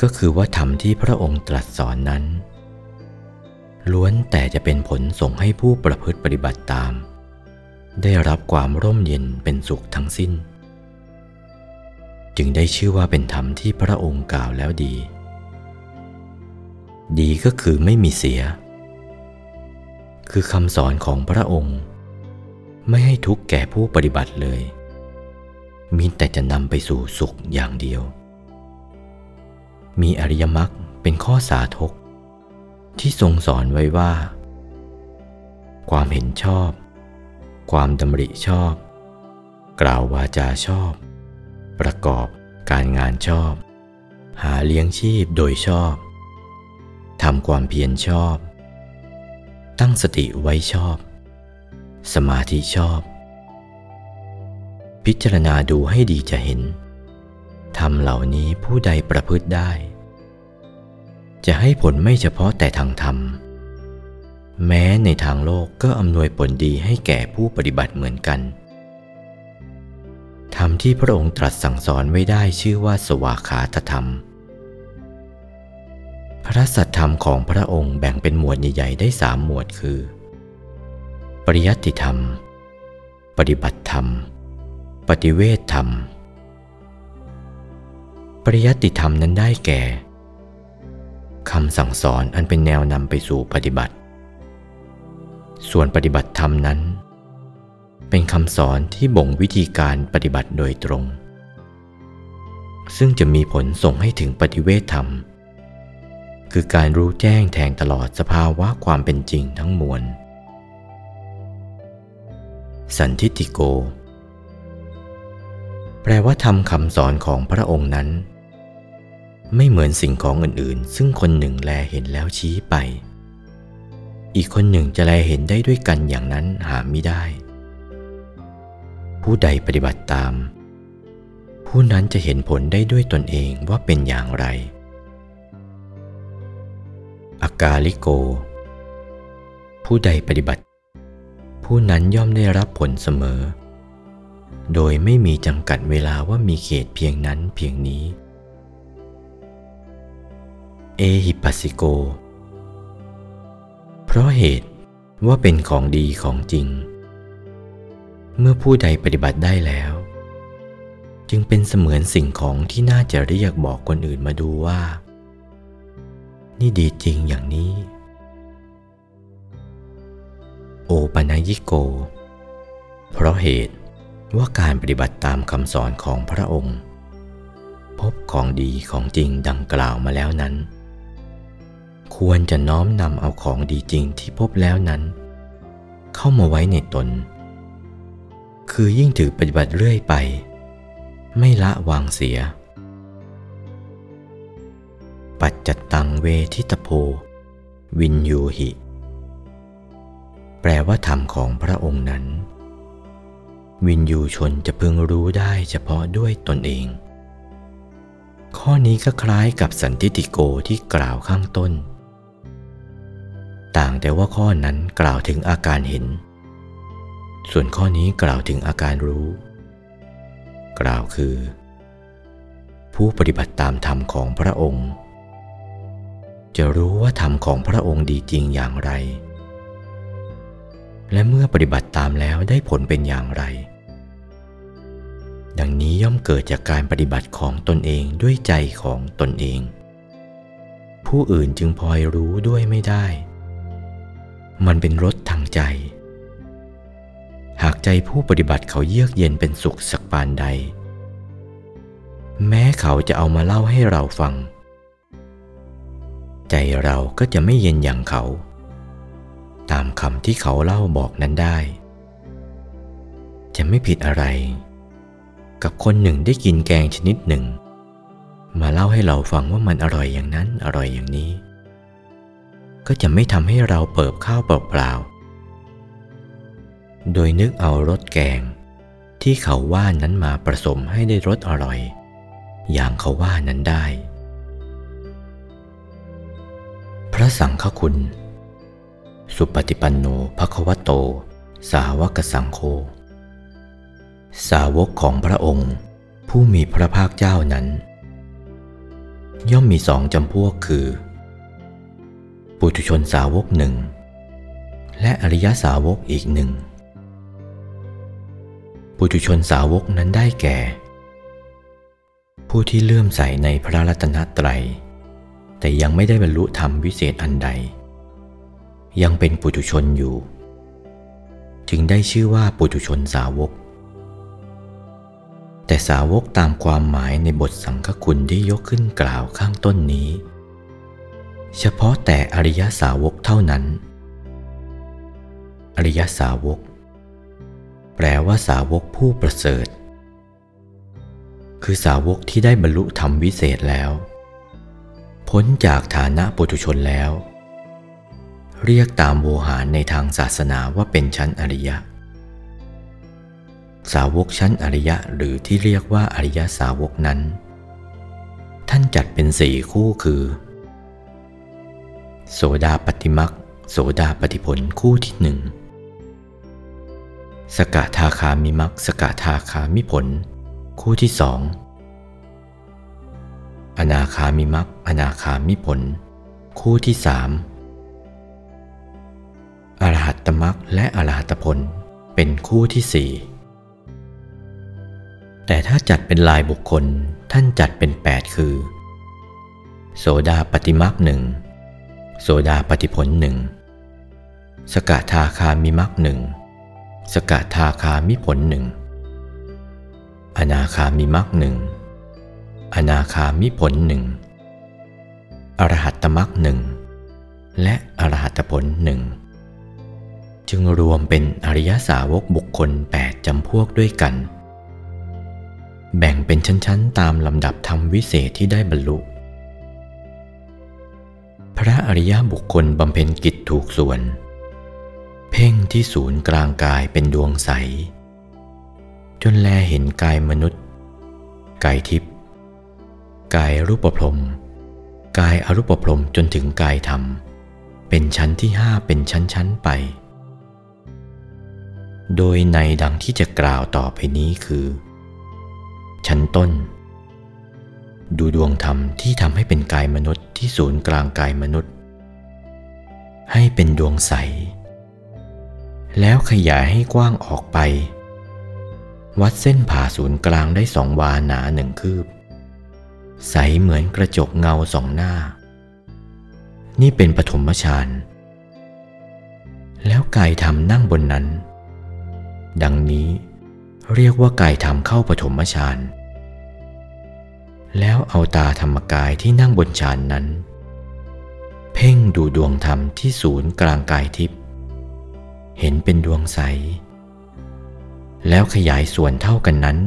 ก็คือว่าธรรมที่พระองค์ตรัสสอนนั้น ล้วนแต่จะเป็นผลส่งให้ผู้ประพฤติปฏิบัติตาม ได้รับความร่มเย็นเป็นสุขทั้งสิ้น จึงได้ชื่อว่าเป็นธรรมที่พระองค์กล่าวแล้วดี ดีก็คือไม่มีเสีย คือคำสอนของพระองค์ ไม่ให้ทุกข์แก่ผู้ปฏิบัติเลย มีแต่จะนำไปสู่สุขอย่างเดียว มีอริยมรรคเป็นข้อสาธกที่ทรงสอนไว้ว่า ความเห็นชอบ ความดำริชอบ กล่าววาจาชอบ ประกอบการงานชอบ หาเลี้ยงชีพโดยชอบทำความเพียรชอบ ตั้งสติไว้ชอบ สมาธิชอบ พิจารณาดูให้ดีจะเห็นทำเหล่านี้ผู้ใดประพฤติได้ จะให้ผลไม่เฉพาะแต่ทางธรรม แม้ในทางโลกก็อำนวยผลดีให้แก่ผู้ปฏิบัติเหมือนกันธรรมที่พระองค์ตรัสสั่งสอนไว้ได้ชื่อว่าสวากขาตธรรม พระสัทธรรมของพระองค์แบ่งเป็นหมวดใหญ่ๆได้สามหมวดคือ ปริยัติธรรม ปฏิบัติธรรม ปฏิเวทธรรม ปริยัติธรรมนั้นได้แก่คำสั่งสอนอันเป็นแนวนำไปสู่ปฏิบัติ ส่วนปฏิบัติธรรมนั้น เป็นคำสอนที่บ่งวิธีการปฏิบัติโดยตรง ซึ่งจะมีผลส่งให้ถึงปฏิเวทธรรม คือการรู้แจ้งแทงตลอดสภาวะความเป็นจริงทั้งมวล สันทิติโก แปลว่าทำคำสอนของพระองค์นั้น ไม่เหมือนสิ่งของอื่นๆ ซึ่งคนหนึ่งแลเห็นแล้วชี้ไป อีกคนหนึ่งจะแลเห็นได้ด้วยกันอย่างนั้นหาไม่ได้ ผู้ใดปฏิบัติตาม ผู้นั้นจะเห็นผลได้ด้วยตนเองว่าเป็นอย่างไร อากาลิโก ผู้ใดปฏิบัติ ผู้นั้นย่อมได้รับผลเสมอ โดยไม่มีจำกัดเวลาว่ามีเขตเพียงนั้นเพียงนี้ เอหิปัสสิโก เพราะเหตุว่าเป็นของดีของจริง เมื่อผู้ใดปฏิบัติได้แล้ว จึงเป็นเสมือนสิ่งของที่น่าจะเรียกบอกคนอื่นมาดูว่า นี่ดีจริงอย่างนี้ โอปนัยิโก เพราะเหตุว่าการปฏิบัติตามคำสอนของพระองค์ พบของดีของจริงดังกล่าวมาแล้วนั้น ควรจะน้อมนำเอาของดีจริงที่พบแล้วนั้น เข้ามาไว้ในตน คือยิ่งถือปฏิบัติเรื่อยไป ไม่ละวางเสีย ปัจจตังเวทิตโพ วินยูหิ แปลว่าธรรมของพระองค์นั้น วินยูชนจะพึงรู้ได้เฉพาะด้วยตนเอง ข้อนี้ก็คล้ายกับสันติติโกที่กล่าวข้างต้น ต่างแต่ว่าข้อนั้นกล่าวถึงอาการเห็น ส่วนข้อนี้กล่าวถึงอาการรู้ กล่าวคือ ผู้ปฏิบัติตามธรรมของพระองค์ จะรู้ว่าธรรมของพระองค์ดีจริงอย่างไร และเมื่อปฏิบัติตามแล้วได้ผลเป็นอย่างไร ดังนี้ย่อมเกิดจากการปฏิบัติของตนเองด้วยใจของตนเอง ผู้อื่นจึงพลอยรู้ด้วยไม่ได้ มันเป็นรสทางใจ หากใจผู้ปฏิบัติเขาเยือกเย็นเป็นสุขสักปานใด แม้เขาจะเอามาเล่าให้เราฟัง ใจเราก็จะไม่เย็นอย่างเขา ตามคำที่เขาเล่าบอกนั้นได้ จะไม่ผิดอะไร กับคนหนึ่งได้กินแกงชนิดหนึ่ง มาเล่าให้เราฟังว่ามันอร่อยอย่างนั้นอร่อยอย่างนี้ ก็จะไม่ทำให้เราเปิบข้าวเปล่าๆ โดยนึกเอารสแกง ที่เขาว่านั้นมาผสมให้ได้รสอร่อย อย่างเขาว่านั้นได้ พระสังฆคุณ สุปฏิปันโนภควโต สาวกสังโฆสาวกของพระองค์ ผู้มีพระภาคเจ้านั้น ย่อมมีสองจำพวกคือ ปุถุชนสาวกหนึ่ง และอริยสาวกอีกหนึ่ง ปุถุชนสาวกนั้นได้แก่ ผู้ที่เลื่อมใสในพระรัตนตรัย แต่ยังไม่ได้บรรลุธรรมวิเศษอันใด ยังเป็นปุถุชนอยู่ จึงได้ชื่อว่าปุถุชนสาวก แต่สาวกตามความหมายในบทสังฆคุณที่ยกขึ้นกล่าวข้างต้นนี้ เฉพาะแต่อริยสาวกเท่านั้น อริยสาวก แปลว่าสาวกผู้ประเสริฐ คือสาวกที่ได้บรรลุธรรมวิเศษแล้ว พ้นจากฐานะปุถุชนแล้ว เรียกตามโวหารในทางศาสนาว่าเป็นชั้นอริยะ สาวกชั้นอริยะหรือที่เรียกว่าอริยสาวกนั้น ท่านจัดเป็นสี่คู่คือ โสดาปฏิมักโสดาปฏิผลคู่ที่หนึ่งสกทาคามิมักสกทาคามิผล คู่ที่สองอนาคามิมักอนาคามิผล คู่ที่สามอรหัตตมักและอรหัตผลเป็นคู่ที่สี่แต่ถ้าจัดเป็นลายบุคคลท่านจัดเป็น 8 คือ โสดาปฏิมักหนึ่ง โสดาปฏิผลหนึ่งสกทาคามิมักหนึ่งสกทาคามิผลหนึ่งอนาคามิมักหนึ่งอนาคามิผลหนึ่งอรหัตตมักหนึ่งและอรหัตผลหนึ่งจึงรวมเป็นอริยสาวกบุคคล 8จำพวกด้วยกัน แบ่งเป็นชั้นๆ ตามลำดับธรรมวิเศษที่ได้บรรลุ พระอริยบุคคลบำเพ็ญกิจถูกส่วน เพ่งที่ศูนย์กลางกายเป็นดวงใส จนแลเห็นกายมนุษย์ กายทิพย์กายรูปพรมกายอรูปพรมจนถึงกายธรรม เป็นชั้นที่ห้าเป็นชั้นๆไป โดยในดังที่จะกล่าวต่อไปนี้คือ ชั้นต้น ดูดวงธรรมที่ทำให้เป็นกายมนุษย์ที่ศูนย์กลางกายมนุษย์ ให้เป็นดวงใส แล้วขยายให้กว้างออกไป วัดเส้นผ่าศูนย์กลางได้สองวาหนาหนึ่งคืบ ใสเหมือนกระจกเงาสองหน้า นี่เป็นปฐมฌานแล้วกายธรรมนั่งบนนั้น ดังนี้เรียกว่ากายธรรมเข้าปฐมฌาน แล้วเอาตาธรรมกายที่นั่งบนฌานนั้น เพ่งดูดวงธรรมที่ศูนย์กลางกายทิพย์เห็นเป็นดวงใส แล้วขยายส่วนเท่ากันนั้น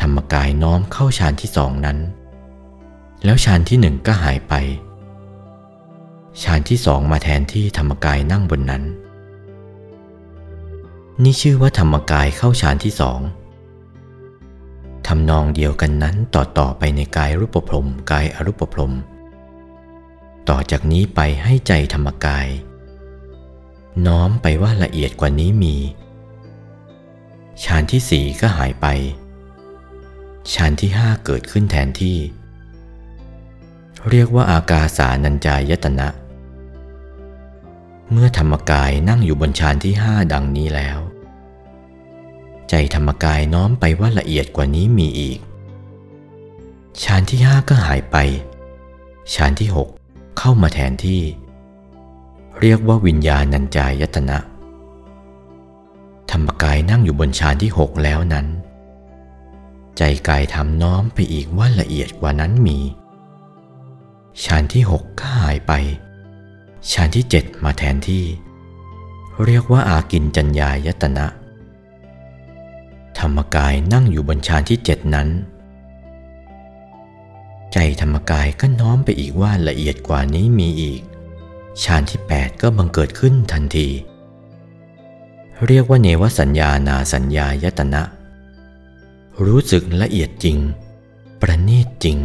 ธรรมกายน้อมเข้าฌานที่สองนั้น แล้วฌานที่หนึ่งก็หายไปฌานที่สองมาแทนที่ธรรมกายนั่งบนนั้น นี่ชื่อว่าธรรมกายเข้าฌานที่สอง ทำนองเดียวกันนั้นต่อต่อไปในกายรูปพรมกายอรูปพรม ต่อจากนี้ไปให้ใจธรรมกาย น้อมไปว่าละเอียดกว่านี้มีฌานที่สี่ก็หายไปฌานที่ห้าเกิดขึ้นแทนที่ เรียกว่าอากาสานัญจายตนะ เมื่อธรรมกายนั่งอยู่บนฌานที่ห้าดังนี้แล้ว ใจธรรมกายน้อมไปว่าละเอียดกว่านี้มีอีก ฌานที่ห้าก็หายไป ฌานที่หกเข้ามาแทนที่ เรียกว่าวิญญาณัญจายตนะ ธรรมกายนั่งอยู่บนฌานที่หกแล้วนั้น ใจกายทำน้อมไปอีกว่าละเอียดกว่านั้นมีฌานที่หกก็หายไปฌานที่เจ็ดมาแทนที่ เรียกว่าอากินจัญญายตนะ ธรรมกายนั่งอยู่บนฌานที่เจ็ดนั้น ใจธรรมกายก็น้อมไปอีกว่าละเอียดกว่านี้มีอีกฌานที่แปดก็บังเกิดขึ้นทันที เรียกว่าเนวสัญญานาสัญญายตนะ รู้สึกละเอียดจริง ประณีตจริง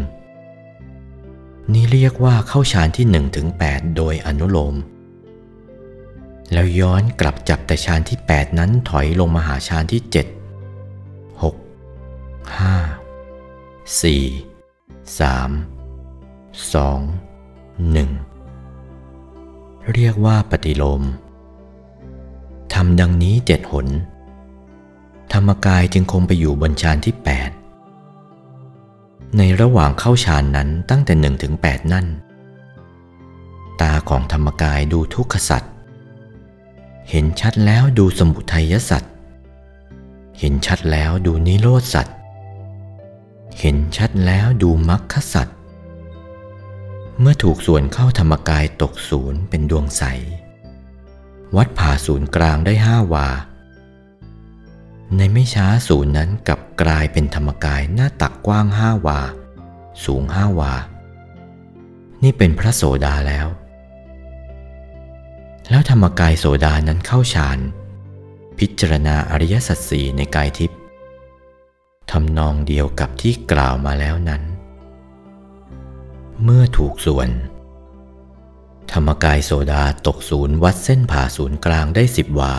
นี่เรียกว่าเข้าฌานที่1ถึง8โดยอนุโลม แล้วย้อนกลับจับแต่ฌานที่ 8 นั้นถอยลงมาหาฌานที่ 7 5 4 3 2 1 เรียกว่าปฏิโลมทำดังนี้เจ็ดหน ธรรมกายจึงคงไปอยู่บนฌานที่ 8 ในระหว่างเข้าฌานนั้นตั้งแต่หนึ่งถึงแปดนั่น ตาของธรรมกายดูทุกขสัตว์เห็นชัดแล้วดูสมุทัยสัตว์เห็นชัดแล้วดูนิโรธสัตว์ เห็นชัดแล้วดูมรรคสัตว์เมื่อถูกส่วนเข้าธรรมกายตกศูนย์เป็นดวงใส วัดผ่าศูนย์กลางได้ห้าวา ในไม่ช้าศูนย์นั้นกลับกลายเป็นธรรมกายหน้าตักกว้างห้าวา สูงห้าวา นี่เป็นพระโสดาแล้ว แล้วธรรมกายโสดานั้นเข้าฌานพิจารณาอริยสัจสี่ในกายทิพย์ ทำนองเดียวกับที่กล่าวมาแล้วนั้น เมื่อถูกส่วน ธรรมกายโซดาตกศูนย์วัดเส้นผ่าศูนย์กลางได้สิบวา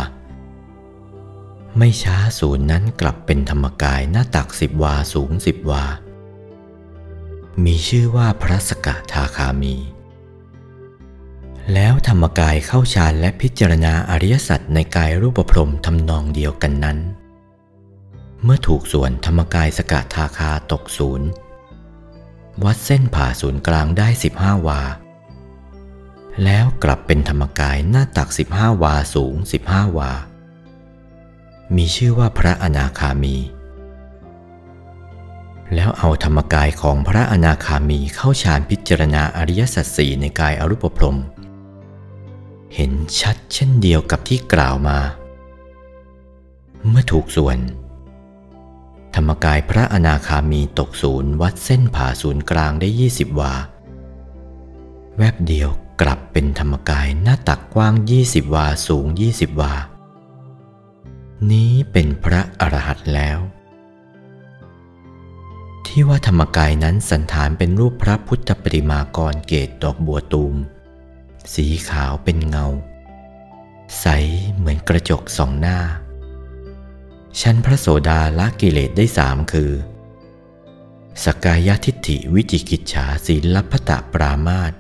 ไม่ช้าศูนย์นั้นกลับเป็นธรรมกายหน้าตักสิบวาสูงสิบวา มีชื่อว่าพระสกทาคามี แล้วธรรมกายเข้าฌานและพิจารณาอริยสัจในกายรูปพรมทำนองเดียวกันนั้น เมื่อถูกส่วนธรรมกายสกัดทาคาตกศูนย์ วัดเส้นผ่าศูนย์กลางได้ 15 วา แล้วกลับเป็นธรรมกายหน้าตัก 15 วาสูง 15 วา มีชื่อว่าพระอนาคามี แล้วเอาธรรมกายของพระอนาคามีเข้าฌานพิจารณาอริยสัจสี่ในกายอรูปพรม เห็นชัดเช่นเดียวกับที่กล่าวมา เมื่อถูกส่วน ธรรมกายพระอนาคามีตกศูนย์วัดเส้นผ่าศูนย์กลางได้ 20 วา แวบเดียวกลับเป็นธรรมกายหน้าตักกว้าง 20 วาสูง 20 วา นี้เป็นพระอรหันต์แล้ว ที่ว่าธรรมกายนั้นสันฐานเป็นรูปพระพุทธปฏิมากรเกตดอกบัวตูม สีขาวเป็นเงา ใสเหมือนกระจกสองหน้า ชั้นพระโสดาละกิเลสได้สามคือ สกายทิฏฐิวิจิกิจฉาศีลพัตะปรามาต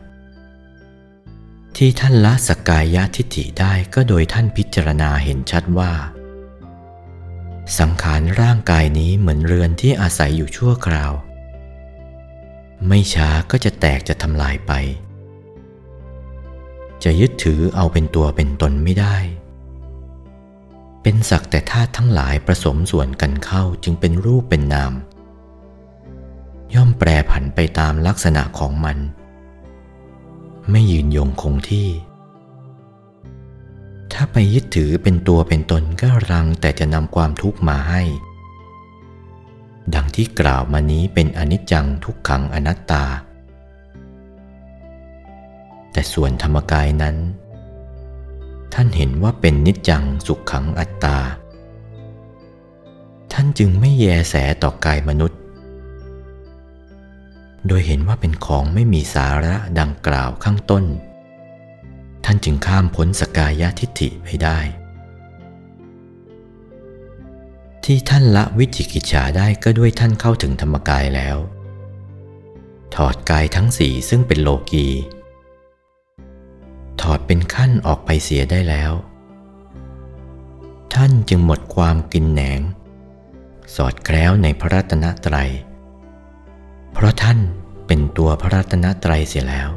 ที่ท่านละสกายทิฏฐิได้ก็โดยท่านพิจารณาเห็นชัดว่า สังขารร่างกายนี้เหมือนเรือนที่อาศัยอยู่ชั่วคราว ไม่ช้าก็จะแตกจะทำลายไป จะยึดถือเอาเป็นตัวเป็นตนไม่ได้ เป็นสักแต่ธาตุทั้งหลายผสมส่วนกันเข้าจึงเป็นรูปเป็นนาม ย่อมแปรผันไปตามลักษณะของมัน ไม่ยืนยงคงที่ ถ้าไปยึดถือเป็นตัวเป็นตนก็รังแต่จะนำความทุกข์มาให้ ดังที่กล่าวมานี้เป็นอนิจจังทุกขังอนัตตา แต่ส่วนธรรมกายนั้น ท่านเห็นว่าเป็นนิจจังสุขขังอัตตา ท่านจึงไม่แยแสต่อกายมนุษย์ โดยเห็นว่าเป็นของไม่มีสาระดังกล่าวข้างต้น ท่านจึงข้ามพ้นสกายทิฏฐิไปได้ ที่ท่านละวิจิกิจฉาได้ก็ด้วยท่านเข้าถึงธรรมกายแล้ว ถอดกายทั้งสี่ซึ่งเป็นโลกี ถอดเป็นขั้นออกไปเสียได้แล้ว ท่านจึงหมดความกินแหนง สอดแคล้วในพระรัตนตรัย เพราะท่านเป็นตัวพระรัตนตรัยเสียแล้ว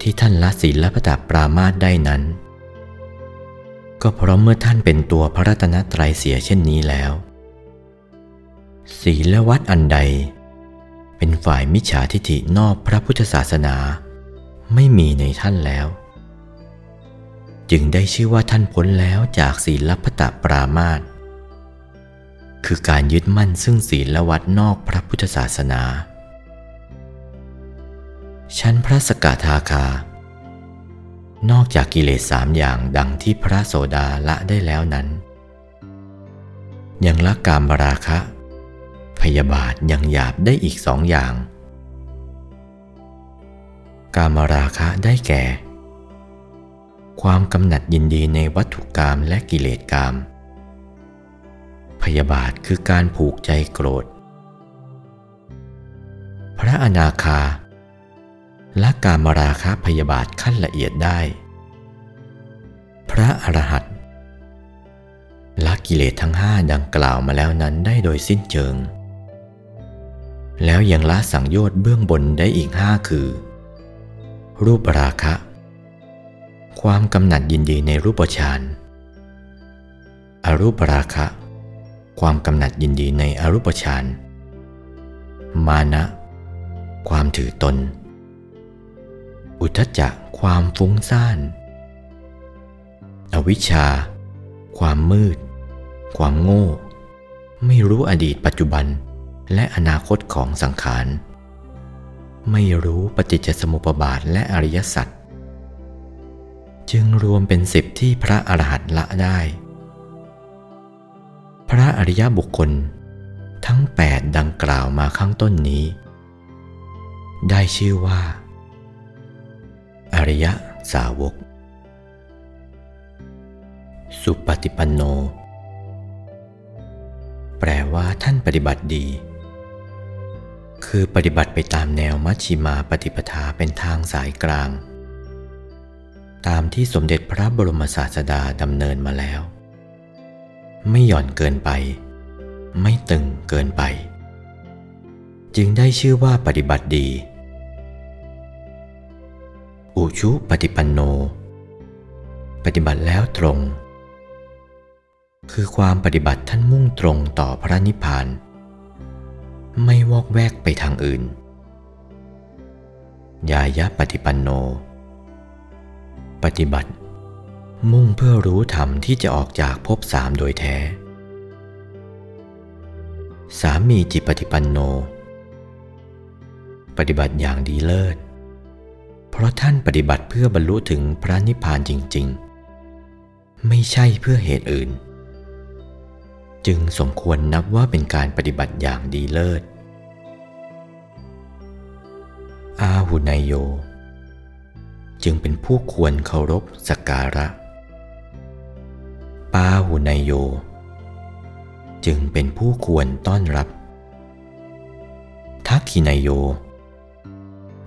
ที่ท่านละศีลและพระตัปรามาตได้นั้น ก็เพราะเมื่อท่านเป็นตัวพระรัตนตรัยเสียเช่นนี้แล้ว ศีลและวัดอันใด เป็นฝ่ายมิจฉาทิฏฐินอกพระพุทธศาสนา ไม่มีในท่านแล้ว จึงได้ชื่อว่าท่านพ้นแล้วจากศีลพัตปรามาตคือการยึดมั่นซึ่งศีลวัดนอกพระพุทธศาสนา ชั้นพระสกทาคา นอกจากกิเลสสามอย่างดังที่พระโสดาละได้แล้วนั้น ยังละกามราคะ พยาบาทยังหยาบได้อีกสองอย่าง กามราคะได้แก่ ความกำหนัดยินดีในวัตถุกรรมและกิเลสกรรม พยาบาทคือการผูกใจโกรธ พระอนาคาละกามราคะพยาบาทขั้นละเอียดได้ พระอรหันต์ละกิเลสทั้งห้าดังกล่าวมาแล้วนั้นได้โดยสิ้นเชิง แล้วยังละสังโยชน์เบื้องบนได้อีกห้าคือ รูปราคะ ความกำหนัดยินดีในรูปฌานอรูปราคะ ความกำหนัดยินดีในอรูปฌานมานะ ความถือตน อุทจจะความฟุ้งซ่าน อวิชชา ความมืด ความโง่ ไม่รู้อดีตปัจจุบันและอนาคตของสังขาร ไม่รู้ปฏิจจสมุปบาทและอริยสัจจึงรวมเป็นสิบที่พระอรหันต์ละได้ พระอริยบุคคลทั้งแปดดังกล่าวมาข้างต้นนี้ ได้ชื่อว่า อริยสาวก สุปฏิปันโน แปลว่าท่านปฏิบัติดี คือปฏิบัติไปตามแนวมัชชิมาปฏิปทาเป็นทางสายกลาง ตามที่สมเด็จพระบรมศาสดาดำเนินมาแล้ว ไม่หย่อนเกินไป ไม่ตึงเกินไป จึงได้ชื่อว่าปฏิบัติดี อุชุปฏิปันโน ปฏิบัติแล้วตรง คือความปฏิบัติท่านมุ่งตรงต่อพระนิพพาน ไม่วอกแวกไปทางอื่น ยายะปฏิปันโน ปฏิบัติ มุ่งเพื่อรู้ธรรมที่จะออกจากภพสามโดยแท้ สามีจิปฏิปันโน ปฏิบัติอย่างดีเลิศ เพราะท่านปฏิบัติเพื่อบรรลุถึงพระนิพพานจริง ๆ ไม่ใช่เพื่อเหตุอื่น จึงสมควรนับว่าเป็นการปฏิบัติอย่างดีเลิศ อาหุนายโย จึงเป็นผู้ควรเคารพสักการะ ปาหุนายโย จึงเป็นผู้ควรต้อนรับ ทักขินายโย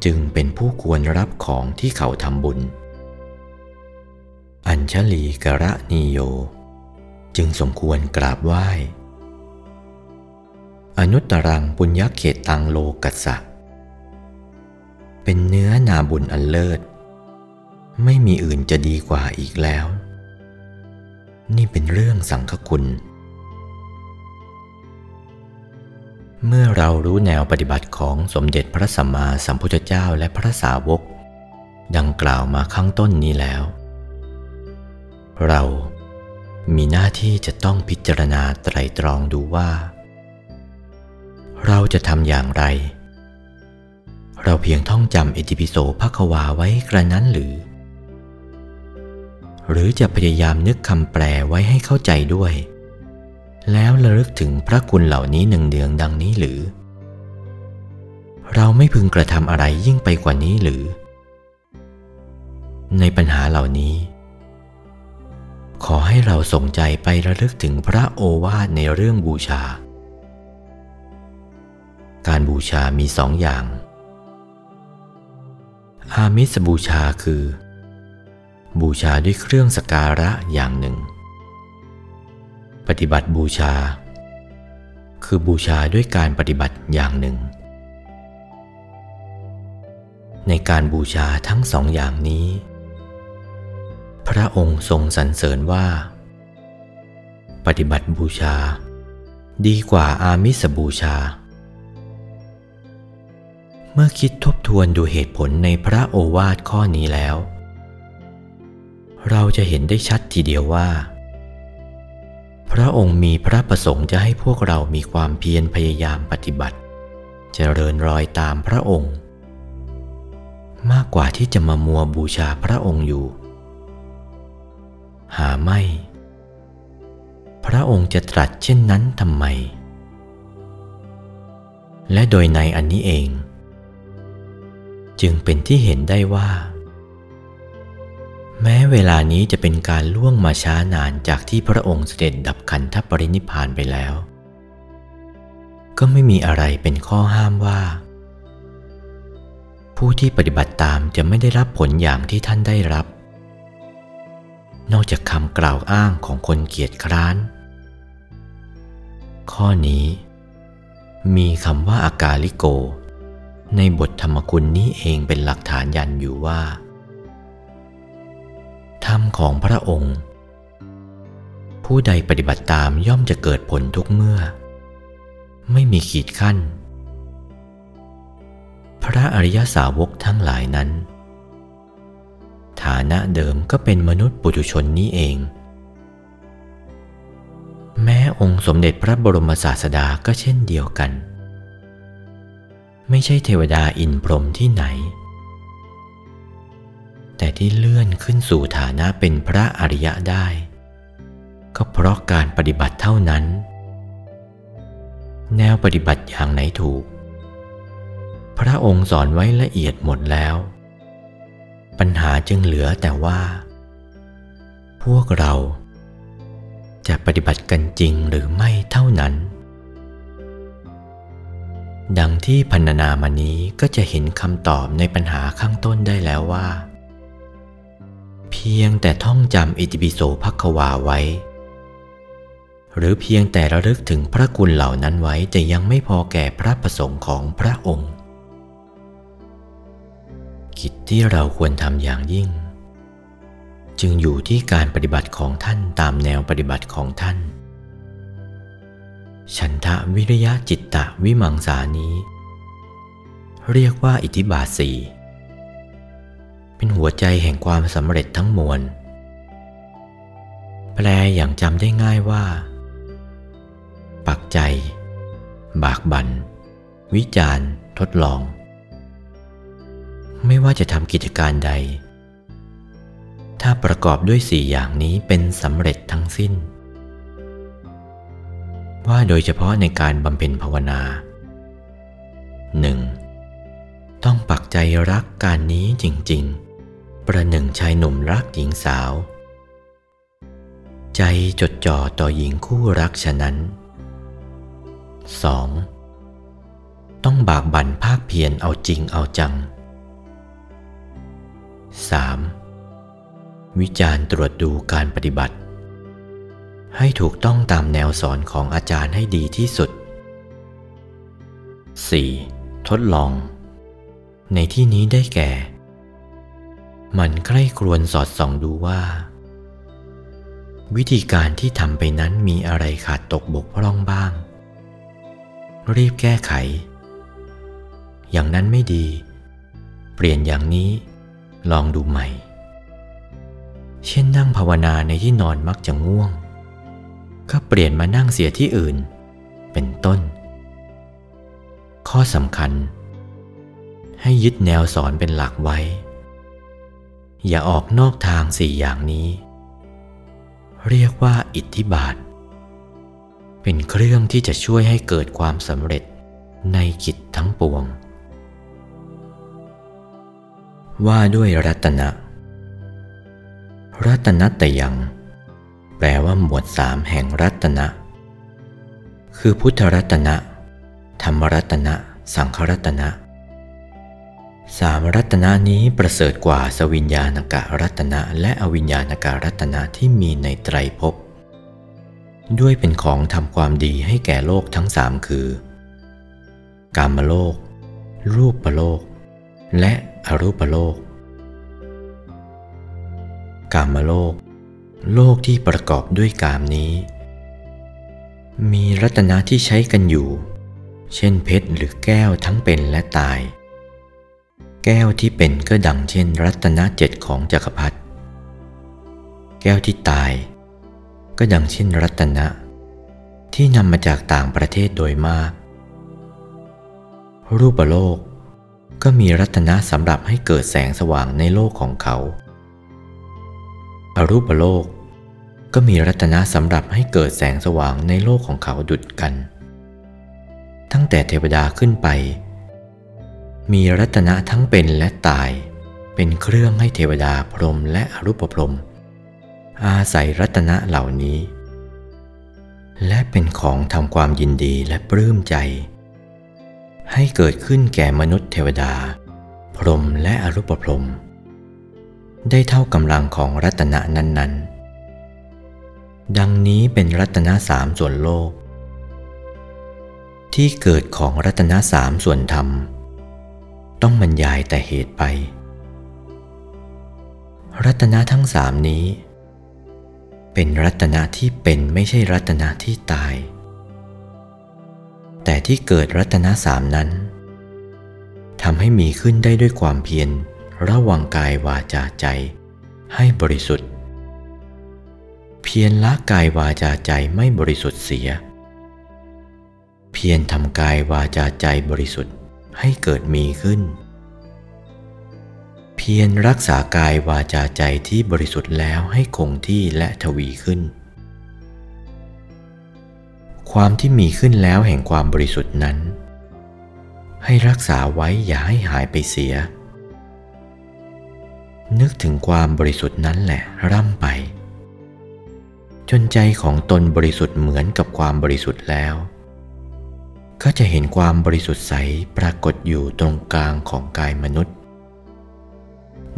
จึงเป็นผู้ควรรับของที่เขาทำบุญ อัญชลีกระนิโย จึงสมควรกราบไหว้ อนุตตรังปุญญเขตตังโลกัสสะ เป็นเนื้อนาบุญอันเลิศ ไม่มีอื่นจะดีกว่าอีกแล้ว นี่เป็นเรื่องสังฆคุณ เมื่อเรารู้แนวปฏิบัติของสมเด็จพระสัมมาสัมพุทธเจ้าและพระสาวก ดังกล่าวมาข้างต้นนี้แล้ว เรา มีหน้าที่จะต้องพิจารณาไตรตรองดูว่า เราจะทำอย่างไร เราเพียงท่องจำเอติปิโสภควาไว้กระนั้นหรือ หรือจะพยายามนึกคำแปลไว้ให้เข้าใจด้วย แล้วระลึกถึงพระคุณเหล่านี้หนึ่งเดืองดังนี้หรือ เราไม่พึงกระทำอะไรยิ่งไปกว่านี้หรือ ในปัญหาเหล่านี้ ขอให้เราส่งใจไประลึกถึงพระโอวาทในเรื่องบูชา การบูชามีสองอย่าง อามิสบูชาคือ บูชาด้วยเครื่องสการะอย่างหนึ่ง ปฏิบัติบูชา คือบูชาด้วยการปฏิบัติอย่างหนึ่ง ในการบูชาทั้งสองอย่างนี้ พระองค์ทรงสรรเสริญว่า ปฏิบัติบูชา ดีกว่าอามิสบูชา เมื่อคิดทบทวนดูเหตุผลในพระโอวาทข้อนี้แล้ว เราจะเห็นได้ชัดทีเดียวว่า พระองค์มีพระประสงค์จะให้พวกเรามีความเพียรพยายามปฏิบัติเจริญรอยตามพระองค์ มากกว่าที่จะมามัวบูชาพระองค์อยู่ หาไม่ พระองค์จะตรัสเช่นนั้นทำไม และโดยในอันนี้เอง จึงเป็นที่เห็นได้ว่า แม้เวลานี้จะเป็นการล่วงมาช้านานจากที่พระองค์เสด็จดับขันธปรินิพานไปแล้ว ก็ไม่มีอะไรเป็นข้อห้ามว่า ผู้ที่ปฏิบัติตามจะไม่ได้รับผลอย่างที่ท่านได้รับ นอกจากคำกล่าวอ้างของคนเกียจคร้าน ข้อนี้ มีคำว่าอากาลิโก ในบทธรรมคุณนี้เองเป็นหลักฐานยันอยู่ว่า ธรรมของพระองค์ ผู้ใดปฏิบัติตามย่อมจะเกิดผลทุกเมื่อ ไม่มีขีดขั้น พระอริยสาวกทั้งหลายนั้น ฐานะเดิมก็เป็นมนุษย์ปุถุชนนี้เอง แม้องค์สมเด็จพระบรมศาสดาก็เช่นเดียวกัน ไม่ใช่เทวดาอินพรหมที่ไหน แต่ที่เลื่อนขึ้นสู่ฐานะเป็นพระอริยะได้ ก็เพราะการปฏิบัติเท่านั้น แนวปฏิบัติอย่างไหนถูก พระองค์สอนไว้ละเอียดหมดแล้ว ปัญหาจึงเหลือแต่ว่า พวกเราจะปฏิบัติกันจริงหรือไม่เท่านั้น ดังที่พันนามานี้ก็จะเห็นคำตอบในปัญหาข้างต้นได้แล้วว่า เพียงแต่ท่องจำอิติปิโสภควาไว้ หรือเพียงแต่ระลึกถึงพระคุณเหล่านั้นไว้จะยังไม่พอแก่พระประสงค์ของพระองค์ กิจที่เราควรทำอย่างยิ่ง จึงอยู่ที่การปฏิบัติของท่านตามแนวปฏิบัติของท่าน ฉันทะวิริยะจิตตะวิมังสานี้ เรียกว่าอิทธิบาทสีเป็นหัวใจแห่งความสำเร็จทั้งมวล แปลอย่างจำได้ง่ายว่า ปักใจ บากบัน วิจารณ์ทดลอง ไม่ว่าจะทำกิจการใด ถ้าประกอบด้วยสี่อย่างนี้เป็นสำเร็จทั้งสิ้น ว่าโดยเฉพาะในการบำเพ็ญภาวนา 1. ต้องปักใจรักการนี้จริง ๆ ประหนึ่งชายหนุ่มรักหญิงสาว ใจจดจ่อต่อหญิงคู่รักฉะนั้น 2. ต้องบากบั่นภาคเพียรเอาจริงเอาจัง 3. วิจารณ์ตรวจดูการปฏิบัติ ให้ถูกต้องตามแนวสอนของอาจารย์ให้ดีที่สุด 4. ทดลอง ในที่นี้ได้แก่ มันใกล้ครวนสอดส่องดูว่า วิธีการที่ทำไปนั้นมีอะไรขาดตกบกพร่องบ้าง รีบแก้ไข อย่างนั้นไม่ดี เปลี่ยนอย่างนี้ ลองดูใหม่ เช่นนั่งภาวนาในที่นอนมักจะง่วง ก็เปลี่ยนมานั่งเสียที่อื่น เป็นต้น ข้อสำคัญ ให้ยึดแนวสอนเป็นหลักไว้ อย่าออกนอกทางสี่อย่างนี้ เรียกว่าอิทธิบาท เป็นเครื่องที่จะช่วยให้เกิดความสำเร็จในกิจทั้งปวง ว่าด้วยรัตนะ รัตนตยัง แปลว่าหมวดสามแห่งรัตนะ คือพุทธรัตนะ ธรรมรัตนะ สังขรัตนะสามรัตนะนี้ประเสริฐกว่าสวิญญาณกะรัตนะและอวิญญาณกะรัตนะที่มีในไตรภพ ด้วยเป็นของทำความดีให้แก่โลกทั้งสามคือ กามโลก รูปโลก และ อรูปโลก กามโลก โลกที่ประกอบด้วยกามนี้ มีรัตนะที่ใช้กันอยู่ เช่นเพชรหรือแก้วทั้งเป็นและตาย แก้วที่เป็นก็ดังเช่น รัตนะเจ็ดของจักรพรรดิแก้วที่ตาย ก็ดังเช่นรัตนะ ที่นำมาจากต่างประเทศโดยมาก รูปโลก ก็มีรัตนะสำหรับให้เกิดแสงสว่างในโลกของเขา อรูปโลก ก็มีรัตนะสำหรับให้เกิดแสงสว่างในโลกของเขาดุดกัน ตั้งแต่เทวดาขึ้นไป มีรัตนะทั้งเป็นและตาย เป็นเครื่องให้เทวดาพรหมและอรูปพรหมอาศัยรัตนะเหล่านี้ และเป็นของทำความยินดีและปลื้มใจ ให้เกิดขึ้นแก่มนุษย์เทวดา พรหมและอรูปพรหมได้เท่ากำลังของรัตนะนั้น ๆ ดังนี้เป็นรัตนะสามส่วนโลก ที่เกิดของรัตนะสามส่วนธรรม ต้องบรรยายแต่เหตุไป รัตนะทั้งสามนี้ เป็นรัตนะที่เป็นไม่ใช่รัตนะที่ตาย แต่ที่เกิดรัตนสามนั้นทำให้มีขึ้นได้ด้วยความเพียรระวังกายวาจาใจ ให้บริสุทธิ์ เพียรละกายวาจาใจไม่บริสุทธิ์เสีย เพียรทำกายวาจาใจบริสุทธิ์ให้เกิดมีขึ้น เพียรรักษากายวาจาใจที่บริสุทธิ์แล้วให้คงที่และทวีขึ้น ความที่มีขึ้นแล้วแห่งความบริสุทธิ์นั้น ให้รักษาไว้อย่าให้หายไปเสีย นึกถึงความบริสุทธิ์นั้นแหละร่ำไป จนใจของตนบริสุทธิ์เหมือนกับความบริสุทธิ์แล้ว ก็จะเห็นความบริสุทธิ์ใสปรากฏอยู่ตรงกลางของกายมนุษย์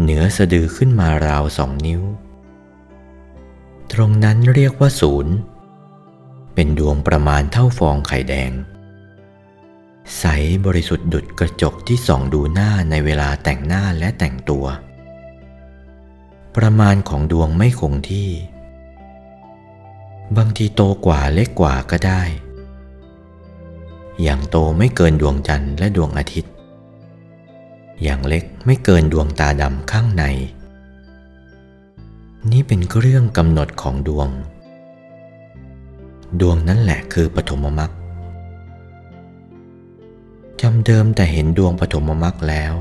เหนือสะดือขึ้นมาราวสองนิ้ว ตรงนั้นเรียกว่าศูนย์ เป็นดวงประมาณเท่าฟองไข่แดง ใสบริสุทธิ์ดุดกระจกที่ส่องดูหน้าในเวลาแต่งหน้าและแต่งตัว ประมาณของดวงไม่คงที่ บางทีโตกว่าเล็กกว่าก็ได้ อย่างโตไม่เกินดวงจันทร์และดวงอาทิตย์ อย่างเล็กไม่เกินดวงตาดำข้างใน นี่เป็นเรื่องกำหนดของดวง ดวงนั้นแหละคือปฐมมรรคจำเดิมแต่เห็นดวงปฐมมรรคแล้ว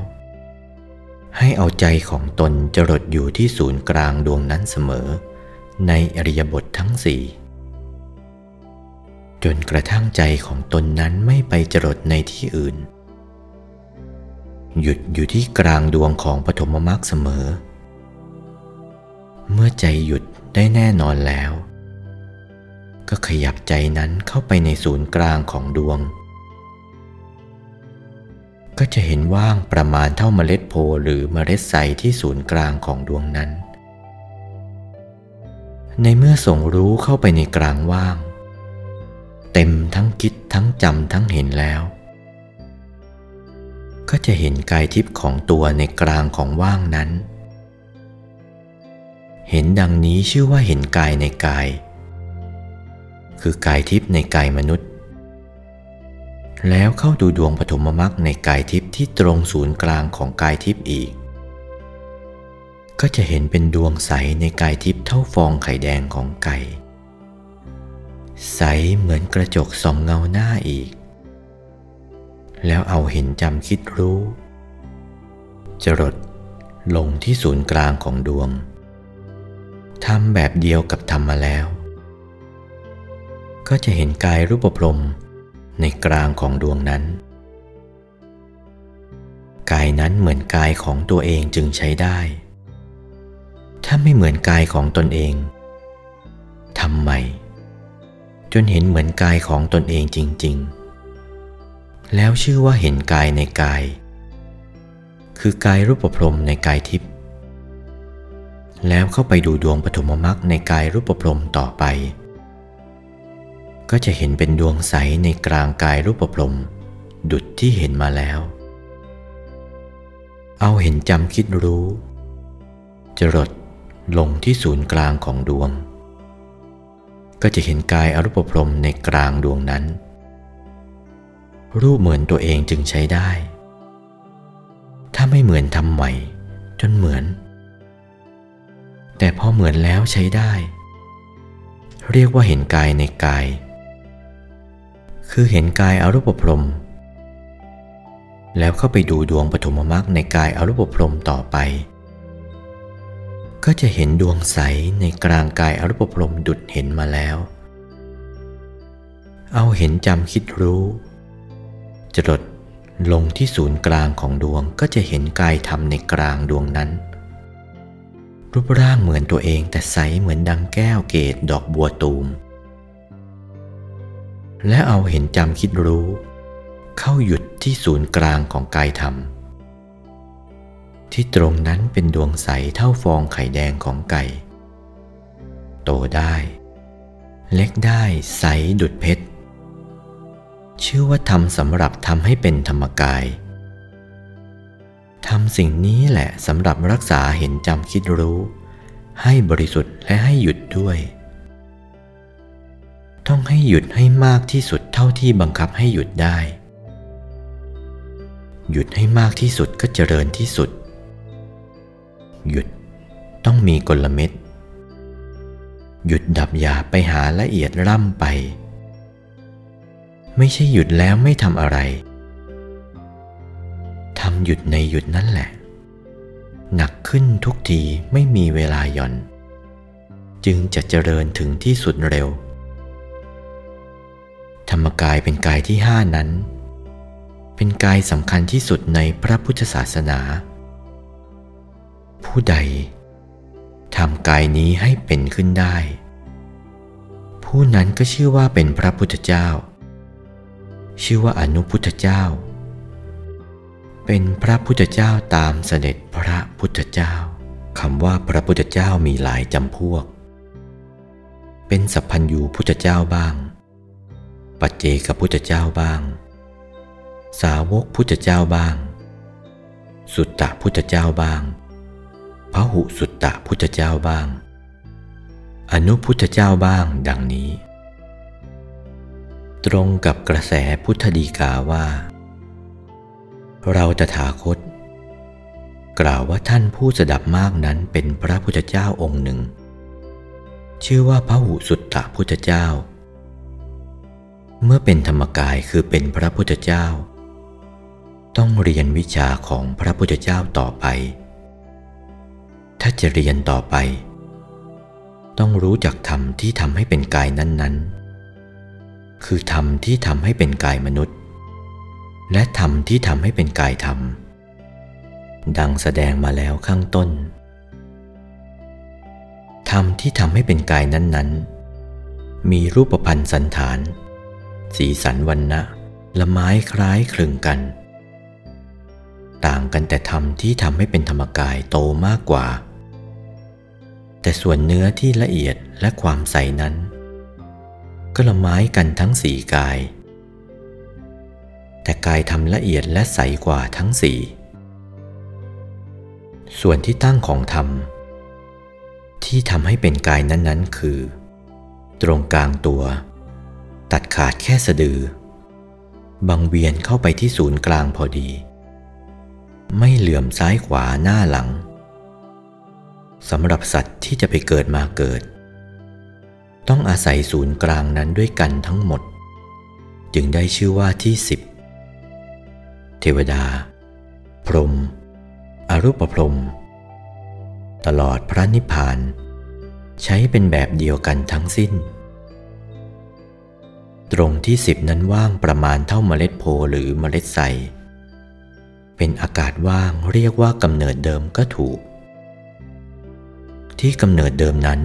ให้เอาใจของตนจรดอยู่ที่ศูนย์กลางดวงนั้นเสมอ ในอริยบททั้งสี่จนกระทั่งใจของตนนั้นไม่ไปจรดในที่อื่น หยุดอยู่ที่กลางดวงของปฐมมรรคเสมอ เมื่อใจหยุดได้แน่นอนแล้ว ก็ขยับใจนั้นเข้าไปในศูนย์กลางของดวง ก็จะเห็นว่างประมาณเท่าเมล็ดโพหรือเมล็ดใสที่ศูนย์กลางของดวงนั้น ในเมื่อส่งรู้เข้าไปในกลางว่าง เต็มทั้งคิดทั้งจำทั้งเห็นแล้ว ก็จะเห็นกายทิพย์ของตัวในกลางของว่างนั้น เห็นดังนี้ชื่อว่าเห็นกายในกาย คือกายทิพย์ในกายมนุษย์ แล้วเข้าดูดวงปฐมมรรคในกายทิพย์ที่ตรงศูนย์กลางของกายทิพย์อีก ก็จะเห็นเป็นดวงใสในกายทิพย์เท่าฟองไข่แดงของไก่ ใสเหมือนกระจกส่องเงาหน้าอีก แล้วเอาเห็นจำคิดรู้ จรดลงที่ศูนย์กลางของดวงทำแบบเดียวกับทำมาแล้ว ก็จะเห็นกายรูปพรมในกลางของดวงนั้น กายนั้นเหมือนกายของตัวเองจึงใช้ได้ ถ้าไม่เหมือนกายของตนเองทำไมจนเห็นเหมือนกายของตนเองจริง ๆ แล้วชื่อว่าเห็นกายในกาย คือกายรูปพรมในกายทิพย์แล้วเข้าไปดูดวงปฐมมรรคในกายรูปพรมต่อไป ก็จะเห็นเป็นดวงใสในกลางกายรูปพรมดุดที่เห็นมาแล้ว เอาเห็นจำคิดรู้ จรดลงที่ศูนย์กลางของดวง ก็จะเห็นกายอรูปพรมในกลางดวงนั้น รูปเหมือนตัวเองจึงใช้ได้ ถ้าไม่เหมือนทำใหม่ จนเหมือน แต่พอเหมือนแล้วใช้ได้ เรียกว่าเห็นกายในกาย คือเห็นกายอรูปพรม แล้วเข้าไปดูดวงปฐมมรรคในกายอรูปพรมต่อไป ก็จะเห็นดวงใสในกลางกายอรูปพรมดุดเห็นมาแล้ว เอาเห็นจำคิดรู้จรดลงที่ศูนย์กลางของดวงก็จะเห็นกายธรรมในกลางดวงนั้น รูปร่างเหมือนตัวเองแต่ใสเหมือนดังแก้วเกตดอกบัวตูม และเอาเห็นจำคิดรู้ เข้าหยุดที่ศูนย์กลางของกายธรรม ที่ตรงนั้นเป็นดวงใสเท่าฟองไข่แดงของไก่ โตได้ เล็กได้ใสดุดเพชร ชื่อว่าทำสำหรับทำให้เป็นธรรมกายทำสิ่งนี้แหละสำหรับรักษาเห็นจำคิดรู้ ให้บริสุทธิ์และให้หยุดด้วย ต้องให้หยุดให้มากที่สุดเท่าที่บังคับให้หยุดได้ หยุดให้มากที่สุดก็เจริญที่สุด หยุดต้องมีกลเม็ด หยุดดับยาไปหาละเอียดร่ำไป ไม่ใช่หยุดแล้วไม่ทำอะไรทำหยุดในหยุดนั่นแหละ หนักขึ้นทุกทีไม่มีเวลาหย่อน จึงจะเจริญถึงที่สุดเร็ว ธรรมกายเป็นกายที่ห้านั้น เป็นกายสำคัญที่สุดในพระพุทธศาสนา ผู้ใดทำกายนี้ให้เป็นขึ้นได้ ผู้นั้นก็ชื่อว่าเป็นพระพุทธเจ้า ชื่อว่าอนุพุทธเจ้า เป็นพระพุทธเจ้าตามเสด็จพระพุทธเจ้าคำว่าพระพุทธเจ้ามีหลายจำพวก เป็นสัพพัญญูพุทธเจ้าบ้าง ปัจเจกพุทธเจ้าบ้าง สาวกพุทธเจ้าบ้าง สุตตะพุทธเจ้าบ้างพระหุสุตตะพุทธเจ้าบ้าง อนุพุทธเจ้าบ้างดังนี้ ตรงกับกระแสพุทธดีกาว่า เราตถาคต กล่าวว่าท่านผู้สดับมากนั้นเป็นพระพุทธเจ้าองค์หนึ่ง ชื่อว่าพระหุสุตตะพุทธเจ้า เมื่อเป็นธรรมกายคือเป็นพระพุทธเจ้า ต้องเรียนวิชาของพระพุทธเจ้าต่อไป ถ้าจะเรียนต่อไป ต้องรู้จักธรรมที่ทำให้เป็นกายนั้น ๆ คือธรรมที่ทำให้เป็นกายมนุษย์ และธรรมที่ทำให้เป็นกายธรรม ดังแสดงมาแล้วข้างต้น ธรรมที่ทำให้เป็นกายนั้น ๆ มีรูปพันธ์สันฐาน สีสันวันนะละไม้คล้ายคลึงกัน ต่างกันแต่ธรรมที่ทำให้เป็นธรรมกายโตมากกว่า แต่ส่วนเนื้อที่ละเอียดและความใสนั้น ก็ละไม้กันทั้งสี่กาย แต่กายทำละเอียดและใสกว่าทั้งสี่ส่วนที่ตั้งของธรรม ที่ทำให้เป็นกายนั้นๆ คือ ตรงกลางตัว ตัดขาดแค่สะดือ บังเวียนเข้าไปที่ศูนย์กลางพอดี ไม่เหลื่อมซ้ายขวาหน้าหลังสำหรับสัตว์ที่จะไปเกิดมาเกิด ต้องอาศัยศูนย์กลางนั้นด้วยกันทั้งหมด จึงได้ชื่อว่าที่สิบเทวดา พรหมอรูปพรหมตลอดพระนิพพาน ใช้เป็นแบบเดียวกันทั้งสิ้น ตรงที่สิบนั้นว่างประมาณเท่าเมล็ดโพหรือเมล็ดใสเป็นอากาศว่างเรียกว่ากำเนิดเดิมก็ถูก ที่กำเนิดเดิมนั้น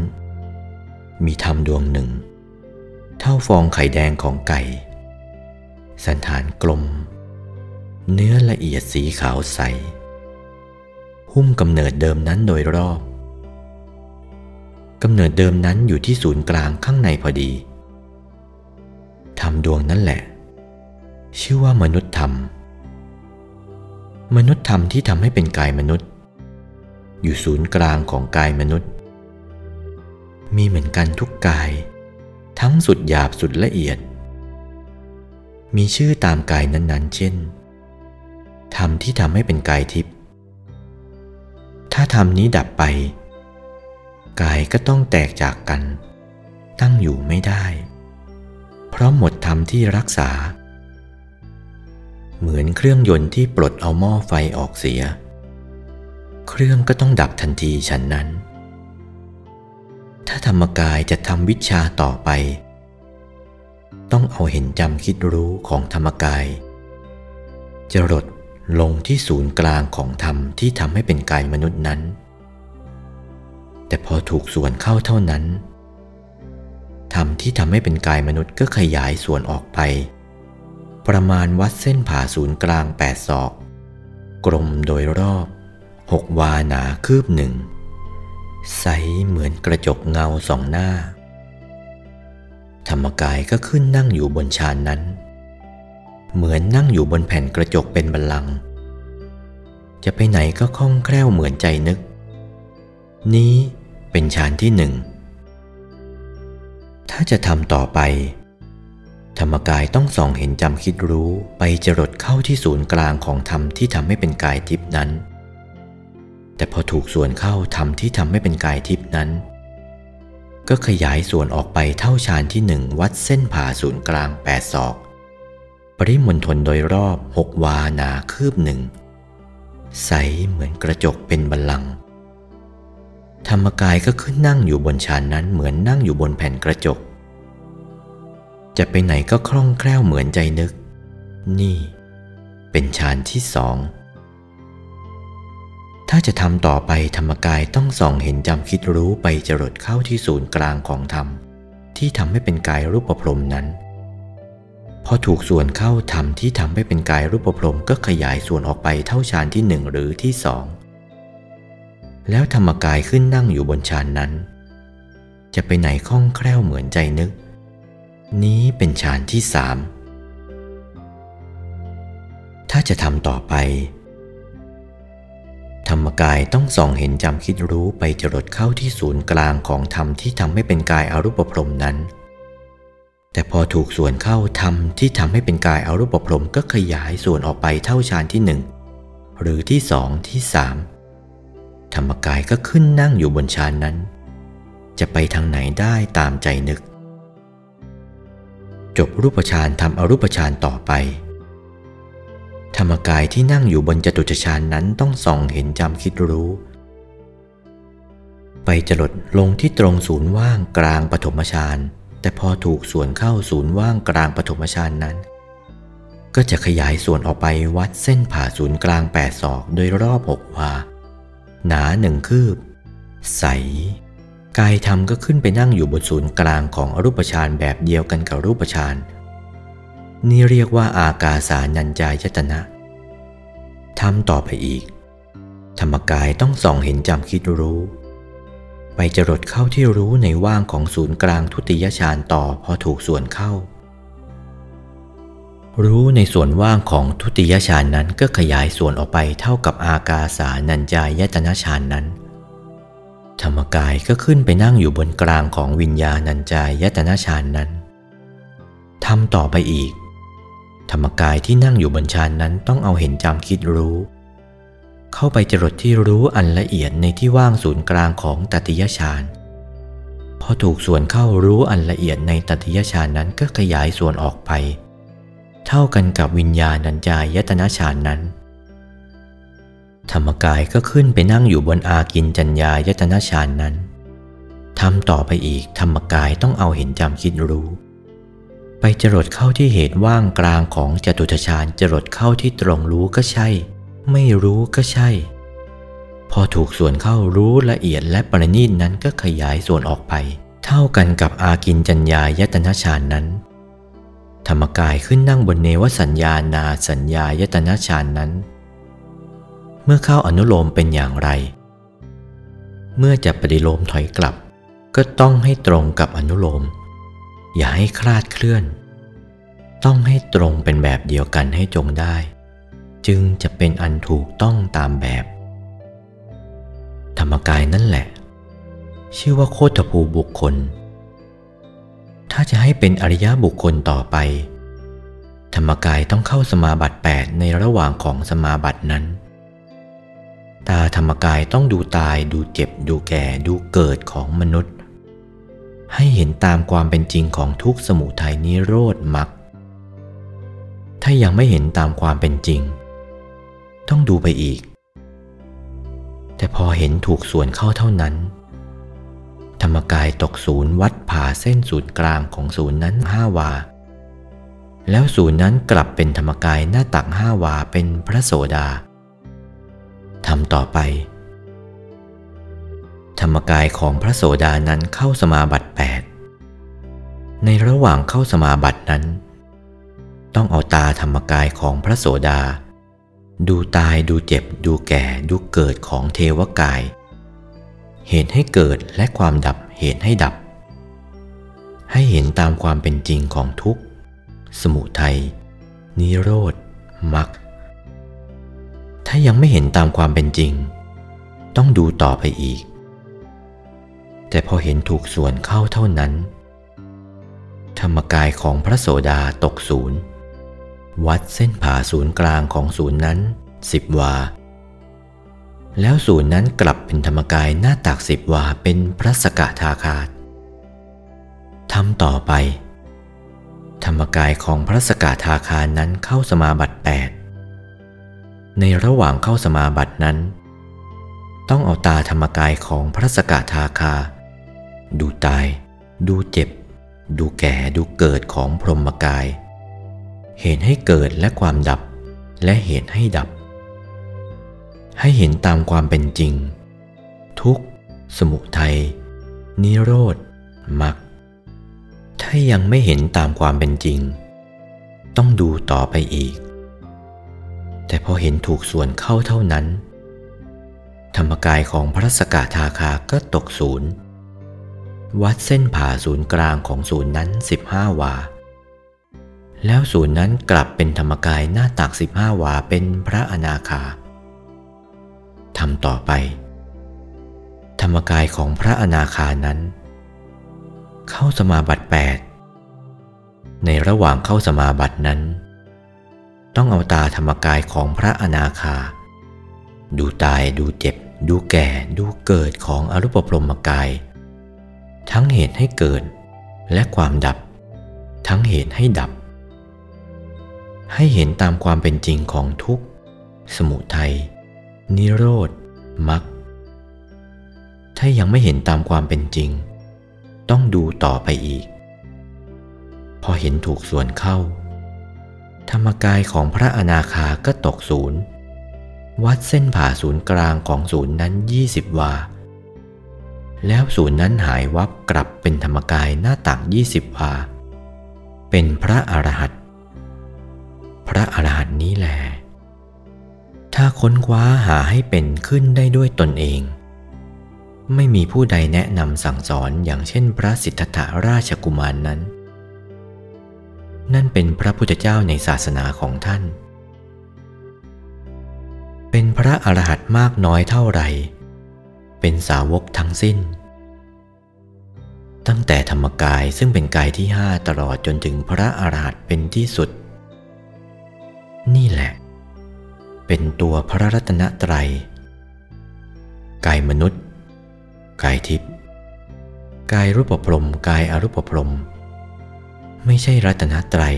มีธรรมดวงหนึ่ง เท่าฟองไข่แดงของไก่ สันฐานกลม เนื้อละเอียดสีขาวใส หุ้มกำเนิดเดิมนั้นโดยรอบกำเนิดเดิมนั้นอยู่ที่ศูนย์กลางข้างในพอดี ธรรมดวงนั้นแหละ ชื่อว่ามนุษย์ธรรม มนุษย์ธรรมที่ทำให้เป็นกายมนุษย์ อยู่ศูนย์กลางของกายมนุษย์ มีเหมือนกันทุกกาย ทั้งสุดหยาบสุดละเอียด มีชื่อตามกายนั้นๆ เช่นธรรมที่ทำให้เป็นกายทิพย์ถ้าธรรมนี้ดับไป กายก็ต้องแตกจากกัน ตั้งอยู่ไม่ได้ เพราะหมดธรรมที่รักษา เหมือนเครื่องยนต์ที่ปลดเอาหม้อไฟออกเสีย เครื่องก็ต้องดับทันทีฉันนั้น ถ้าธรรมกายจะทำวิชาต่อไป ต้องเอาเห็นจำคิดรู้ของธรรมกายจะรดลงที่ศูนย์กลางของธรรมที่ทำให้เป็นกายมนุษย์นั้น แต่พอถูกส่วนเข้าเท่านั้น ธรรมที่ทำให้เป็นกายมนุษย์ก็ขยายส่วนออกไป ประมาณวัดเส้นผ่าศูนย์กลางแปดศอก กลมโดยรอบหกวาหนาคืบหนึ่งใสเหมือนกระจกเงาสองหน้า ธรรมกายก็ขึ้นนั่งอยู่บนชานนั้น เหมือนนั่งอยู่บนแผ่นกระจกเป็นบัลลังก์จะไปไหนก็คล่องแคล่วเหมือนใจนึก นี้เป็นฌานที่หนึ่ง ถ้าจะทำต่อไป ธรรมกายต้องส่องเห็นจำคิดรู้ไปจรดเข้าที่ศูนย์กลางของธรรมที่ทำให้เป็นกายทิพนั้น แต่พอถูกส่วนเข้าทำที่ทำให้เป็นกายทิพนั้น ก็ขยายส่วนออกไปเท่าชานที่หนึ่งวัดเส้นผ่าศูนย์กลางแปดศอก ปริมณฑลโดยรอบหกวานาคืบหนึ่งใสเหมือนกระจกเป็นบัลลังก์ ธรรมกายก็ขึ้นนั่งอยู่บนชานนั้นเหมือนนั่งอยู่บนแผ่นกระจก จะไปไหนก็คล่องแคล่วเหมือนใจนึก นี่ เป็นฌานที่สอง ถ้าจะทำต่อไปธรรมกายต้องส่องเห็นจำคิดรู้ไปจรดเข้าที่ศูนย์กลางของธรรม ที่ทำให้เป็นกายรูปประพรมนั้น พอถูกส่วนเข้าธรรมที่ทำให้เป็นกายรูปประพรมก็ขยายส่วนออกไปเท่าฌานที่หนึ่งหรือที่สอง แล้วธรรมกายขึ้นนั่งอยู่บนฌานนั้น จะไปไหนคล่องแคล่วเหมือนใจนึก นี้เป็นฌานที่สามถ้าจะทำต่อไป ธรรมกายต้องส่องเห็นจำคิดรู้ไปจรดเข้าที่ศูนย์กลางของธรรมที่ทำให้เป็นกายอารูปพรมนั้น แต่พอถูกส่วนเข้าธรรมที่ทำให้เป็นกายอารูปพรมก็ขยายส่วนออกไปเท่าฌานที่หนึ่งหรือที่สองที่สาม ธรรมกายก็ขึ้นนั่งอยู่บนฌานนั้น จะไปทางไหนได้ตามใจนึก จบรูปฌานทำอรูปฌานต่อไป ธรรมกายที่นั่งอยู่บนจตุจฌานนั้นต้องส่องเห็นจำคิดรู้ ไปจรดลงที่ตรงศูนย์ว่างกลางปฐมฌานแต่พอถูกส่วนเข้าศูนย์ว่างกลางปฐมฌานนั้น ก็จะขยายส่วนออกไปวัดเส้นผ่าศูนย์กลางแปดศอกโดยรอบหกวา หนาหนึ่งคืบ ใส กายธรรมก็ขึ้นไปนั่งอยู่บนศูนย์กลางของอรูปฌานแบบเดียวกันกับรูปฌานนี่เรียกว่าอากาสานัญจายตนะทำต่อไปอีก ธรรมกายต้องส่องเห็นจำคิดรู้ ไปจรดเข้าที่รู้ในว่างของศูนย์กลางทุติยฌานต่อพอถูกส่วนเข้า รู้ในส่วนว่างของทุติยฌานนั้นก็ขยายส่วนออกไปเท่ากับอากาสานัญจายตนะฌานนั้น ธรรมกายก็ขึ้นไปนั่งอยู่บนกลางของวิญญาณัญจายตนะฌานนั้นทำต่อไปอีก ธรรมกายที่นั่งอยู่บนฌานนั้นต้องเอาเห็นจำคิดรู้ เข้าไปจรดที่รู้อันละเอียดในที่ว่างศูนย์กลางของตติยฌานพอถูกส่วนเข้ารู้อันละเอียดในตติยฌานนั้นก็ขยายส่วนออกไป เท่ากันกับวิญญาณัญจายตนะฌานนั้น ธรรมกายก็ขึ้นไปนั่งอยู่บนอากินจัญญายตนะฌานนั้นทำต่อไปอีกธรรมกายต้องเอาเห็นจำคิดรู้ ไปจรดเข้าที่เหตุว่างกลางของจตุทชาญจรดเข้าที่ตรงรู้ก็ใช่ ไม่รู้ก็ใช่ พอถูกส่วนเข้ารู้ละเอียดและประณีตนั้นก็ขยายส่วนออกไป เท่ากันกับอากินจัญญายตนะฌานนั้น ธรรมกายขึ้นนั่งบนเนวสัญญานาสัญญายตนะฌานนั้น เมื่อเข้าอนุโลมเป็นอย่างไร เมื่อจะปฏิโลมถอยกลับ ก็ต้องให้ตรงกับอนุโลม อย่าให้คลาดเคลื่อน ต้องให้ตรงเป็นแบบเดียวกันให้จงได้ จึงจะเป็นอันถูกต้องตามแบบ ธรรมกายนั่นแหละ ชื่อว่าโคตภูบุคคล ถ้าจะให้เป็นอริยบุคคลต่อไป ธรรมกายต้องเข้าสมาบัติ 8 ในระหว่างของสมาบัตินั้น ตาธรรมกายต้องดูตายดูเจ็บ ดูแก่ดูเกิดของมนุษย์ ให้เห็นตามความเป็นจริงของทุกสมุทัยนิโรธมรรคถ้ายังไม่เห็นตามความเป็นจริง ต้องดูไปอีก แต่พอเห็นถูกส่วนเข้าเท่านั้น ธรรมกายตกศูนย์วัดผ่าเส้นศูนย์กลางของศูนย์นั้นห้าวา แล้วศูนย์นั้นกลับเป็นธรรมกายหน้าตักห้าวาเป็นพระโสดาทำต่อไป ธรรมกายของพระโสดานั้นเข้าสมาบัติ 8 ในระหว่างเข้าสมาบัตินั้น ต้องเอาตาธรรมกายของพระโสดา ดูตายดูเจ็บดูแก่ดูเกิดของเทวกาย เหตุให้เกิดและความดับเหตุให้ดับ ให้เห็นตามความเป็นจริงของทุกข์ สมุทัย นิโรธ มรรค ถ้ายังไม่เห็นตามความเป็นจริง ต้องดูต่อไปอีก แต่พอเห็นถูกส่วนเข้าเท่านั้น ธรรมกายของพระโสดาตกศูนย์ วัดเส้นผ่าศูนย์กลางของศูนย์นั้นสิบวา แล้วศูนย์นั้นกลับเป็นธรรมกายหน้าตักสิบวาเป็นพระสกทาคาตทำต่อไป ธรรมกายของพระสกทาคานั้นเข้าสมาบัติ 8 ในระหว่างเข้าสมาบัตินั้น ต้องเอาตาธรรมกายของพระสกทาคา ดูตาย ดูเจ็บ ดูแก่ดูเกิดของพรหมกาย เหตุให้เกิดและความดับและเหตุให้ดับ ให้เห็นตามความเป็นจริง ทุกข์สมุทัยนิโรธมรรคถ้ายังไม่เห็นตามความเป็นจริง ต้องดูต่อไปอีก แต่พอเห็นถูกส่วนเข้าเท่านั้น ธรรมกายของพระสกทาคาก็ตกศูนย์ วัดเส้นผ่าศูนย์กลางของศูนย์นั้น 15 วา แล้วศูนย์นั้นกลับเป็นธรรมกายหน้าตัก 15 วาเป็นพระอนาคา ทำต่อไป ธรรมกายของพระอนาคานั้น เข้าสมาบัติ 8 ในระหว่างเข้าสมาบัตินั้น ต้องเอาตาธรรมกายของพระอนาคา ดูตายดูเจ็บ ดูแก่ดูเกิดของอรูปพรหมกาย ทั้งเหตุให้เกิดและความดับ ทั้งเหตุให้ดับ ให้เห็นตามความเป็นจริงของทุกข์ สมุทัย นิโรธมรรคถ้ายังไม่เห็นตามความเป็นจริง ต้องดูต่อไปอีก พอเห็นถูกส่วนเข้า ธรรมกายของพระอนาคาก็ตกศูนย์ วัดเส้นผ่าศูนย์กลางของศูนย์นั้น 20 วา แล้วศูนย์นั้นหายวับกลับเป็นธรรมกายหน้าต่าง 20 วา เป็นพระอรหันต์พระอรหันต์นี้แหละ ถ้าค้นคว้าหาให้เป็นขึ้นได้ด้วยตนเอง ไม่มีผู้ใดแนะนำสั่งสอนอย่างเช่นพระสิทธัตถราชกุมารนนั้น นั่นเป็นพระพุทธเจ้าในศาสนาของท่าน เป็นพระอรหันต์มากน้อยเท่าไหร่ เป็นสาวกทั้งสิ้น ตั้งแต่ธรรมกายซึ่งเป็นกายที่ห้าตลอดจนถึงพระอรหันต์เป็นที่สุด นี่แหละ เป็นตัวพระรัตนตรัยกายมนุษย์ กายทิพย์กายรูปพรมกายอรูปพรม ไม่ใช่รัตนตรัย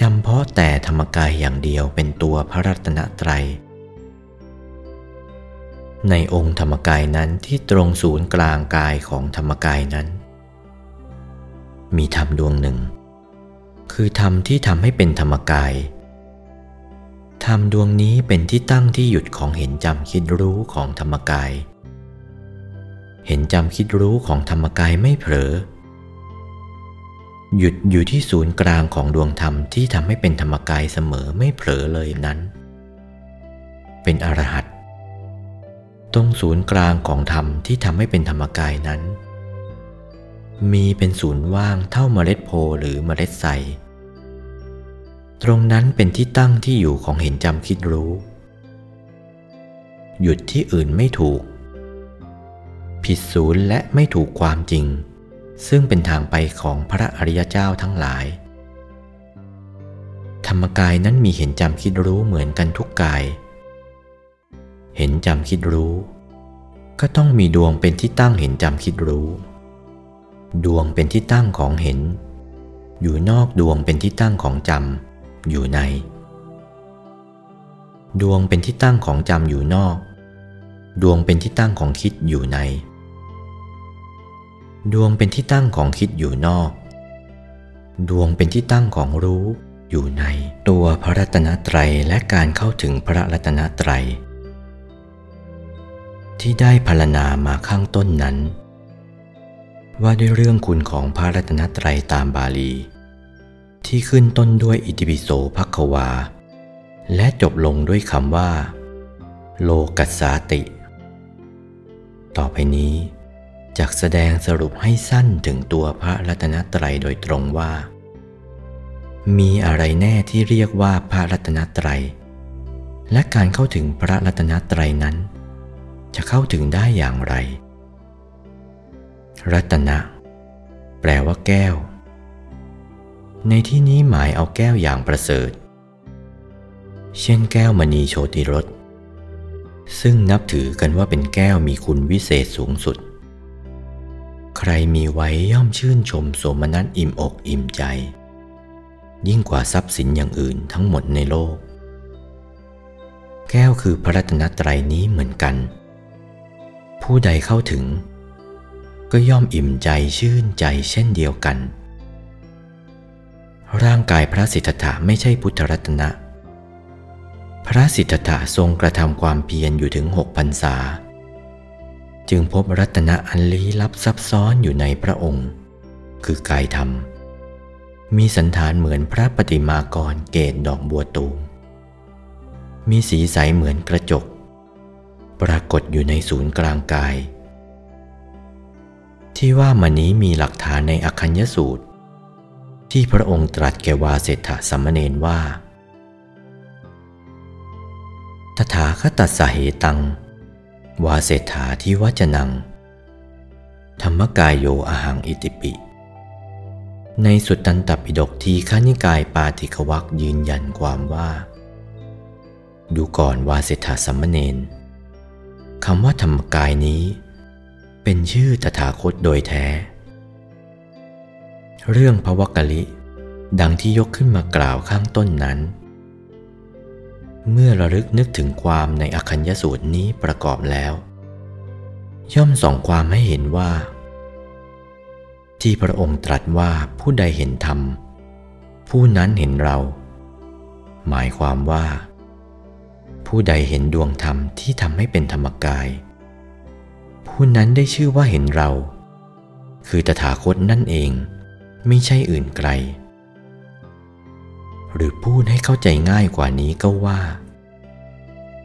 จำเพาะแต่ธรรมกายอย่างเดียวเป็นตัวพระรัตนตรัยในองค์ธรรมกายนั้นที่ตรงศูนย์กลางกายของธรรมกายนั้น มีธรรมดวงหนึ่ง คือธรรมที่ทำให้เป็นธรรมกาย ธรรมดวงนี้เป็นที่ตั้งที่หยุดของเห็นจำคิดรู้ของธรรมกาย เห็นจำคิดรู้ของธรรมกายไม่เผลอ หยุดอยู่ที่ศูนย์กลางของดวงธรรมที่ทำให้เป็นธรรมกายเสมอไม่เผลอเลยนั้น เป็นอรหัตตรงศูนย์กลางของธรรมที่ทำให้เป็นธรรมกายนั้น มีเป็นศูนย์ว่างเท่าเมล็ดโพหรือเมล็ดใส ตรงนั้นเป็นที่ตั้งที่อยู่ของเห็นจำคิดรู้ หยุดที่อื่นไม่ถูก ผิดศูนย์และไม่ถูกความจริง ซึ่งเป็นทางไปของพระอริยเจ้าทั้งหลาย ธรรมกายนั้นมีเห็นจำคิดรู้เหมือนกันทุกกาย เห็นจำคิดรู้ ก็ต้องมีดวงเป็นที่ตั้งเห็นจำคิดรู้ ดวงเป็นที่ตั้งของเห็น อยู่นอกดวงเป็นที่ตั้งของจำ อยู่ใน ดวงเป็นที่ตั้งของจำอยู่นอก ดวงเป็นที่ตั้งของคิดอยู่ใน ดวงเป็นที่ตั้งของคิดอยู่นอก ดวงเป็นที่ตั้งของรู้อยู่ในตัวพระรัตนตรัยและการเข้าถึงพระรัตนตรัย ที่ได้พรรณนามาข้างต้นนั้น ว่าด้วยเรื่องคุณของพระรัตนตรัยตามบาลี ที่ขึ้นต้นด้วยอิติปิโสภัควา และจบลงด้วยคำว่า โลกัสสาติ ต่อไปนี้จะแสดงสรุปให้สั้นถึงตัวพระรัตนตรัยโดยตรงว่า มีอะไรแน่ที่เรียกว่าพระรัตนตรัย และการเข้าถึงพระรัตนตรัยนั้น จะเข้าถึงได้อย่างไร รัตนะ แปลว่าแก้ว ในที่นี้หมายเอาแก้วอย่างประเสริฐ เช่นแก้วมณีโชติรส ซึ่งนับถือกันว่าเป็นแก้วมีคุณวิเศษสูงสุด ใครมีไว้ย่อมชื่นชมโสมนัสอิ่มอกอิ่มใจ ยิ่งกว่าทรัพย์สินอย่างอื่นทั้งหมดในโลก แก้วคือพระรัตนตรัยนี้เหมือนกัน ผู้ใดเข้าถึง ก็ย่อมอิ่มใจชื่นใจเช่นเดียวกัน ร่างกายพระสิทธัตถะไม่ใช่พุทธรัตนะ พระสิทธัตถะทรงกระทำความเพียรอยู่ถึงหกพรรษา จึงพบรัตนะอันลี้ลับซับซ้อนอยู่ในพระองค์ คือกายธรรม มีสันฐานเหมือนพระปฏิมากรเกตดอกบัวตูม มีสีใสเหมือนกระจก ปรากฏอยู่ในศูนย์กลางกาย ที่ว่ามานี้มีหลักฐานในอคัญญสูตร ที่พระองค์ตรัสแกวาเศรษฐสัมมเนนว่า ตถาคตัสสเหตัง วาเศรษฐาที่วจนัง ธรรมกายโยอหังอิติปิ ในสุตตันตปิฎกทีฆนิกายปาติกวักยืนยันความว่า ดูก่อนวาเศรษฐสัมมเนนคำว่าธรรมกายนี้ เป็นชื่อตถาคตโดยแท้ เรื่องพระวกกะลิ ดังที่ยกขึ้นมากล่าวข้างต้นนั้น เมื่อระลึกนึกถึงความในอคัญญสูตรนี้ประกอบแล้ว ย่อมส่องความให้เห็นว่า ที่พระองค์ตรัสว่าผู้ใดเห็นธรรม ผู้นั้นเห็นเรา หมายความว่า ผู้ใดเห็นดวงธรรมที่ทำให้เป็นธรรมกาย ผู้นั้นได้ชื่อว่าเห็นเรา คือตถาคตนั่นเอง ไม่ใช่อื่นไกล หรือพูดให้เข้าใจง่ายกว่านี้ก็ว่า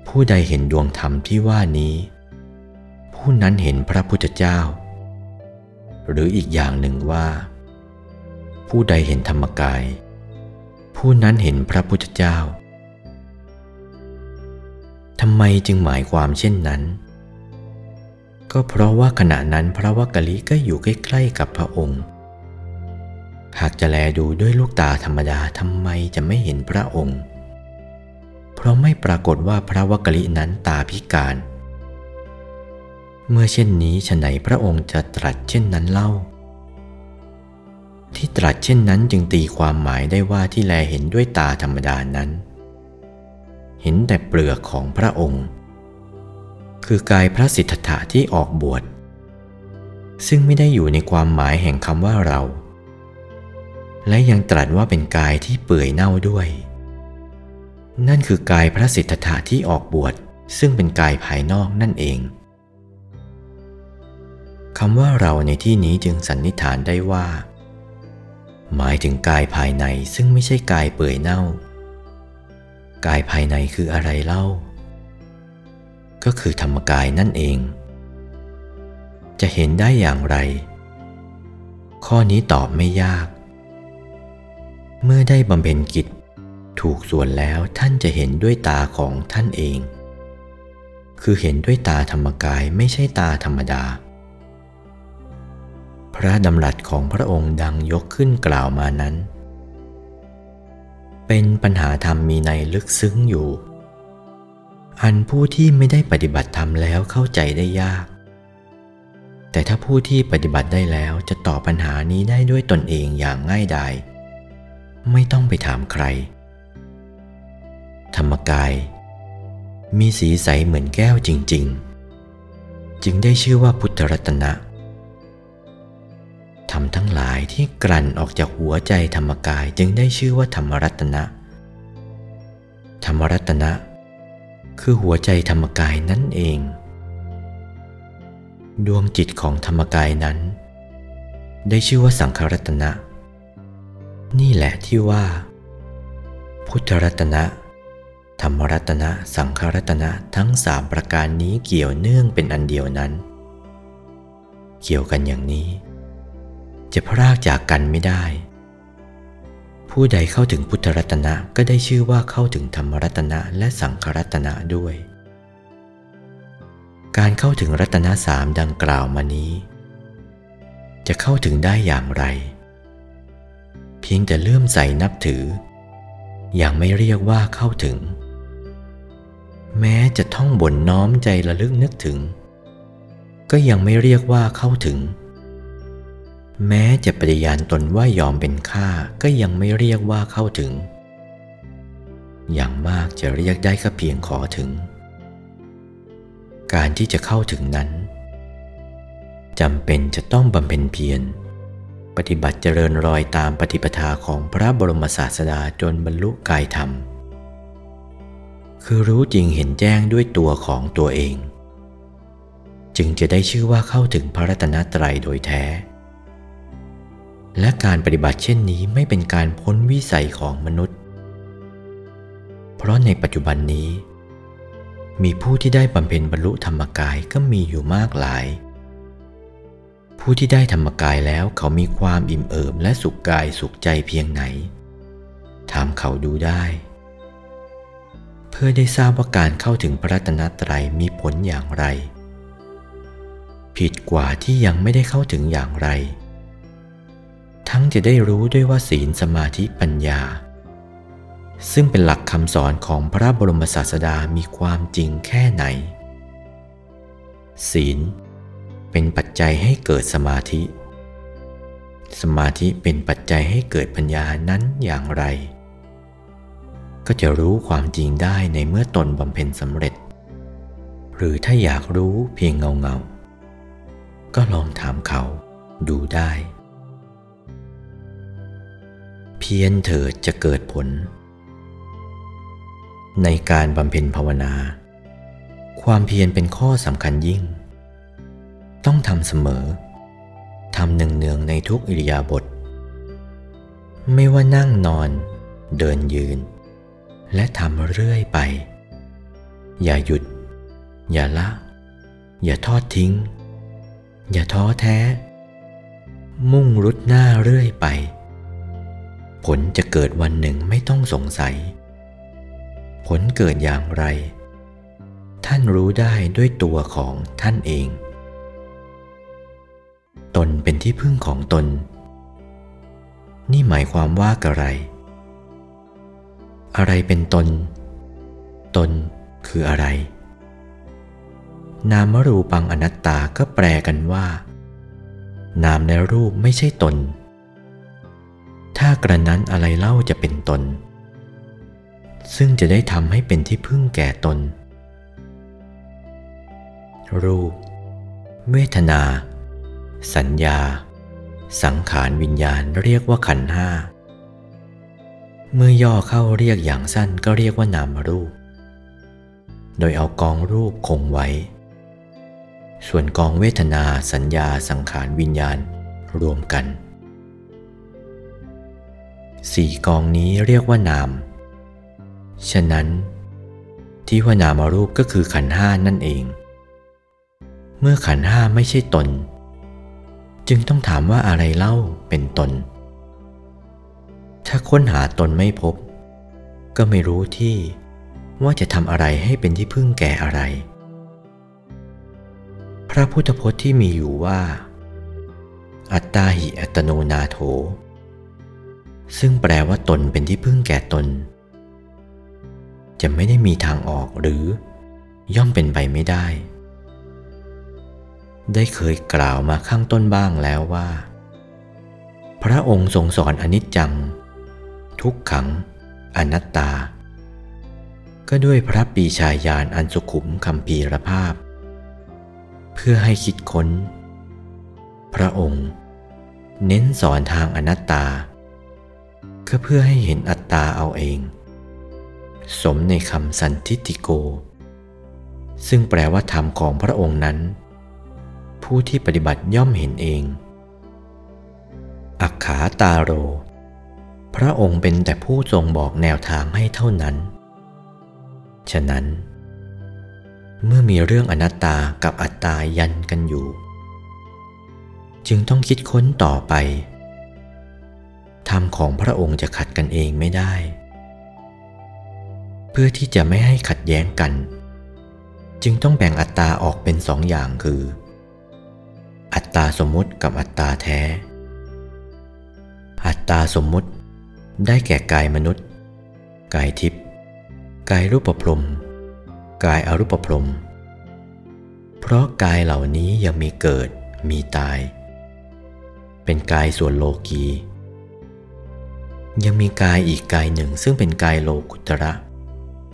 ผู้ใดเห็นดวงธรรมที่ว่านี้ ผู้นั้นเห็นพระพุทธเจ้า หรืออีกอย่างหนึ่งว่า ผู้ใดเห็นธรรมกาย ผู้นั้นเห็นพระพุทธเจ้าทำไมจึงหมายความเช่นนั้น ก็เพราะว่าขณะนั้นพระวักกะลิก็อยู่ใกล้ๆกับพระองค์ หากจะแลดูด้วยลูกตาธรรมดาทำไมจะไม่เห็นพระองค์ เพราะไม่ปรากฏว่าพระวกลินั้นตาพิการ เมื่อเช่นนี้ฉไหนพระองค์จะตรัสเช่นนั้นเล่า ที่ตรัสเช่นนั้นจึงตีความหมายได้ว่าที่แลเห็นด้วยตาธรรมดานั้น เห็นแต่เปลือกของพระองค์ คือกายพระสิทธัตถะที่ออกบวชซึ่งไม่ได้อยู่ในความหมายแห่งคำว่าเรา และยังตรัสว่าเป็นกายที่เปื่อยเน่าด้วย นั่นคือกายพระสิทธัตถะที่ออกบวชซึ่งเป็นกายภายนอกนั่นเองคำว่าเราในที่นี้จึงสันนิษฐานได้ว่า หมายถึงกายภายในซึ่งไม่ใช่กายเปื่อยเน่า กายภายในคืออะไรเล่า ก็คือธรรมกายนั่นเอง จะเห็นได้อย่างไร ข้อนี้ตอบไม่ยาก เมื่อได้บำเพ็ญกิจ ถูกส่วนแล้วท่านจะเห็นด้วยตาของท่านเอง คือเห็นด้วยตาธรรมกายไม่ใช่ตาธรรมดา พระดำรัสของพระองค์ดังยกขึ้นกล่าวมานั้น เป็นปัญหาธรรมมีในลึกซึ้งอยู่อันผู้ที่ไม่ได้ปฏิบัติธรรมแล้วเข้าใจได้ยาก แต่ถ้าผู้ที่ปฏิบัติได้แล้วจะตอบปัญหานี้ได้ด้วยตนเองอย่างง่ายดาย ไม่ต้องไปถามใคร ธรรมกาย มีสีใสเหมือนแก้วจริง ๆ จึงได้ชื่อว่าพุทธรัตนะธรรมทั้งหลายที่กลั่นออกจากหัวใจธรรมกายจึงได้ชื่อว่าธรรมรัตนะ ธรรมรัตนะ คือหัวใจธรรมกายนั่นเอง ดวงจิตของธรรมกายนั้น ได้ชื่อว่าสังขรัตนะ นี่แหละที่ว่า พุทธรัตนะ ธรรมรัตนะสังขรัตนะทั้งสามประการนี้เกี่ยวเนื่องเป็นอันเดียวนั้น เกี่ยวกันอย่างนี้ จะพรากจากกันไม่ได้ ผู้ใดเข้าถึงพุทธรัตนะก็ได้ชื่อว่าเข้าถึงธรรมรัตนะและสังขรัตนะด้วย การเข้าถึงรัตนะสามดังกล่าวมานี้ จะเข้าถึงได้อย่างไร เพียงแต่เลื่อมใสนับถือ อย่างไม่เรียกว่าเข้าถึง แม้จะท่องบ่นน้อมใจระลึกนึกถึง ก็ยังไม่เรียกว่าเข้าถึง แม้จะปฏิญาณตนว่ายอมเป็นข้าก็ยังไม่เรียกว่าเข้าถึง อย่างมากจะเรียกได้ก็เพียงขอถึง การที่จะเข้าถึงนั้นจำเป็นจะต้องบำเพ็ญเพียร ปฏิบัติเจริญรอยตามปฏิปทาของพระบรมศาสดาจนบรรลุกายธรรม คือรู้จริงเห็นแจ้งด้วยตัวของตัวเอง จึงจะได้ชื่อว่าเข้าถึงพระรัตนตรัยโดยแท้ และการปฏิบัติเช่นนี้ไม่เป็นการพ้นวิสัยของมนุษย์ เพราะในปัจจุบันนี้ มีผู้ที่ได้บำเพ็ญบรรลุธรรมกายก็มีอยู่มากหลาย ผู้ที่ได้ธรรมกายแล้วเขามีความอิ่มเอิบและสุขกายสุขใจเพียงไหน ถามเขาดูได้ เพื่อได้ทราบว่าการเข้าถึงพระรัตนตรัยมีผลอย่างไร ผิดกว่าที่ยังไม่ได้เข้าถึงอย่างไร ทั้งจะได้รู้ด้วยว่าศีลสมาธิปัญญา ซึ่งเป็นหลักคำสอนของพระบรมศาสดามีความจริงแค่ไหนศีล เป็นปัจจัยให้เกิดสมาธิ สมาธิเป็นปัจจัยให้เกิดปัญญานั้นอย่างไร ก็จะรู้ความจริงได้ในเมื่อตนบำเพ็ญสำเร็จ หรือถ้าอยากรู้เพียงเงาเงาก็ลองถามเขาดูได้ เพียรเถิดจะเกิดผล ในการบำเพ็ญภาวนา ความเพียรเป็นข้อสำคัญยิ่ง ต้องทำเสมอทำเนืองๆในทุกอิริยาบถไม่ว่านั่งนอน เดินยืน และทำเรื่อยไป อย่าหยุด อย่าละ อย่าทอดทิ้ง อย่าท้อแท้ มุ่งรุดหน้าเรื่อยไป ผลจะเกิดวันหนึ่งไม่ต้องสงสัย ผลเกิดอย่างไร ท่านรู้ได้ด้วยตัวของท่านเอง ตนเป็นที่พึ่งของตน นี่หมายความว่าอะไร อะไรเป็นตน ตนคืออะไร นามรูปังอนัตตาก็แปลกันว่า นามในรูปไม่ใช่ตน ถ้ากระนั้นอะไรเล่าจะเป็นตน ซึ่งจะได้ทำให้เป็นที่พึ่งแก่ตน รูป เวทนา สัญญา สังขารวิญญาณเรียกว่าขันห้า เมื่อย่อเข้าเรียกอย่างสั้นก็เรียกว่านามรูป โดยเอากองรูปคงไว้ ส่วนกองเวทนาสัญญาสังขารวิญญาณรวมกันสี่กองนี้เรียกว่านาม ฉะนั้น ที่ว่านามารูปก็คือขันห้านั่นเอง เมื่อขันห้าไม่ใช่ตน จึงต้องถามว่าอะไรเล่าเป็นตน ถ้าค้นหาตนไม่พบ ก็ไม่รู้ที่ว่าจะทำอะไรให้เป็นที่พึ่งแก่อะไร พระพุทธพจน์ที่มีอยู่ว่า อัตตาหิอัตโนนาโถ ซึ่งแปลว่าตนเป็นที่พึ่งแก่ตน จะไม่ได้มีทางออกหรือย่อมเป็นไปไม่ได้ ได้เคยกล่าวมาข้างต้นบ้างแล้วว่า พระองค์ทรงสอนอนิจจัง ทุกขัง อนัตตา ก็ด้วยพระปีชายานอันสุขุมคำพีรภาพ เพื่อให้คิดค้น พระองค์ เน้นสอนทางอนัตตา ก็เพื่อให้เห็นอัตตาเอาเอง สมในคำสันทิติโก ซึ่งแปลว่าธรรมของพระองค์นั้น ผู้ที่ปฏิบัติย่อมเห็นเอง อักขาตาโร พระองค์เป็นแต่ผู้ทรงบอกแนวทางให้เท่านั้น ฉะนั้น เมื่อมีเรื่องอนัตตากับอัตตายันกันอยู่ จึงต้องคิดค้นต่อไปธรรมของพระองค์จะขัดกันเองไม่ได้ เพื่อที่จะไม่ให้ขัดแย้งกัน จึงต้องแบ่งอัตตาออกเป็นสองอย่างคือ อัตตาสมมุติกับอัตตาแท้ อัตตาสมมุติได้แก่กายมนุษย์ กายทิพย์ กายรูปพรม กายอรูปพรม เพราะกายเหล่านี้ยังมีเกิดมีตาย เป็นกายส่วนโลกี ยังมีกายอีกกายหนึ่งซึ่งเป็นกายโลกุตระ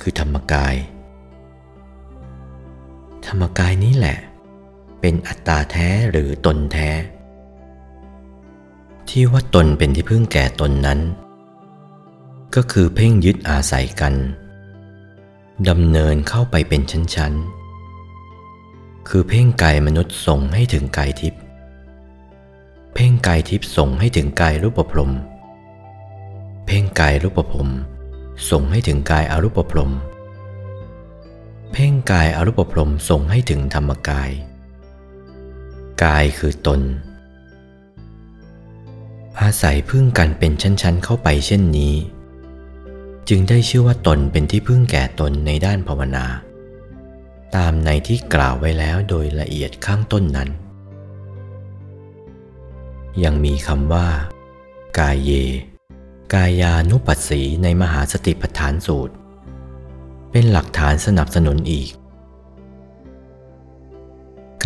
คือธรรมกาย ธรรมกายนี้แหละ เป็นอัตตาแท้หรือตนแท้ ที่ว่าตนเป็นที่พึ่งแก่ตนนั้น ก็คือเพ่งยึดอาศัยกันดำเนินเข้าไปเป็นชั้นๆ คือเพ่งกายมนุษย์ส่งให้ถึงกายทิพย์ เพ่งกายทิพย์ส่งให้ถึงกายรูปพรม เพ่งกายรูปพรมส่งให้ถึงกายอรูปพรม เพ่งกายอรูปพรมส่งให้ถึงธรรมกาย กายคือตน อาศัยพึ่งกันเป็นชั้นๆเข้าไปเช่นนี้ จึงได้ชื่อว่าตนเป็นที่พึ่งแก่ตนในด้านภาวนา ตามในที่กล่าวไว้แล้วโดยละเอียดข้างต้นนั้น ยังมีคำว่า กายเย กายานุปัสสีในมหาสติปัฏฐานสูตร เป็นหลักฐานสนับสนุนอีก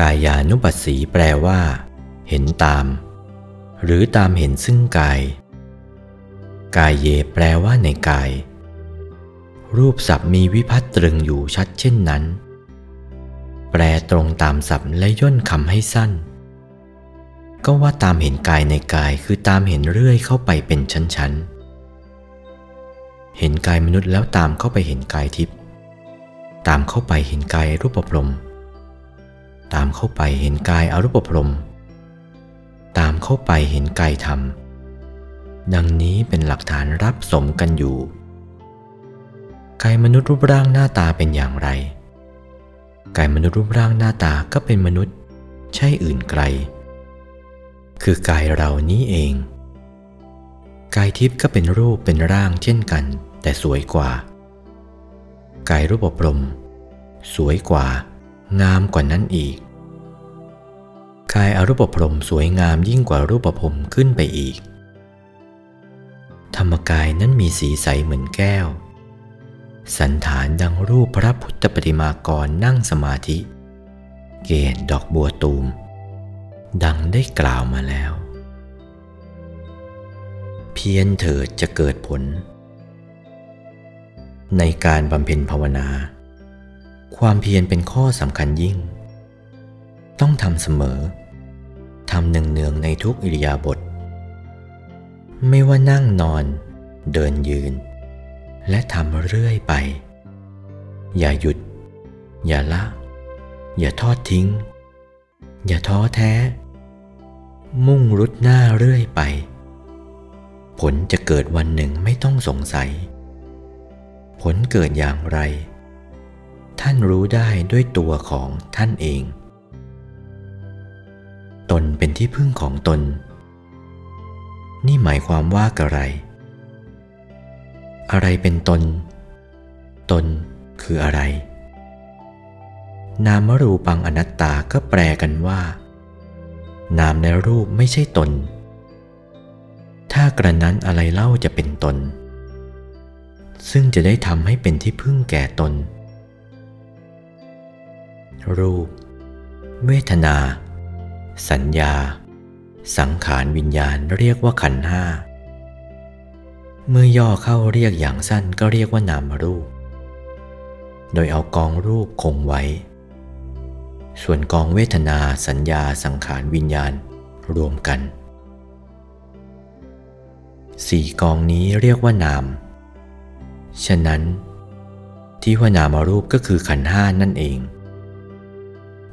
กายานุปัสสีแปลว่า เห็นตาม หรือตามเห็นซึ่งกาย กายเยแปลว่าในกาย รูปศัพท์มีวิพัตตรึงอยู่ชัดเช่นนั้น แปลตรงตามศัพท์และย่นคำให้สั้น ก็ว่าตามเห็นกายในกายคือตามเห็นเรื่อยเข้าไปเป็นชั้นๆ เห็นกายมนุษย์แล้วตามเข้าไปเห็นกายทิพย์ตามเข้าไปเห็นกายรูปพรม ตามเข้าไปเห็นกายอรูปพรม ตามเข้าไปเห็นกายธรรม ดังนี้เป็นหลักฐานรับสมกันอยู่ กายมนุษย์รูปร่างหน้าตาเป็นอย่างไร กายมนุษย์รูปร่างหน้าตาก็เป็นมนุษย์ ใช่อื่นไกล คือกายเรานี้เอง กายทิพย์ก็เป็นรูปเป็นร่างเช่นกัน แต่สวยกว่า กายรูปปรม สวยกว่า งามกว่านั้นอีก กายอรูปพรมสวยงามยิ่งกว่ารูปพรมขึ้นไปอีก ธรรมกายนั้นมีสีใสเหมือนแก้ว สันฐานดังรูปพระพุทธปฏิมากรนั่งสมาธิ เกศดอกบัวตูม ดังได้กล่าวมาแล้ว เพียรเถิดจะเกิดผล ในการบำเพ็ญภาวนา ความเพียรเป็นข้อสำคัญยิ่ง ต้องทำเสมอ ทำเนืองๆในทุกอิริยาบถ ไม่ว่านั่งนอน เดินยืน และทำเรื่อยไป อย่าหยุด อย่าละ อย่าทอดทิ้ง อย่าท้อแท้ มุ่งรุดหน้าเรื่อยไป ผลจะเกิดวันหนึ่งไม่ต้องสงสัย ผลเกิดอย่างไร ท่านรู้ได้ด้วยตัวของท่านเอง ตนเป็นที่พึ่งของตน นี่หมายความว่ากระไร อะไรเป็นตน ตนคืออะไร นามรูปังอนัตตาก็แปลกันว่า นามในรูปไม่ใช่ตน ถ้ากระนั้นอะไรเล่าจะเป็นตน ซึ่งจะได้ทำให้เป็นที่พึ่งแก่ตน รูป เวทนา สัญญา สังขารวิญญาณเรียกว่าขันธ์ห้า เมื่อย่อเข้าเรียกอย่างสั้นก็เรียกว่านามรูป โดยเอากองรูปคงไว้ ส่วนกองเวทนาสัญญาสังขารวิญญาณรวมกันสี่กองนี้เรียกว่านาม ฉะนั้น ที่ว่านามารูปก็คือขันธ์ห้านั่นเอง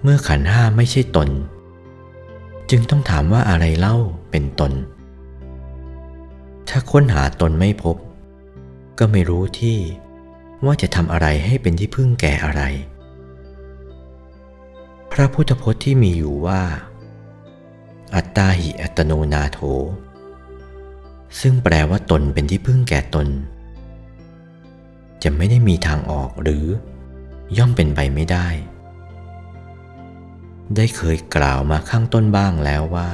เมื่อขันห้าไม่ใช่ตน จึงต้องถามว่าอะไรเล่าเป็นตน ถ้าค้นหาตนไม่พบ ก็ไม่รู้ที่ว่าจะทำอะไรให้เป็นที่พึ่งแก่อะไร พระพุทธพจน์ที่มีอยู่ว่า อัตตาหิอัตโนนาโถ ซึ่งแปลว่าตนเป็นที่พึ่งแก่ตน จะไม่ได้มีทางออกหรือย่อมเป็นไปไม่ได้ ได้เคยกล่าวมาข้างต้นบ้างแล้วว่า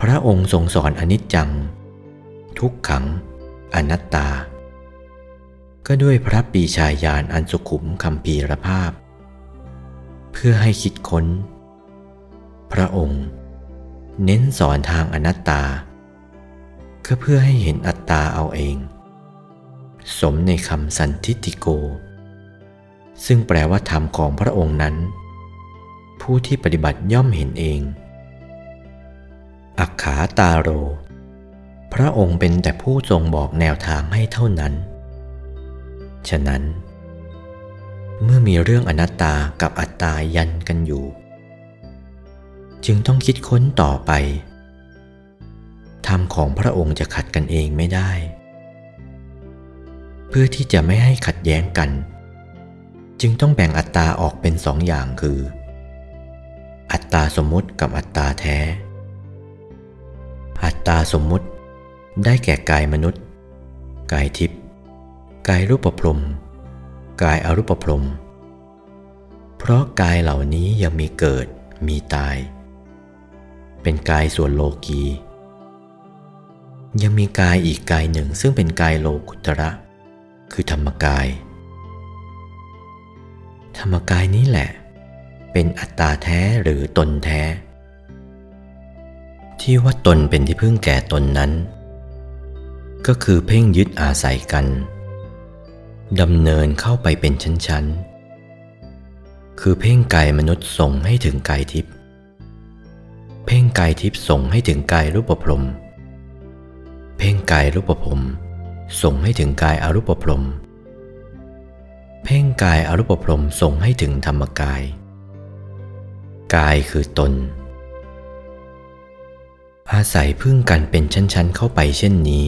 พระองค์ทรงสอนอนิจจัง ทุกขัง อนัตตา ก็ด้วยพระปีชาญาณอันสุขุมคำพีรภาพ เพื่อให้คิดค้น พระองค์ เน้นสอนทางอนัตตา ก็เพื่อให้เห็นอัตตาเอาเอง สมในคำสันทิติโก ซึ่งแปลว่าธรรมของพระองค์นั้น ผู้ที่ปฏิบัติย่อมเห็นเอง อักขาตาโร พระองค์เป็นแต่ผู้ทรงบอกแนวทางให้เท่านั้น ฉะนั้น เมื่อมีเรื่องอนัตตากับอัตตายันกันอยู่ จึงต้องคิดค้นต่อไปธรรมของพระองค์จะขัดกันเองไม่ได้ เพื่อที่จะไม่ให้ขัดแย้งกัน จึงต้องแบ่งอัตตาออกเป็นสองอย่างคือ อัตตาสมมุติกับอัตตาแท้ อัตตาสมมุติได้แก่กายมนุษย์ กายทิพย์กายรูปพรมกายอรูปพรมเพราะกายเหล่านี้ยังมีเกิดมีตาย เป็นกายส่วนโลกี ยังมีกายอีกกายหนึ่งซึ่งเป็นกายโลกุตระ คือธรรมกาย ธรรมกายนี้แหละ เป็นอัตตาแท้หรือตนแท้ ที่ว่าตนเป็นที่พึ่งแก่ตนนั้น ก็คือเพ่งยึดอาศัยกันดำเนินเข้าไปเป็นชั้นๆ คือเพ่งกายมนุษย์ส่งให้ถึงกายทิพย์ เพ่งกายทิพย์ส่งให้ถึงกายรูปพรม เพ่งกายรูปพรมส่งให้ถึงกายอรูปพรม เพ่งกายอรูปพรมส่งให้ถึงธรรมกาย กายคือตน อาศัยพึ่งกันเป็นชั้นๆเข้าไปเช่นนี้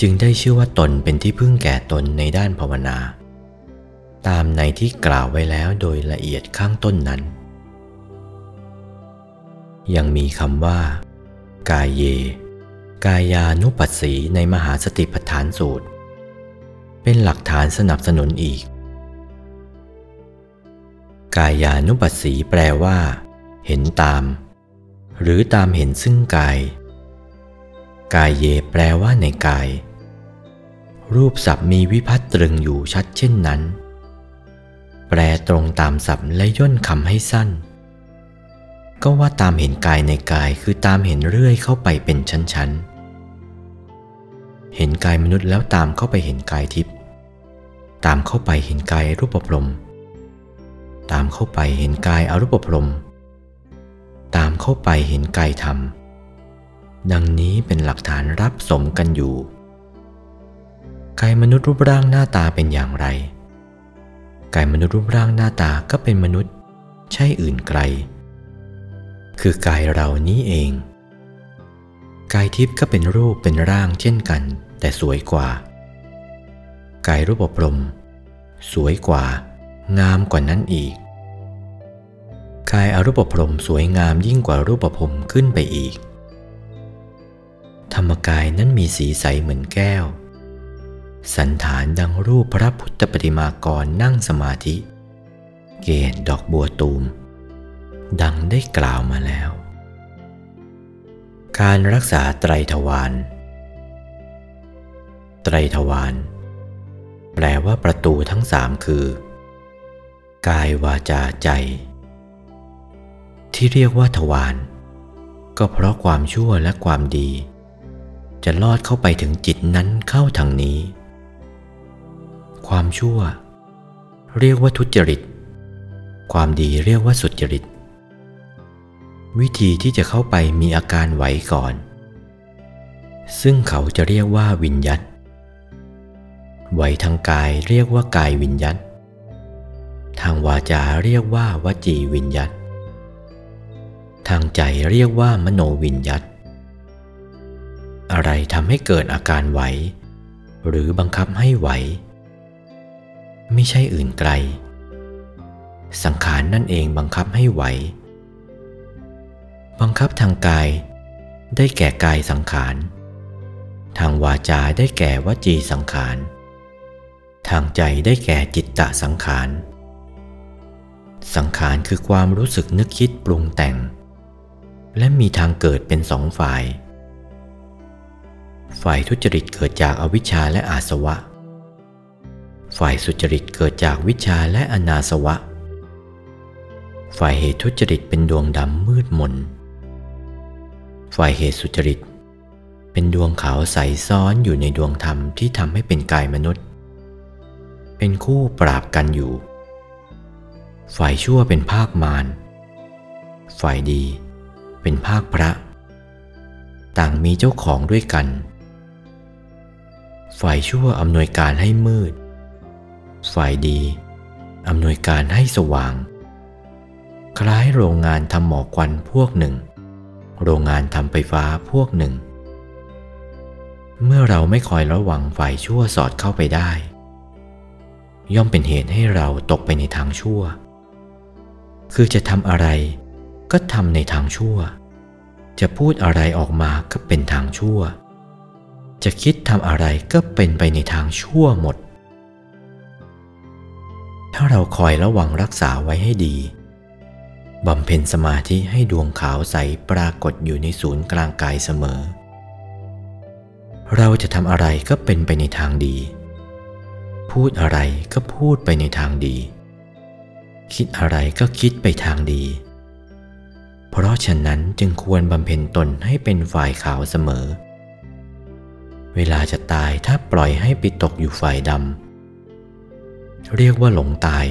จึงได้ชื่อว่าตนเป็นที่พึ่งแก่ตนในด้านภาวนา ตามในที่กล่าวไว้แล้วโดยละเอียดข้างต้นนั้น ยังมีคำว่า กายเย กายานุปัสสีในมหาสติปัฏฐานสูตร เป็นหลักฐานสนับสนุนอีก กายานุปัสสีแปลว่า เห็นตาม หรือตามเห็นซึ่งกาย กายเยแปลว่าในกาย รูปศัพท์มีวิพัตตรึงอยู่ชัดเช่นนั้น แปลตรงตามศัพท์และย่นคำให้สั้น ก็ว่าตามเห็นกายในกายคือตามเห็นเรื่อยเข้าไปเป็นชั้นๆ เห็นกายมนุษย์แล้วตามเข้าไปเห็นกายทิพย์ตามเข้าไปเห็นกายรูปปรม ตามเข้าไปเห็นกายอรูปปรม ตามเข้าไปเห็นกายธรรม ดังนี้เป็นหลักฐานรับสมกันอยู่ กายมนุษย์รูปร่างหน้าตาเป็นอย่างไร กายมนุษย์รูปร่างหน้าตาก็เป็นมนุษย์ ใช่อื่นไกล คือกายเรานี้เอง กายทิพย์ก็เป็นรูปเป็นร่างเช่นกัน แต่สวยกว่า กายรูปปรม สวยกว่า งามกว่านั้นอีกกายอรูปพรมสวยงามยิ่งกว่ารูปพรมขึ้นไปอีก ธรรมกายนั้นมีสีใสเหมือนแก้ว สันฐานดังรูปพระพุทธปฏิมากรนั่งสมาธิ เกศดอกบัวตูม ดังได้กล่าวมาแล้ว การรักษาไตรทวารไตรทวารแปลว่าประตูทั้งสามคือ กายวาจาใจ ที่เรียกว่าทวารก็เพราะความชั่วและความดี จะลอดเข้าไปถึงจิตนั้นเข้าทางนี้ ความชั่ว เรียกว่าทุจริต ความดีเรียกว่าสุจริต วิธีที่จะเข้าไปมีอาการไหวก่อน ซึ่งเขาจะเรียกว่าวิญยัตไหวทางกายเรียกว่ากายวิญยัต ทางวาจาเรียกว่าวจีวิญยัตทางใจเรียกว่ามโนวิญยัตอะไรทำให้เกิดอาการไหว หรือบังคับให้ไหว ไม่ใช่อื่นไกล สังขารนนั่นเองบังคับให้ไหว บังคับทางกายได้แก่กายสังขาร ทางวาจาได้แก่วจีสังขาร ทางใจได้แก่จิตตะสังขาร สังขารคือความรู้สึกนึกคิดปรุงแต่ง และมีทางเกิดเป็นสองฝ่าย ฝ่ายทุจริตเกิดจากอวิชชาและอาสวะ ฝ่ายสุจริตเกิดจากวิชาและอนาสวะ ฝ่ายเหตุทุจริตเป็นดวงดำมืดมน ฝ่ายเหตุสุจริต เป็นดวงขาวใสซ้อนอยู่ในดวงธรรมที่ทำให้เป็นกายมนุษย์ เป็นคู่ปราบกันอยู่ ฝ่ายชั่วเป็นภาคมาร ฝ่ายดีเป็นภาคพระ ต่างมีเจ้าของด้วยกัน ฝ่ายชั่วอำนวยการให้มืด ฝ่ายดีอำนวยการให้สว่าง คล้ายโรงงานทำหมอกควันพวกหนึ่ง โรงงานทำไฟฟ้าพวกหนึ่ง เมื่อเราไม่คอยระวังฝ่ายชั่วสอดเข้าไปได้ย่อมเป็นเหตุให้เราตกไปในทางชั่ว คือจะทำอะไรก็ทำในทางชั่ว จะพูดอะไรออกมาก็เป็นทางชั่ว จะคิดทำอะไรก็เป็นไปในทางชั่วหมด ถ้าเราคอยระวังรักษาไว้ให้ดีบำเพ็ญสมาธิให้ดวงขาวใสปรากฏอยู่ในศูนย์กลางกายเสมอ เราจะทำอะไรก็เป็นไปในทางดี พูดอะไรก็พูดไปในทางดี คิดอะไรก็คิดไปทางดี เพราะฉะนั้นจึงควรบำเพ็ญตนให้เป็นฝ่ายขาวเสมอ เวลาจะตายถ้าปล่อยให้ไปตกอยู่ฝ่ายดำเรียกว่าหลงตาย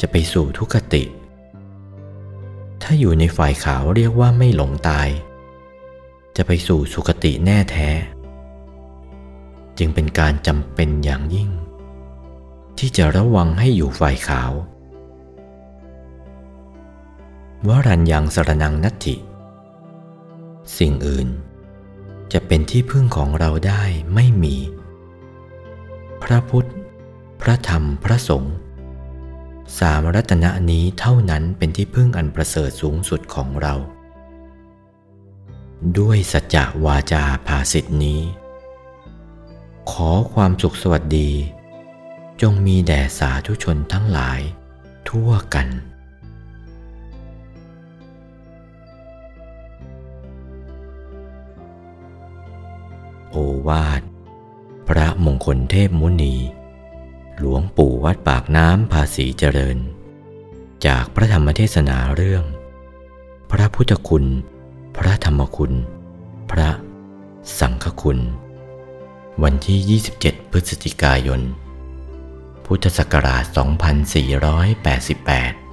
จะไปสู่ทุกขติ ถ้าอยู่ในฝ่ายขาวเรียกว่าไม่หลงตาย จะไปสู่สุคติแน่แท้ จึงเป็นการจำเป็นอย่างยิ่งที่จะระวังให้อยู่ฝ่ายขาว วรัญยังสรนังนัตถิ สิ่งอื่น จะเป็นที่พึ่งของเราได้ไม่มี พระพุทธ พระธรรมพระสงฆ์สามรัตนะนี้เท่านั้นเป็นที่พึ่งอันประเสริฐสูงสุดของเรา ด้วยสัจจะวาจาภาสิทธินี้ ขอความสุขสวัสดี จงมีแด่สาธุชนทั้งหลายทั่วกัน โอวาท พระมงคลเทพมุนี หลวงปู่วัดปากน้ำภาษีเจริญ จากพระธรรมเทศนาเรื่อง พระพุทธคุณ พระธรรมคุณ พระสังฆคุณ วันที่ 27 พฤศจิกายน พุทธศักราช 2488